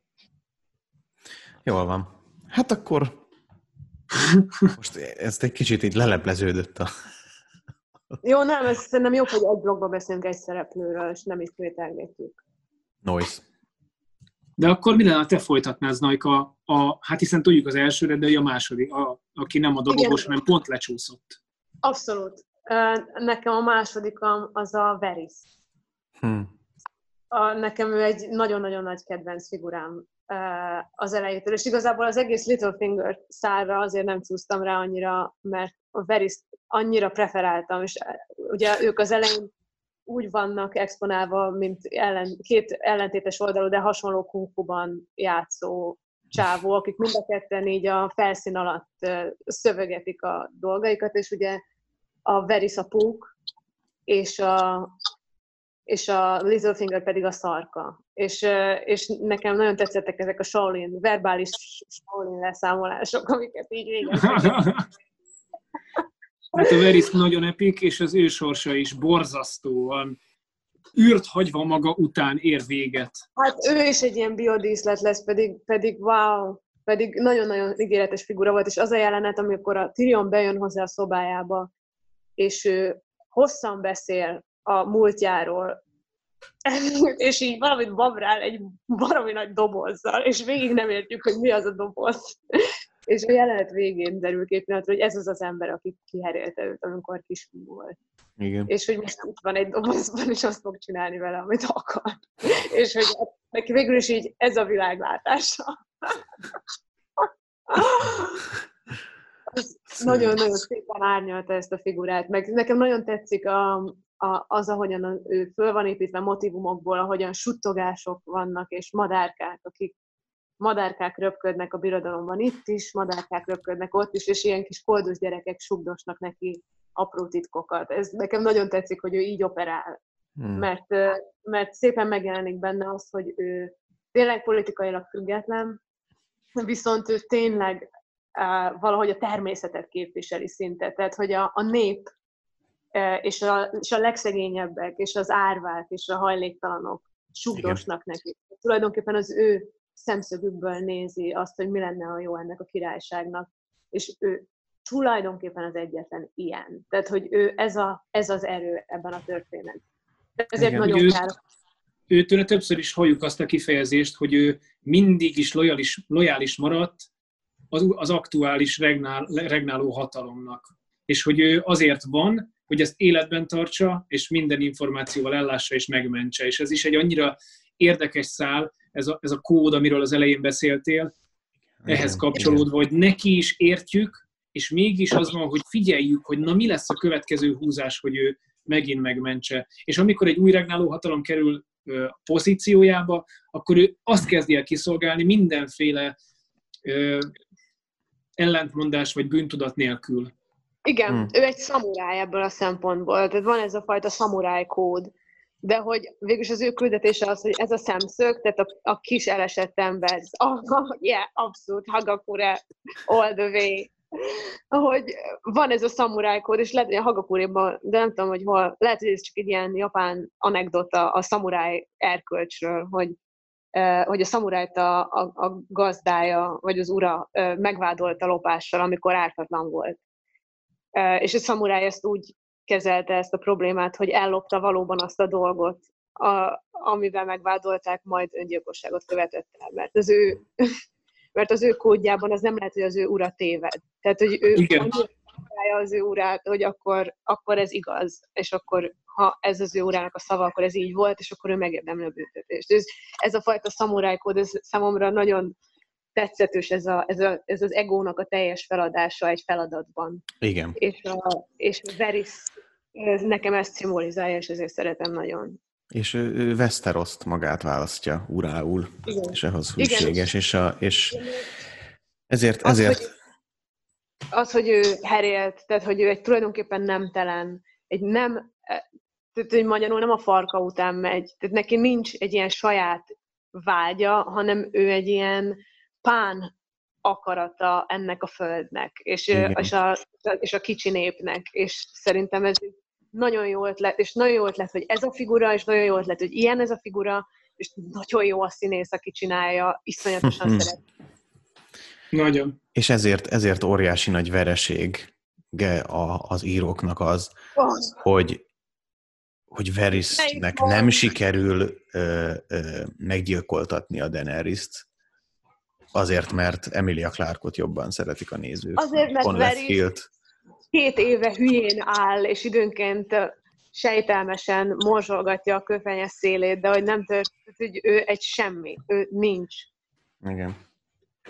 Jól van. Hát akkor [LAUGHS] most ezt egy kicsit így lelepleződött a... Jó, nem, ez szerintem jó, hogy egy blogban beszélünk egy szereplőről, és nem ismételgetjük. Noise. De akkor mi lenne, te folytatnád, Najka, a, hát hiszen tudjuk az elsőre, de a második, a, aki nem a dobogós, hanem pont lecsúszott. Abszolút. Nekem a másodikom az a Veris. Hmm. A, nekem ő egy nagyon-nagyon nagy kedvenc figurám az elejétől, és igazából az egész Littlefinger szárra azért nem csúsztam rá annyira, mert a Veris annyira preferáltam, és ugye ők az elején úgy vannak exponálva, mint ellen, két ellentétes oldalú, de hasonló kungfuban játszó csávó, akik mind a ketten így a felszín alatt szövegetik a dolgaikat, és ugye a Veris a punk, és a, és a Littlefinger pedig a szarka. És, és nekem nagyon tetszettek ezek a Shaolin, verbális Shaolin leszámolások, amiket így végeztek. [LAUGHS] Hát a Veris nagyon epik, és az ő sorsa is borzasztóan űrt hagyva maga után ér véget. Hát ő is egy ilyen biodíszlet lesz, pedig, pedig wow, pedig nagyon-nagyon ígéretes figura volt, és az a jelenet, amikor a Tyrion bejön hozzá a szobájába, és ő hosszan beszél a múltjáról, [LAUGHS] és így valamit babrál egy valami nagy dobozzal, és végig nem értjük, hogy mi az a doboz. És a jelenet végén derül két pillanatra, hogy ez az az ember, aki kiherélte őt, amikor kisfiú volt. Igen. És hogy most itt van egy dobozban, és azt fog csinálni vele, amit akar. És hogy neki végül is így ez a világlátása. Nagyon-nagyon szépen árnyalta ezt a figurát, meg nekem nagyon tetszik a, a, az, ahogyan ő föl van építve motivumokból, ahogyan suttogások vannak, és madárkák, akik madárkák röpködnek a birodalomban itt is, madárkák röpködnek ott is, és ilyen kis koldus gyerekek sugdosnak neki apró titkokat. Ez nekem nagyon tetszik, hogy ő így operál, hmm. mert, mert szépen megjelenik benne az, hogy ő tényleg politikailag független, viszont ő tényleg uh, valahogy a természetet képviseli szinte, tehát hogy a, a nép uh, és, a, és a legszegényebbek, és az árvák, és a hajléktalanok sugdosnak neki. Tulajdonképpen az ő szemszögükből nézi azt, hogy mi lenne a jó ennek a királyságnak, és ő tulajdonképpen az egyetlen ilyen. Tehát, hogy ő ez, a, ez az erő ebben a történetben. Ezért Igen, nagyon kár. Őtől többször is halljuk azt a kifejezést, hogy ő mindig is lojális, lojális maradt az, az aktuális regnál, regnáló hatalomnak. És hogy ő azért van, hogy ezt életben tartsa, és minden információval ellássa és megmentse. És ez is egy annyira érdekes szál, ez a, ez a kód, amiről az elején beszéltél, ehhez kapcsolódva, hogy neki is értjük, és mégis az van, hogy figyeljük, hogy na mi lesz a következő húzás, hogy ő megint megmentse. És amikor egy új regnáló hatalom kerül pozíciójába, akkor ő azt kezdi el kiszolgálni mindenféle ö, ellentmondás vagy bűntudat nélkül. Igen, hmm. ő egy szamuráj ebből a szempontból. Tehát van ez a fajta szamuráj kód. De hogy végülis az ő küldetése az, hogy ez a szemszög, tehát a, a kis elesett ember, oh, yeah, abszolút, Hagakure, all the way hogy van ez a szamurájkód, és lehet, hogy a Hagakuréban, de nem tudom, hogy hol, lehet, hogy ez csak egy ilyen japán anekdota a szamuráj erkölcsről, hogy, hogy a szamurájt a, a, a gazdája, vagy az ura megvádolta lopással, amikor ártatlan volt. És a szamuráj ezt úgy kezelte ezt a problémát, hogy ellopta valóban azt a dolgot, a, amivel megvádolták, majd öngyilkosságot követett el, mert az ő [LAUGHS] mert az ő kódjában az nem lehet, hogy az ő ura téved. Tehát, hogy ő annyira az ő urát, hogy akkor, akkor ez igaz, és akkor ha ez az ő urának a szava, akkor ez így volt, és akkor ő megérdemli a büntetést. Ez, ez a fajta szamurájkód, ez számomra nagyon tetszetős ez, a, ez, a, ez az egónak a teljes feladása egy feladatban. Igen. És a, és a Veris ez nekem ezt szimbolizálja, és ezért szeretem nagyon. És ő, ő Westeroszt magát választja urául, Igen. és ahhoz hűséges, és, a, és ezért... Az, ezért... Hogy, az, hogy ő herélt, tehát hogy ő egy tulajdonképpen nemtelen, egy nem, e, tehát hogy magyarul nem a farka után megy, tehát neki nincs egy ilyen saját vágya, hanem ő egy ilyen pán akarata ennek a földnek, és, és, a, és a kicsi népnek, és szerintem ez nagyon jó ötlet, és nagyon jó ötlet, hogy ez a figura, és nagyon jó ötlet, hogy ilyen ez a figura, és nagyon jó a színész, aki csinálja, iszonyatosan hmm. szeret. Nagyon. És ezért, ezért óriási nagy vereség az íróknak az, az. hogy hogy Verisnek nem sikerül ö, ö, meggyilkoltatni a Daenerys-t, azért, mert Emilia Clarkot jobban szeretik a nézők. Azért, mert Veris, két éve hülyén áll, és időnként sejtelmesen morzsolgatja a köpenyes szélét, de hogy nem történt, hogy ő egy semmi, ő nincs. Igen.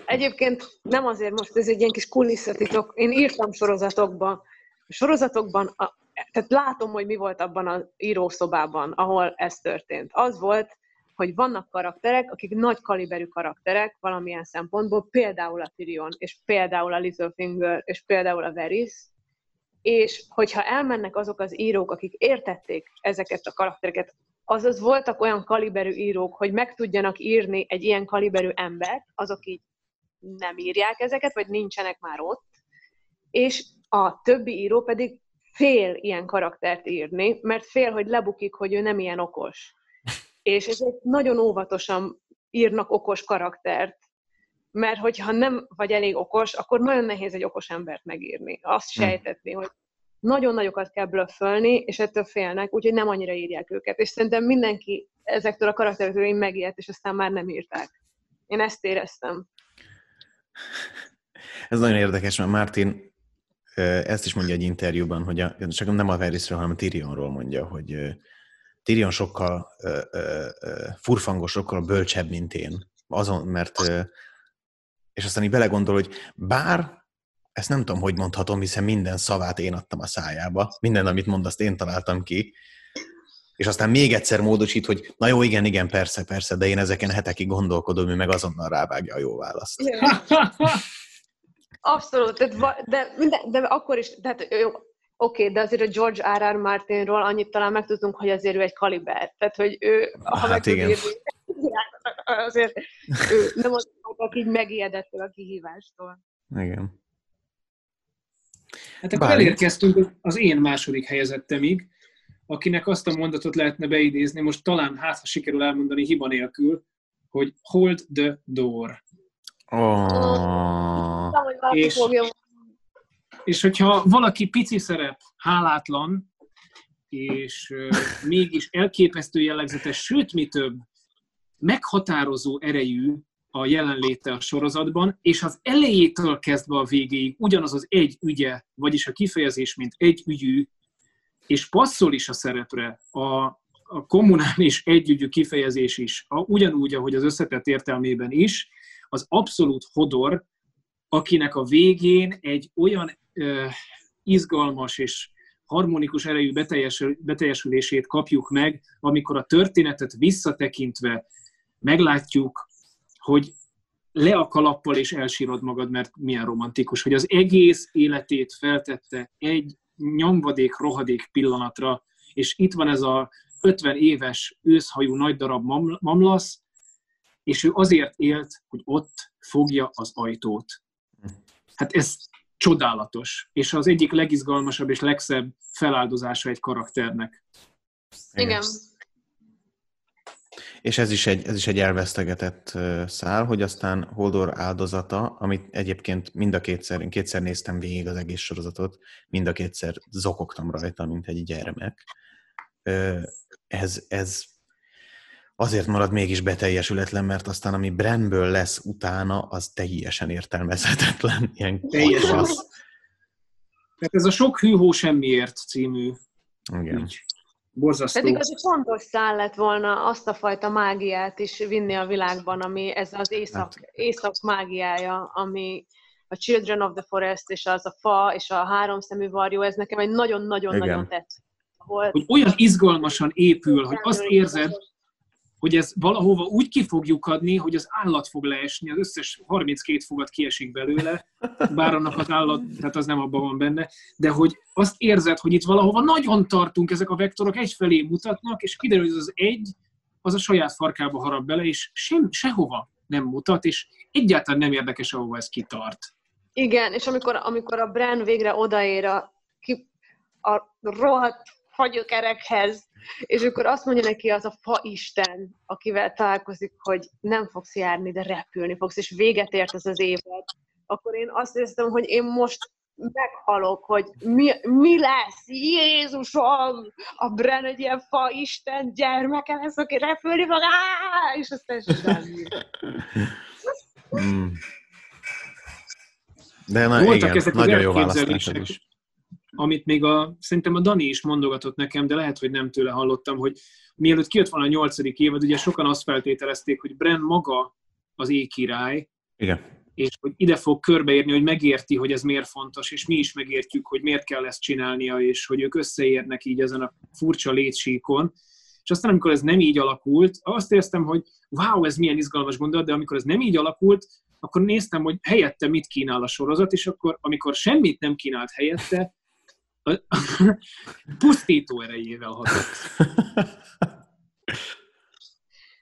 Egyébként nem azért most, ez egy ilyen kis kulisszatitok, én írtam sorozatokban, a sorozatokban a, tehát látom, hogy mi volt abban az írószobában, ahol ez történt. Az volt, hogy vannak karakterek, akik nagy kaliberű karakterek valamilyen szempontból, például a Tyrion, és például a Littlefinger, és például a Varys, és hogyha elmennek azok az írók, akik értették ezeket a karaktereket, azaz voltak olyan kaliberű írók, hogy meg tudjanak írni egy ilyen kaliberű embert, azok így nem írják ezeket, vagy nincsenek már ott, és a többi író pedig fél ilyen karaktert írni, mert fél, hogy lebukik, hogy ő nem ilyen okos. És ezek nagyon óvatosan írnak okos karaktert, mert hogyha nem vagy elég okos, akkor nagyon nehéz egy okos embert megírni. Azt hm. sejtetni, hogy nagyon nagyokat kell blöffölni, és ettől félnek, úgyhogy nem annyira írják őket. És szerintem mindenki ezektől a karakterektől megijedt, és aztán már nem írták. Én ezt éreztem. [LAUGHS] Ez nagyon érdekes, mert Martin ezt is mondja egy interjúban, hogy a, csak nem a Varysről, hanem a Tyrionról mondja, hogy Tyrion sokkal furfangos, sokkal bölcsebb, mint én. Azon, mert és aztán így belegondol, hogy bár ezt nem tudom, hogy mondhatom, hiszen minden szavát én adtam a szájába, minden, amit mond, azt én találtam ki, és aztán még egyszer módosít, hogy na jó, igen, igen, persze, persze, de én ezeken hetekig gondolkodom, ő meg azonnal rávágja a jó választ. Abszolút, de, de, minden, de akkor is, tehát jó, oké, okay, de azért a George R. R. Martinról annyit talán megtudtunk, hogy azért ő egy kaliber. Tehát, hogy ő, ha hát meg igen. Írni, [LAUGHS] azért ő nem az, aki megijedett a kihívástól. Igen. Hát akkor Bár elérkeztünk az én második helyezettemig, akinek azt a mondatot lehetne beidézni, most talán hát, ha sikerül elmondani hiba nélkül, hogy hold the door. Oh. És, és hogyha valaki pici szerep, hálátlan, és mégis elképesztő jellegzetes, sőt, mi több, meghatározó erejű a jelenléte a sorozatban, és az elejétől kezdve a végéig ugyanaz az egy ügye, vagyis a kifejezés, mint egy ügyű, és passzol is a szerepre a, a kommunális együgyű kifejezés is, a, ugyanúgy, ahogy az összetett értelmében is, az abszolút hodor, akinek a végén egy olyan ö, izgalmas és harmonikus erejű beteljesül, beteljesülését kapjuk meg, amikor a történetet visszatekintve meglátjuk, hogy le a kalappal és elsírod magad, mert milyen romantikus, hogy az egész életét feltette egy nyomvadék, rohadék pillanatra, és itt van ez a 50 éves őszhajú nagy darab mamlasz, és ő azért élt, hogy ott fogja az ajtót. Hát ez csodálatos, és az egyik legizgalmasabb és legszebb feláldozása egy karakternek. Igen. És ez is egy, ez is egy elvesztegetett szál, hogy aztán Holdor áldozata, amit egyébként mind a kétszer, én kétszer néztem végig az egész sorozatot, mind a kétszer zokogtam rajta, mint egy gyermek. Ez, ez azért marad mégis beteljesületlen, mert aztán ami Brennből lesz utána, az teljesen értelmezhetetlen. [LAUGHS] Ilyen teljesen. Tehát ez a sok hűhó semmiért című Igen. Borzasztó. Pedig az egy fontos szál lett volna azt a fajta mágiát is vinni a világban, ami ez az éjszak, hát. éjszak mágiája, ami a Children of the Forest, és az a fa, és a háromszemű varjú, ez nekem egy nagyon-nagyon-nagyon tetszett. Hogy olyan izgalmasan épül, hogy azt érzed, hogy ez valahova úgy ki fogjuk adni, hogy az állat fog leesni, az összes 32 fogat kiesik belőle, bár annak az állat, tehát az nem abban van benne, de hogy azt érzed, hogy itt valahova nagyon tartunk, ezek a vektorok egyfelé mutatnak, és kiderül, hogy az, egy, az a saját farkába harap bele, és sem, sehova nem mutat, és egyáltalán nem érdekes, ahova ez kitart. Igen, és amikor, amikor a Bren végre odaér a, ki, a rohadt fagyökerekhez, és akkor azt mondja neki az a fa isten, akivel találkozik, hogy nem fogsz járni, de repülni fogsz, és véget ért az az évad, akkor én azt érzem, hogy én most meghalok, hogy mi, mi lesz, Jézusom, a Bren egy ilyen fa isten gyermeke lesz, aki repülni fog, Áh! és aztán semmi. De na, Voltak igen, ezek nagyon jó választásod is amit még a, szerintem a Dani is mondogatott nekem, de lehet, hogy nem tőle hallottam, hogy mielőtt kijött volna a nyolcadik évad, ugye sokan azt feltételezték, hogy Bren maga az éjkirály, Igen. és hogy ide fog körbeérni, hogy megérti, hogy ez miért fontos, és mi is megértjük, hogy miért kell ezt csinálnia, és hogy ők összeérnek így ezen a furcsa létsíkon. És aztán, amikor ez nem így alakult, azt éreztem, hogy wow, ez milyen izgalmas gondolat, de amikor ez nem így alakult, akkor néztem, hogy helyette mit kínál a sorozat, és akkor, amikor semmit nem kínált helyette, [LAUGHS] pusztító erejével hatott.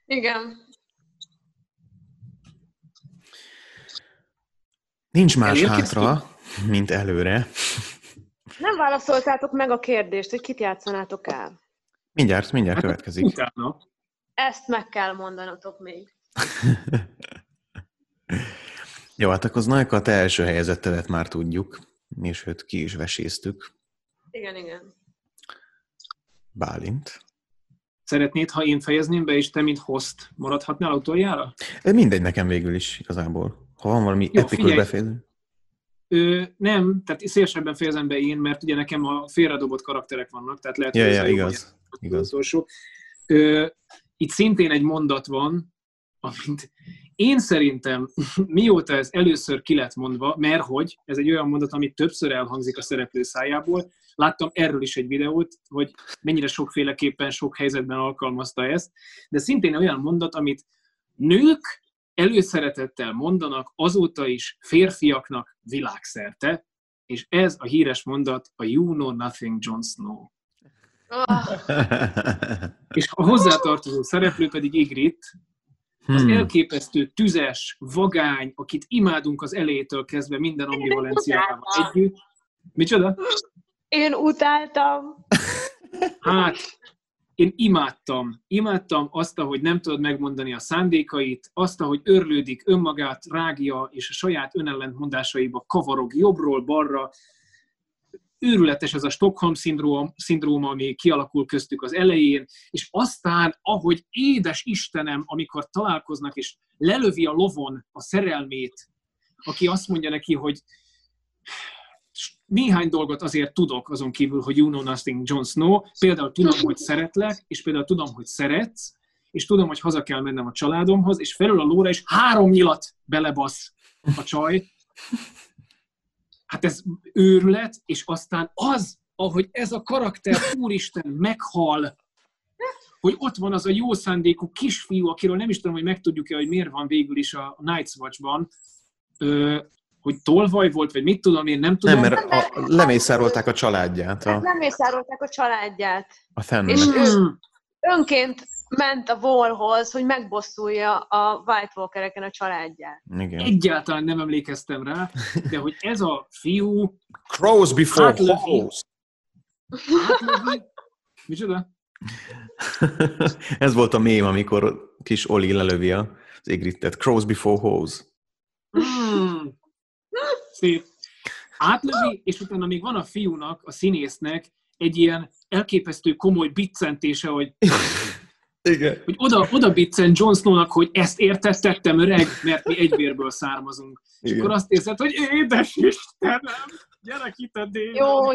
Igen. Nincs más hátra, mint előre. Nem válaszoltátok meg a kérdést, hogy kit játszanátok el. Mindjárt, mindjárt hát, következik. Utána. Ezt meg kell mondanatok még. [LAUGHS] Jó, hát akkor az Najka, te első helyezettedet már tudjuk, és őt ki is veséztük. Igen, igen. Bálint. Szeretnéd, ha én fejezném be, és te, mint host, maradhatnál utoljára? Mindegy nekem végül is, igazából. Ha van valami Jó, epikus befejező. Ö, nem, tehát szélesebben fejezem be én, mert ugye nekem a félredobott karakterek vannak, tehát lehet, ja, hogy ja, igaz, igaz. Utolsó. Ö, itt szintén egy mondat van, amit én szerintem, [LAUGHS] mióta ez először ki lett mondva, mert hogy ez egy olyan mondat, amit többször elhangzik a szereplő szájából, láttam erről is egy videót, hogy mennyire sokféleképpen, sok helyzetben alkalmazta ezt, de szintén olyan mondat, amit nők előszeretettel mondanak azóta is férfiaknak világszerte, és ez a híres mondat a You Know Nothing Jon Snow. Oh. és a hozzátartozó szereplő pedig Igrit, az hmm. elképesztő tüzes, vagány, akit imádunk az elejétől kezdve minden ambivalenciával együtt. Micsoda? Én utáltam. Hát, én imádtam. Imádtam azt, hogy nem tudod megmondani a szándékait, azt, hogy örlődik önmagát, rágja, és a saját önellentmondásaiba kavarog jobbról balra. Őrületes ez a Stockholm szindróm, szindróm, ami kialakul köztük az elején, és aztán, ahogy édes Istenem, amikor találkoznak, és lelövi a lovon a szerelmét, aki azt mondja neki, hogy néhány dolgot azért tudok azon kívül, hogy you know nothing Jon Snow. Például tudom, hogy szeretlek, és például tudom, hogy szeretsz, és tudom, hogy haza kell mennem a családomhoz, és felül a lóra is három nyilat belebasz a csaj. Hát ez őrület, és aztán az, ahogy ez a karakter, úristen, meghal, hogy ott van az a jó szándékú kisfiú, akiről nem is tudom, hogy megtudjuk-e, hogy miért van végül is a Night's Watch-ban, hogy tolvaj volt, vagy mit tudom, én nem tudom. Nem, mert a, lemészárolták a családját. A... Lemészárolták a családját. A fenn. És ő önként ment a Wallhoz, hogy megbosszulja a White Walkereken a családját. Igen. Egyáltalán nem emlékeztem rá, de hogy ez a fiú... Crows before hoes. Micsoda? ez volt a mém, amikor kis Oli lelövi az égrittet. Crows before hoes. Mm szép. Átlövi, és utána még van a fiúnak, a színésznek egy ilyen elképesztő komoly biccentése, hogy igen. Hogy oda, oda biccen Jon Snownak, hogy ezt értettettem öreg, mert mi egyvérből származunk. Igen. És akkor azt érzed, hogy édes Istenem, gyere itt a dél. Jó,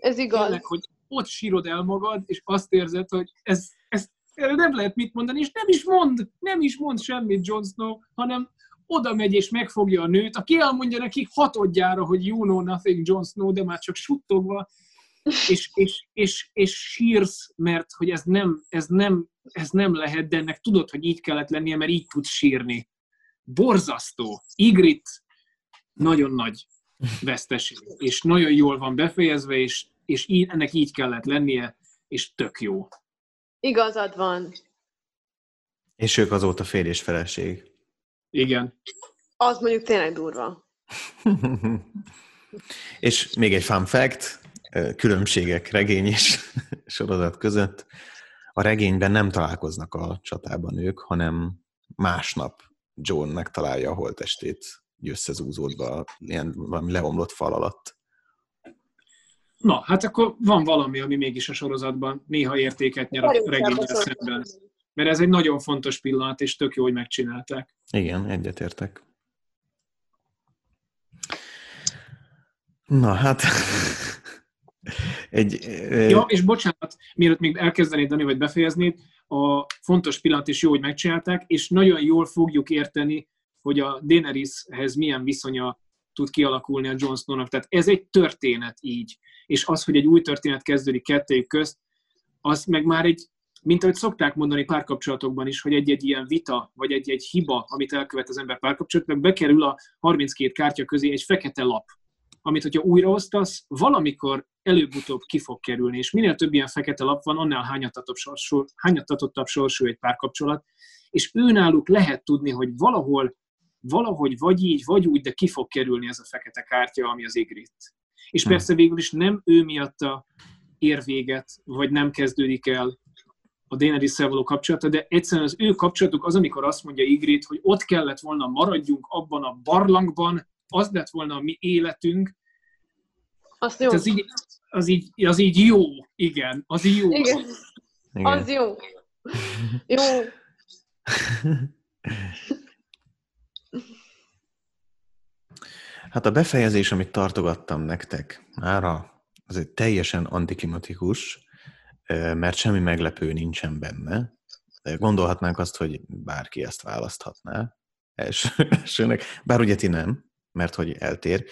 ez igaz. Tényleg, hogy ott sírod el magad, és azt érzed, hogy ez, ez nem lehet mit mondani, és nem is mond, nem is mond semmit Jon Snow, hanem oda megy és megfogja a nőt, aki elmondja neki hatodjára, hogy you know nothing, Jon Snow, de már csak suttogva, és, és, és, és sírsz, mert hogy ez nem, ez, nem, ez nem lehet, de ennek tudod, hogy így kellett lennie, mert így tudsz sírni. Borzasztó. Igrit nagyon nagy veszteség, és nagyon jól van befejezve, és, és így, ennek így kellett lennie, és tök jó. Igazad van. És ők azóta fél és feleség. Igen. Az mondjuk tényleg durva. [LAUGHS] és még egy fun fact, különbségek regény és [LAUGHS] sorozat között. A regényben nem találkoznak a csatában ők, hanem másnap John megtalálja a holtestét összezúzódva ilyen valami leomlott fal alatt. Na, hát akkor van valami, ami mégis a sorozatban néha értéket nyer a regényel szemben. Mert ez egy nagyon fontos pillanat, és tök jó, hogy megcsinálták. Igen, egyetértek. Na, hát... egy, ja, és bocsánat, mielőtt még elkezdenéd, Dani, vagy befejeznéd, a fontos pillanat is jó, hogy megcsinálták, és nagyon jól fogjuk érteni hogy a Daeneryshez milyen viszonya tud kialakulni a Jon Snow-nak. Tehát ez egy történet így. És az, hogy egy új történet kezdődik kettőjük közt, az meg már egy, mint ahogy szokták mondani párkapcsolatokban is, hogy egy-egy ilyen vita, vagy egy-egy hiba, amit elkövet az ember párkapcsolatban, bekerül a 32 kártya közé egy fekete lap, amit, hogyha újraosztasz, valamikor előbb-utóbb ki fog kerülni, és minél több ilyen fekete lap van, annál hányatatottabb sorsú, hányatatottabb sorsú egy párkapcsolat, és őnáluk lehet tudni, hogy valahol, valahogy vagy így, vagy úgy, de ki fog kerülni ez a fekete kártya, ami az igrit. És hmm. persze végül is nem ő miatta ér véget, vagy nem kezdődik el a daenerys való kapcsolata, de egyszerűen az ő kapcsolatuk az, amikor azt mondja Igrit, hogy ott kellett volna maradjunk abban a barlangban, az lett volna a mi életünk. Azt jó. Az így, az, így, az így jó, igen, az így jó. Igen. igen. Az jó. Jó. Hát a befejezés, amit tartogattam nektek, már az egy teljesen antiklimatikus, mert semmi meglepő nincsen benne. Gondolhatnánk azt, hogy bárki ezt választhatná elsőnek, bár ugye ti nem, mert hogy eltér.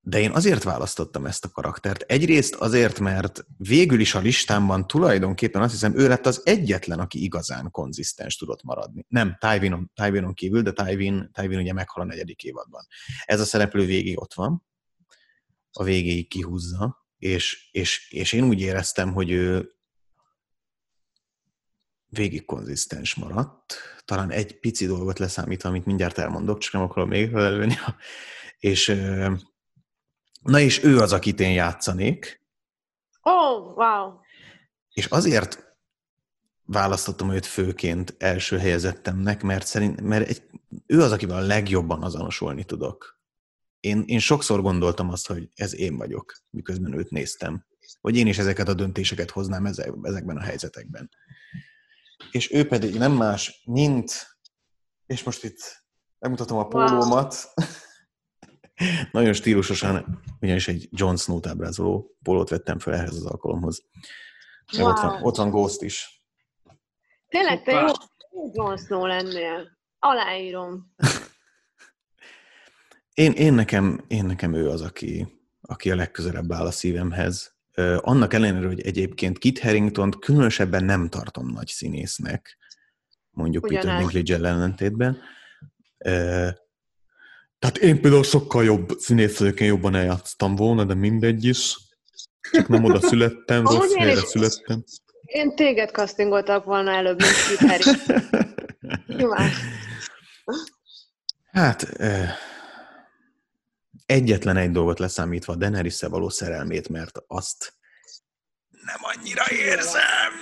De én azért választottam ezt a karaktert. Egyrészt azért, mert végül is a listámban tulajdonképpen azt hiszem, ő lett az egyetlen, aki igazán konzisztens tudott maradni. Nem, Tywin, Tywin kívül, de Tywin, Tywin ugye meghal a negyedik évadban. Ez a szereplő végig ott van, a végéig kihúzza, és, és, és én úgy éreztem, hogy ő végig konzisztens maradt. Talán egy pici dolgot leszámítva, amit mindjárt elmondok, csak nem akarom még felelőni. És, na és ő az, akit én játszanék. Oh, wow! És azért választottam őt főként első helyezettemnek, mert, szerint, mert egy, ő az, akivel a legjobban azonosulni tudok. Én, én sokszor gondoltam azt, hogy ez én vagyok, miközben őt néztem. Hogy én is ezeket a döntéseket hoznám ezek, ezekben a helyzetekben és ő pedig nem más, mint, és most itt megmutatom a pólómat, wow. Nagyon stílusosan, ugyanis egy Jon Snow-t ábrázoló pólót vettem fel ehhez az alkalomhoz. Wow. Ott, van, ott van Ghost is. Tényleg, te jó, Jon Snow lennél. Aláírom. [LAUGHS] én, én, nekem, én nekem ő az, aki, aki a legközelebb áll a szívemhez. Annak ellenére, hogy egyébként Kit Harrington különösebben nem tartom nagy színésznek, mondjuk Ugyanaz. Peter dinklage ellentétben. Tehát én például sokkal jobb színész én jobban eljátsztam volna, de mindegy is. Csak nem oda születtem, rossz helyre születtem. Én téged castingoltak volna előbb, mint Harrington. [LAUGHS] Hát, Egyetlen egy dolgot leszámítva a daenerys való szerelmét, mert azt nem annyira érzem.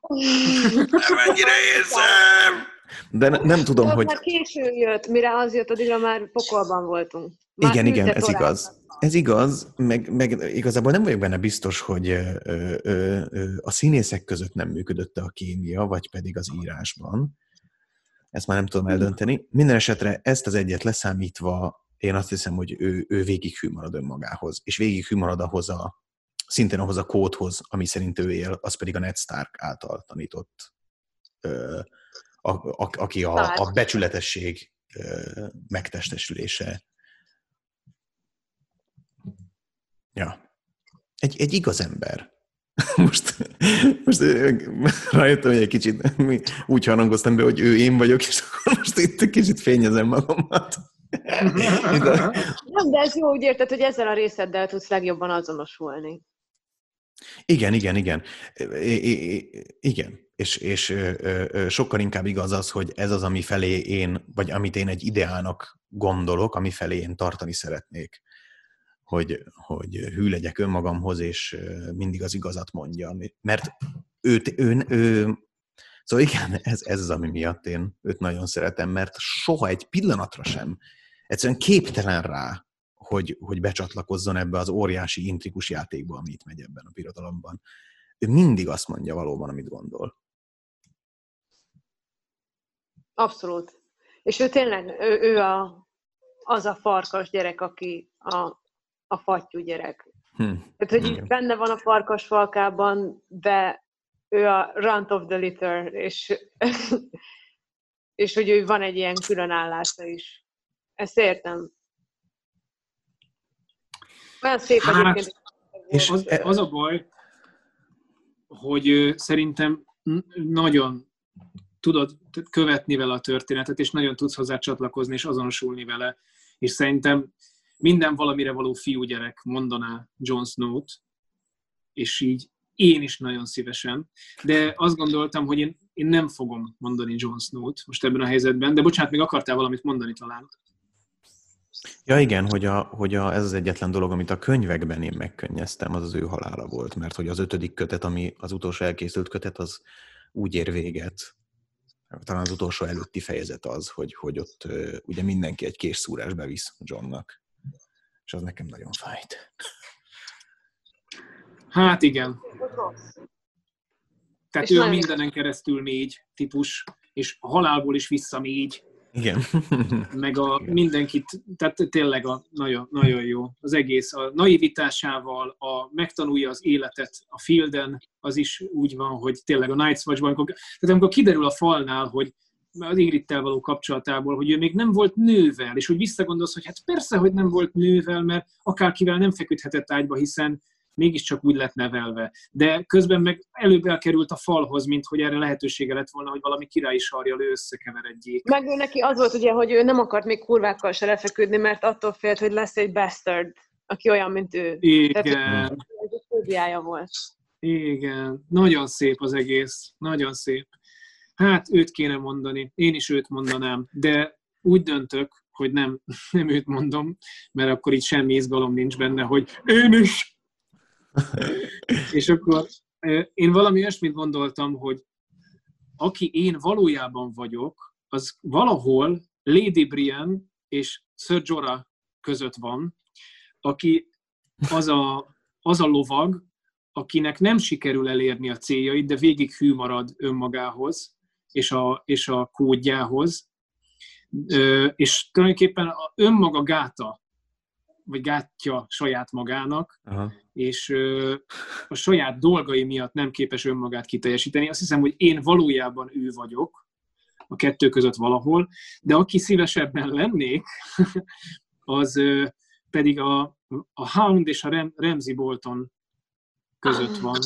[LAUGHS] Nem annyira érzem. De ne, nem tudom, hogy... Már késő jött, mire az jött, addigra már pokolban voltunk. Már igen, igen, ez igaz. Ez igaz, meg, meg igazából nem vagyok benne biztos, hogy ö, ö, ö, a színészek között nem működött a kémia, vagy pedig az írásban. Ezt már nem tudom eldönteni. Minden esetre ezt az egyet leszámítva én azt hiszem, hogy ő, ő végig hű marad önmagához, és végig hű marad ahhoz a, szintén ahhoz a kódhoz, ami szerint ő él, az pedig a Ned Stark által tanított, ö, a, a, aki a, a becsületesség megtestesülése. Ja. Egy, egy igaz ember. [LAUGHS] Most, most rájöttem, hogy egy kicsit úgy harangoztam be, hogy ő én vagyok, és akkor most itt kicsit fényezem magamat. [LAUGHS] Nem, de ez jó, úgy érted, hogy ezzel a részeddel tudsz legjobban azonosulni. Igen, igen, igen. Igen. És, és sokkal inkább igaz az, hogy ez az, ami felé én, vagy amit én egy ideának gondolok, ami felé én tartani szeretnék. Hogy, hogy hű legyek önmagamhoz, és mindig az igazat mondja. Mert ő, ő, ő Szóval igen, ez, ez az, ami miatt én őt nagyon szeretem, mert soha egy pillanatra sem egyszerűen képtelen rá, hogy, hogy becsatlakozzon ebbe az óriási intrikus játékba, amit megy ebben a birodalomban. Ő mindig azt mondja valóban, amit gondol. Abszolút. És ő tényleg, ő, ő a, az a farkas gyerek, aki a, a fattyú gyerek. Hm. Tehát, hogy így benne van a farkas falkában, de ő a runt of the litter, és [LAUGHS] és hogy ő van egy ilyen különállása is. Ezt értem. Olyan szép hát, egyébként. És az, az a baj, hogy szerintem nagyon tudod követni vele a történetet, és nagyon tudsz hozzá csatlakozni, és azonosulni vele. És szerintem minden valamire való fiúgyerek mondaná Jon Snow-t, és így én is nagyon szívesen. De azt gondoltam, hogy én, én nem fogom mondani Jon Snow-t most ebben a helyzetben, de bocsánat, még akartál valamit mondani talán. Ja igen, hogy, a, hogy a, ez az egyetlen dolog, amit a könyvekben én megkönnyeztem, az az ő halála volt, mert hogy az ötödik kötet, ami az utolsó elkészült kötet, az úgy ér véget, talán az utolsó előtti fejezet az, hogy, hogy ott ugye mindenki egy készszúrás bevisz Johnnak. És az nekem nagyon fájt. Hát igen. Tehát és ő a mindenen keresztül négy típus, és a halálból is vissza négy. Igen. [LAUGHS] Meg a Igen. mindenkit, tehát tényleg a, nagyon, nagyon jó. Az egész a naivitásával, a megtanulja az életet a fielden, az is úgy van, hogy tényleg a Night's Watch-ban, amikor, tehát amikor kiderül a falnál, hogy az Ingridtel való kapcsolatából, hogy ő még nem volt nővel, és hogy visszagondolsz, hogy hát persze, hogy nem volt nővel, mert akárkivel nem feküdhetett ágyba, hiszen mégiscsak úgy lett nevelve. De közben meg előbb elkerült a falhoz, mint hogy erre lehetősége lett volna, hogy valami királyi sarjal ő összekeveredjék. Meg ő neki az volt ugye, hogy ő nem akart még kurvákkal se lefeküdni, mert attól félt, hogy lesz egy bastard, aki olyan, mint ő. Igen. Tehát, egy volt. Igen. Nagyon szép az egész. Nagyon szép. Hát őt kéne mondani. Én is őt mondanám. De úgy döntök, hogy nem, [LAUGHS] nem őt mondom, mert akkor itt semmi izgalom nincs benne, hogy én is és akkor én valami olyasmit gondoltam, hogy aki én valójában vagyok, az valahol Lady Brienne és Sir Jorah között van, aki az a, az a lovag, akinek nem sikerül elérni a céljait, de végig hű marad önmagához és a, és a kódjához. És tulajdonképpen önmaga gáta vagy gátja saját magának, Aha. és ö, a saját dolgai miatt nem képes önmagát kiteljesíteni. Azt hiszem, hogy én valójában ő vagyok, a kettő között valahol, de aki szívesebben lennék, [LAUGHS] az ö, pedig a, a Hound és a Rem, Ramsey Bolton között van.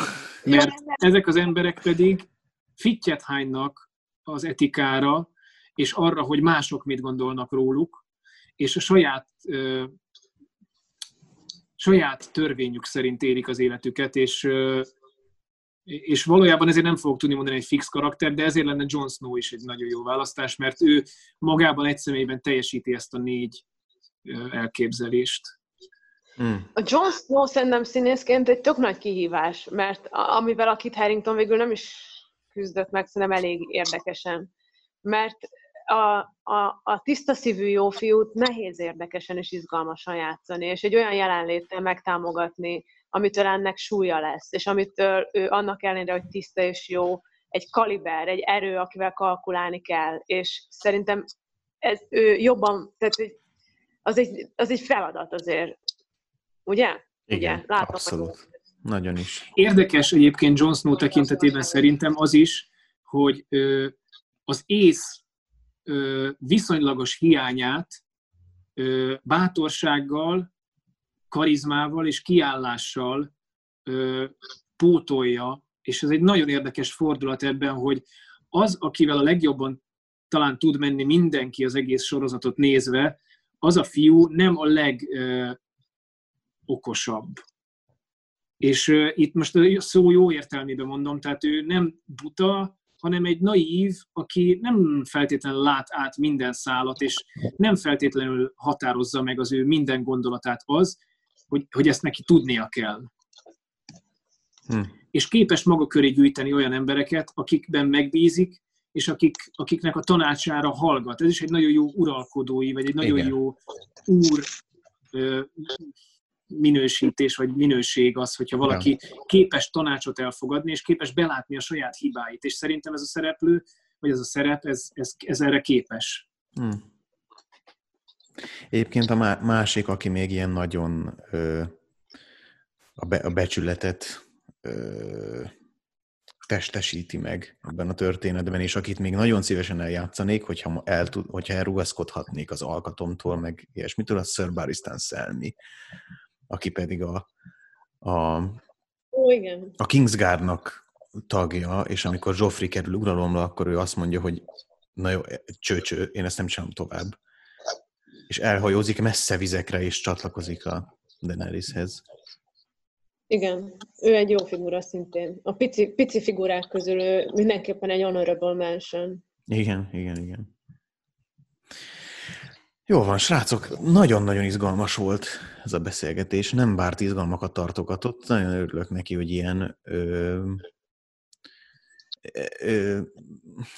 [LAUGHS] Mert ezek az emberek pedig fittyet hánynak az etikára, és arra, hogy mások mit gondolnak róluk, és a saját ö, saját törvényük szerint élik az életüket, és, és valójában ezért nem fogok tudni mondani egy fix karakter, de ezért lenne Jon Snow is egy nagyon jó választás, mert ő magában egy személyben teljesíti ezt a négy elképzelést. Hmm. A Jon Snow szerintem színészként egy tök nagy kihívás, mert amivel a Kit Harington végül nem is küzdött meg, szerintem elég érdekesen. Mert a, a, a tiszta szívű jó fiút nehéz érdekesen és izgalmasan játszani, és egy olyan jelenléttel megtámogatni, amitől ennek súlya lesz, és amitől ő annak ellenére, hogy tiszta és jó, egy kaliber, egy erő, akivel kalkulálni kell, és szerintem ez ő jobban, tehát az egy, az egy feladat azért, ugye? Igen, ugye? Látom, abszolút. Hogy... Nagyon is. Érdekes egyébként Jon Snow tekintetében szerintem az is, hogy az ész viszonylagos hiányát bátorsággal, karizmával és kiállással pótolja, és ez egy nagyon érdekes fordulat ebben, hogy az, akivel a legjobban talán tud menni mindenki az egész sorozatot nézve, az a fiú nem a legokosabb. És itt most a szó jó értelmében mondom, tehát ő nem buta, hanem egy naív, aki nem feltétlenül lát át minden szálat, és nem feltétlenül határozza meg az ő minden gondolatát az, hogy, hogy ezt neki tudnia kell. Hm. És képes maga köré gyűjteni olyan embereket, akikben megbízik, és akik, akiknek a tanácsára hallgat. Ez is egy nagyon jó uralkodói, vagy egy nagyon Igen. jó úr minősítés vagy minőség az, hogyha valaki képes tanácsot elfogadni, és képes belátni a saját hibáit. És szerintem ez a szereplő, vagy ez a szerep, ez, ez, ez erre képes. Hmm. Egyébként a másik, aki még ilyen nagyon ö, a, be, a becsületet ö, testesíti meg ebben a történetben, és akit még nagyon szívesen eljátszanék, hogyha, el tud, hogyha elrugaszkodhatnék az alkatomtól, meg ilyesmitől, az Sir Baristan Selmy, aki pedig a, a, Ó, igen. a Kingsguardnak tagja, és amikor Joffrey kerül uralomra, akkor ő azt mondja, hogy na jó, csőcső, én ezt nem csinálom tovább. És elhajózik messze vizekre, és csatlakozik a Daeneryshez. Igen, ő egy jó figura szintén. A pici, pici figurák közül ő mindenképpen egy honorable mention. Igen, igen, igen. Jó van, srácok, nagyon-nagyon izgalmas volt ez a beszélgetés. Nem bárt izgalmakat tartogatott. Nagyon örülök neki, hogy ilyen ö, ö,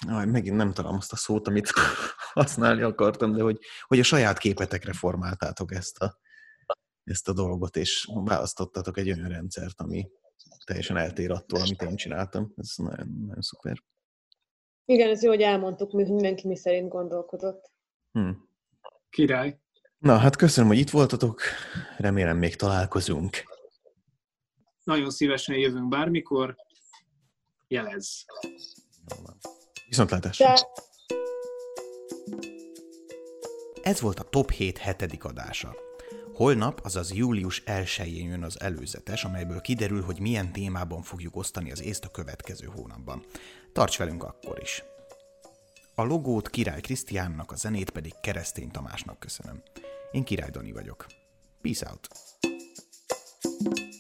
megint nem találom azt a szót, amit [LAUGHS] használni akartam, de hogy, hogy a saját képetekre formáltátok ezt a, ezt a dolgot, és választottatok egy olyan rendszert, ami teljesen eltér attól, amit én csináltam. Ez nagyon, nagyon szuper. Igen, ez jó, hogy elmondtuk, mi mindenki mi szerint gondolkodott. Hm. Király. Na, hát köszönöm, hogy itt voltatok. Remélem még találkozunk. Nagyon szívesen jövünk bármikor. Jelez. Viszontlátásra. De Ez volt a Top 7 hetedik adása. Holnap, azaz július 1-én jön az előzetes, amelyből kiderül, hogy milyen témában fogjuk osztani az észt a következő hónapban. Tarts velünk akkor is! A logót Király Krisztiánnak, a zenét pedig Keresztény Tamásnak köszönöm. Én Király Dani vagyok. Peace out! thank you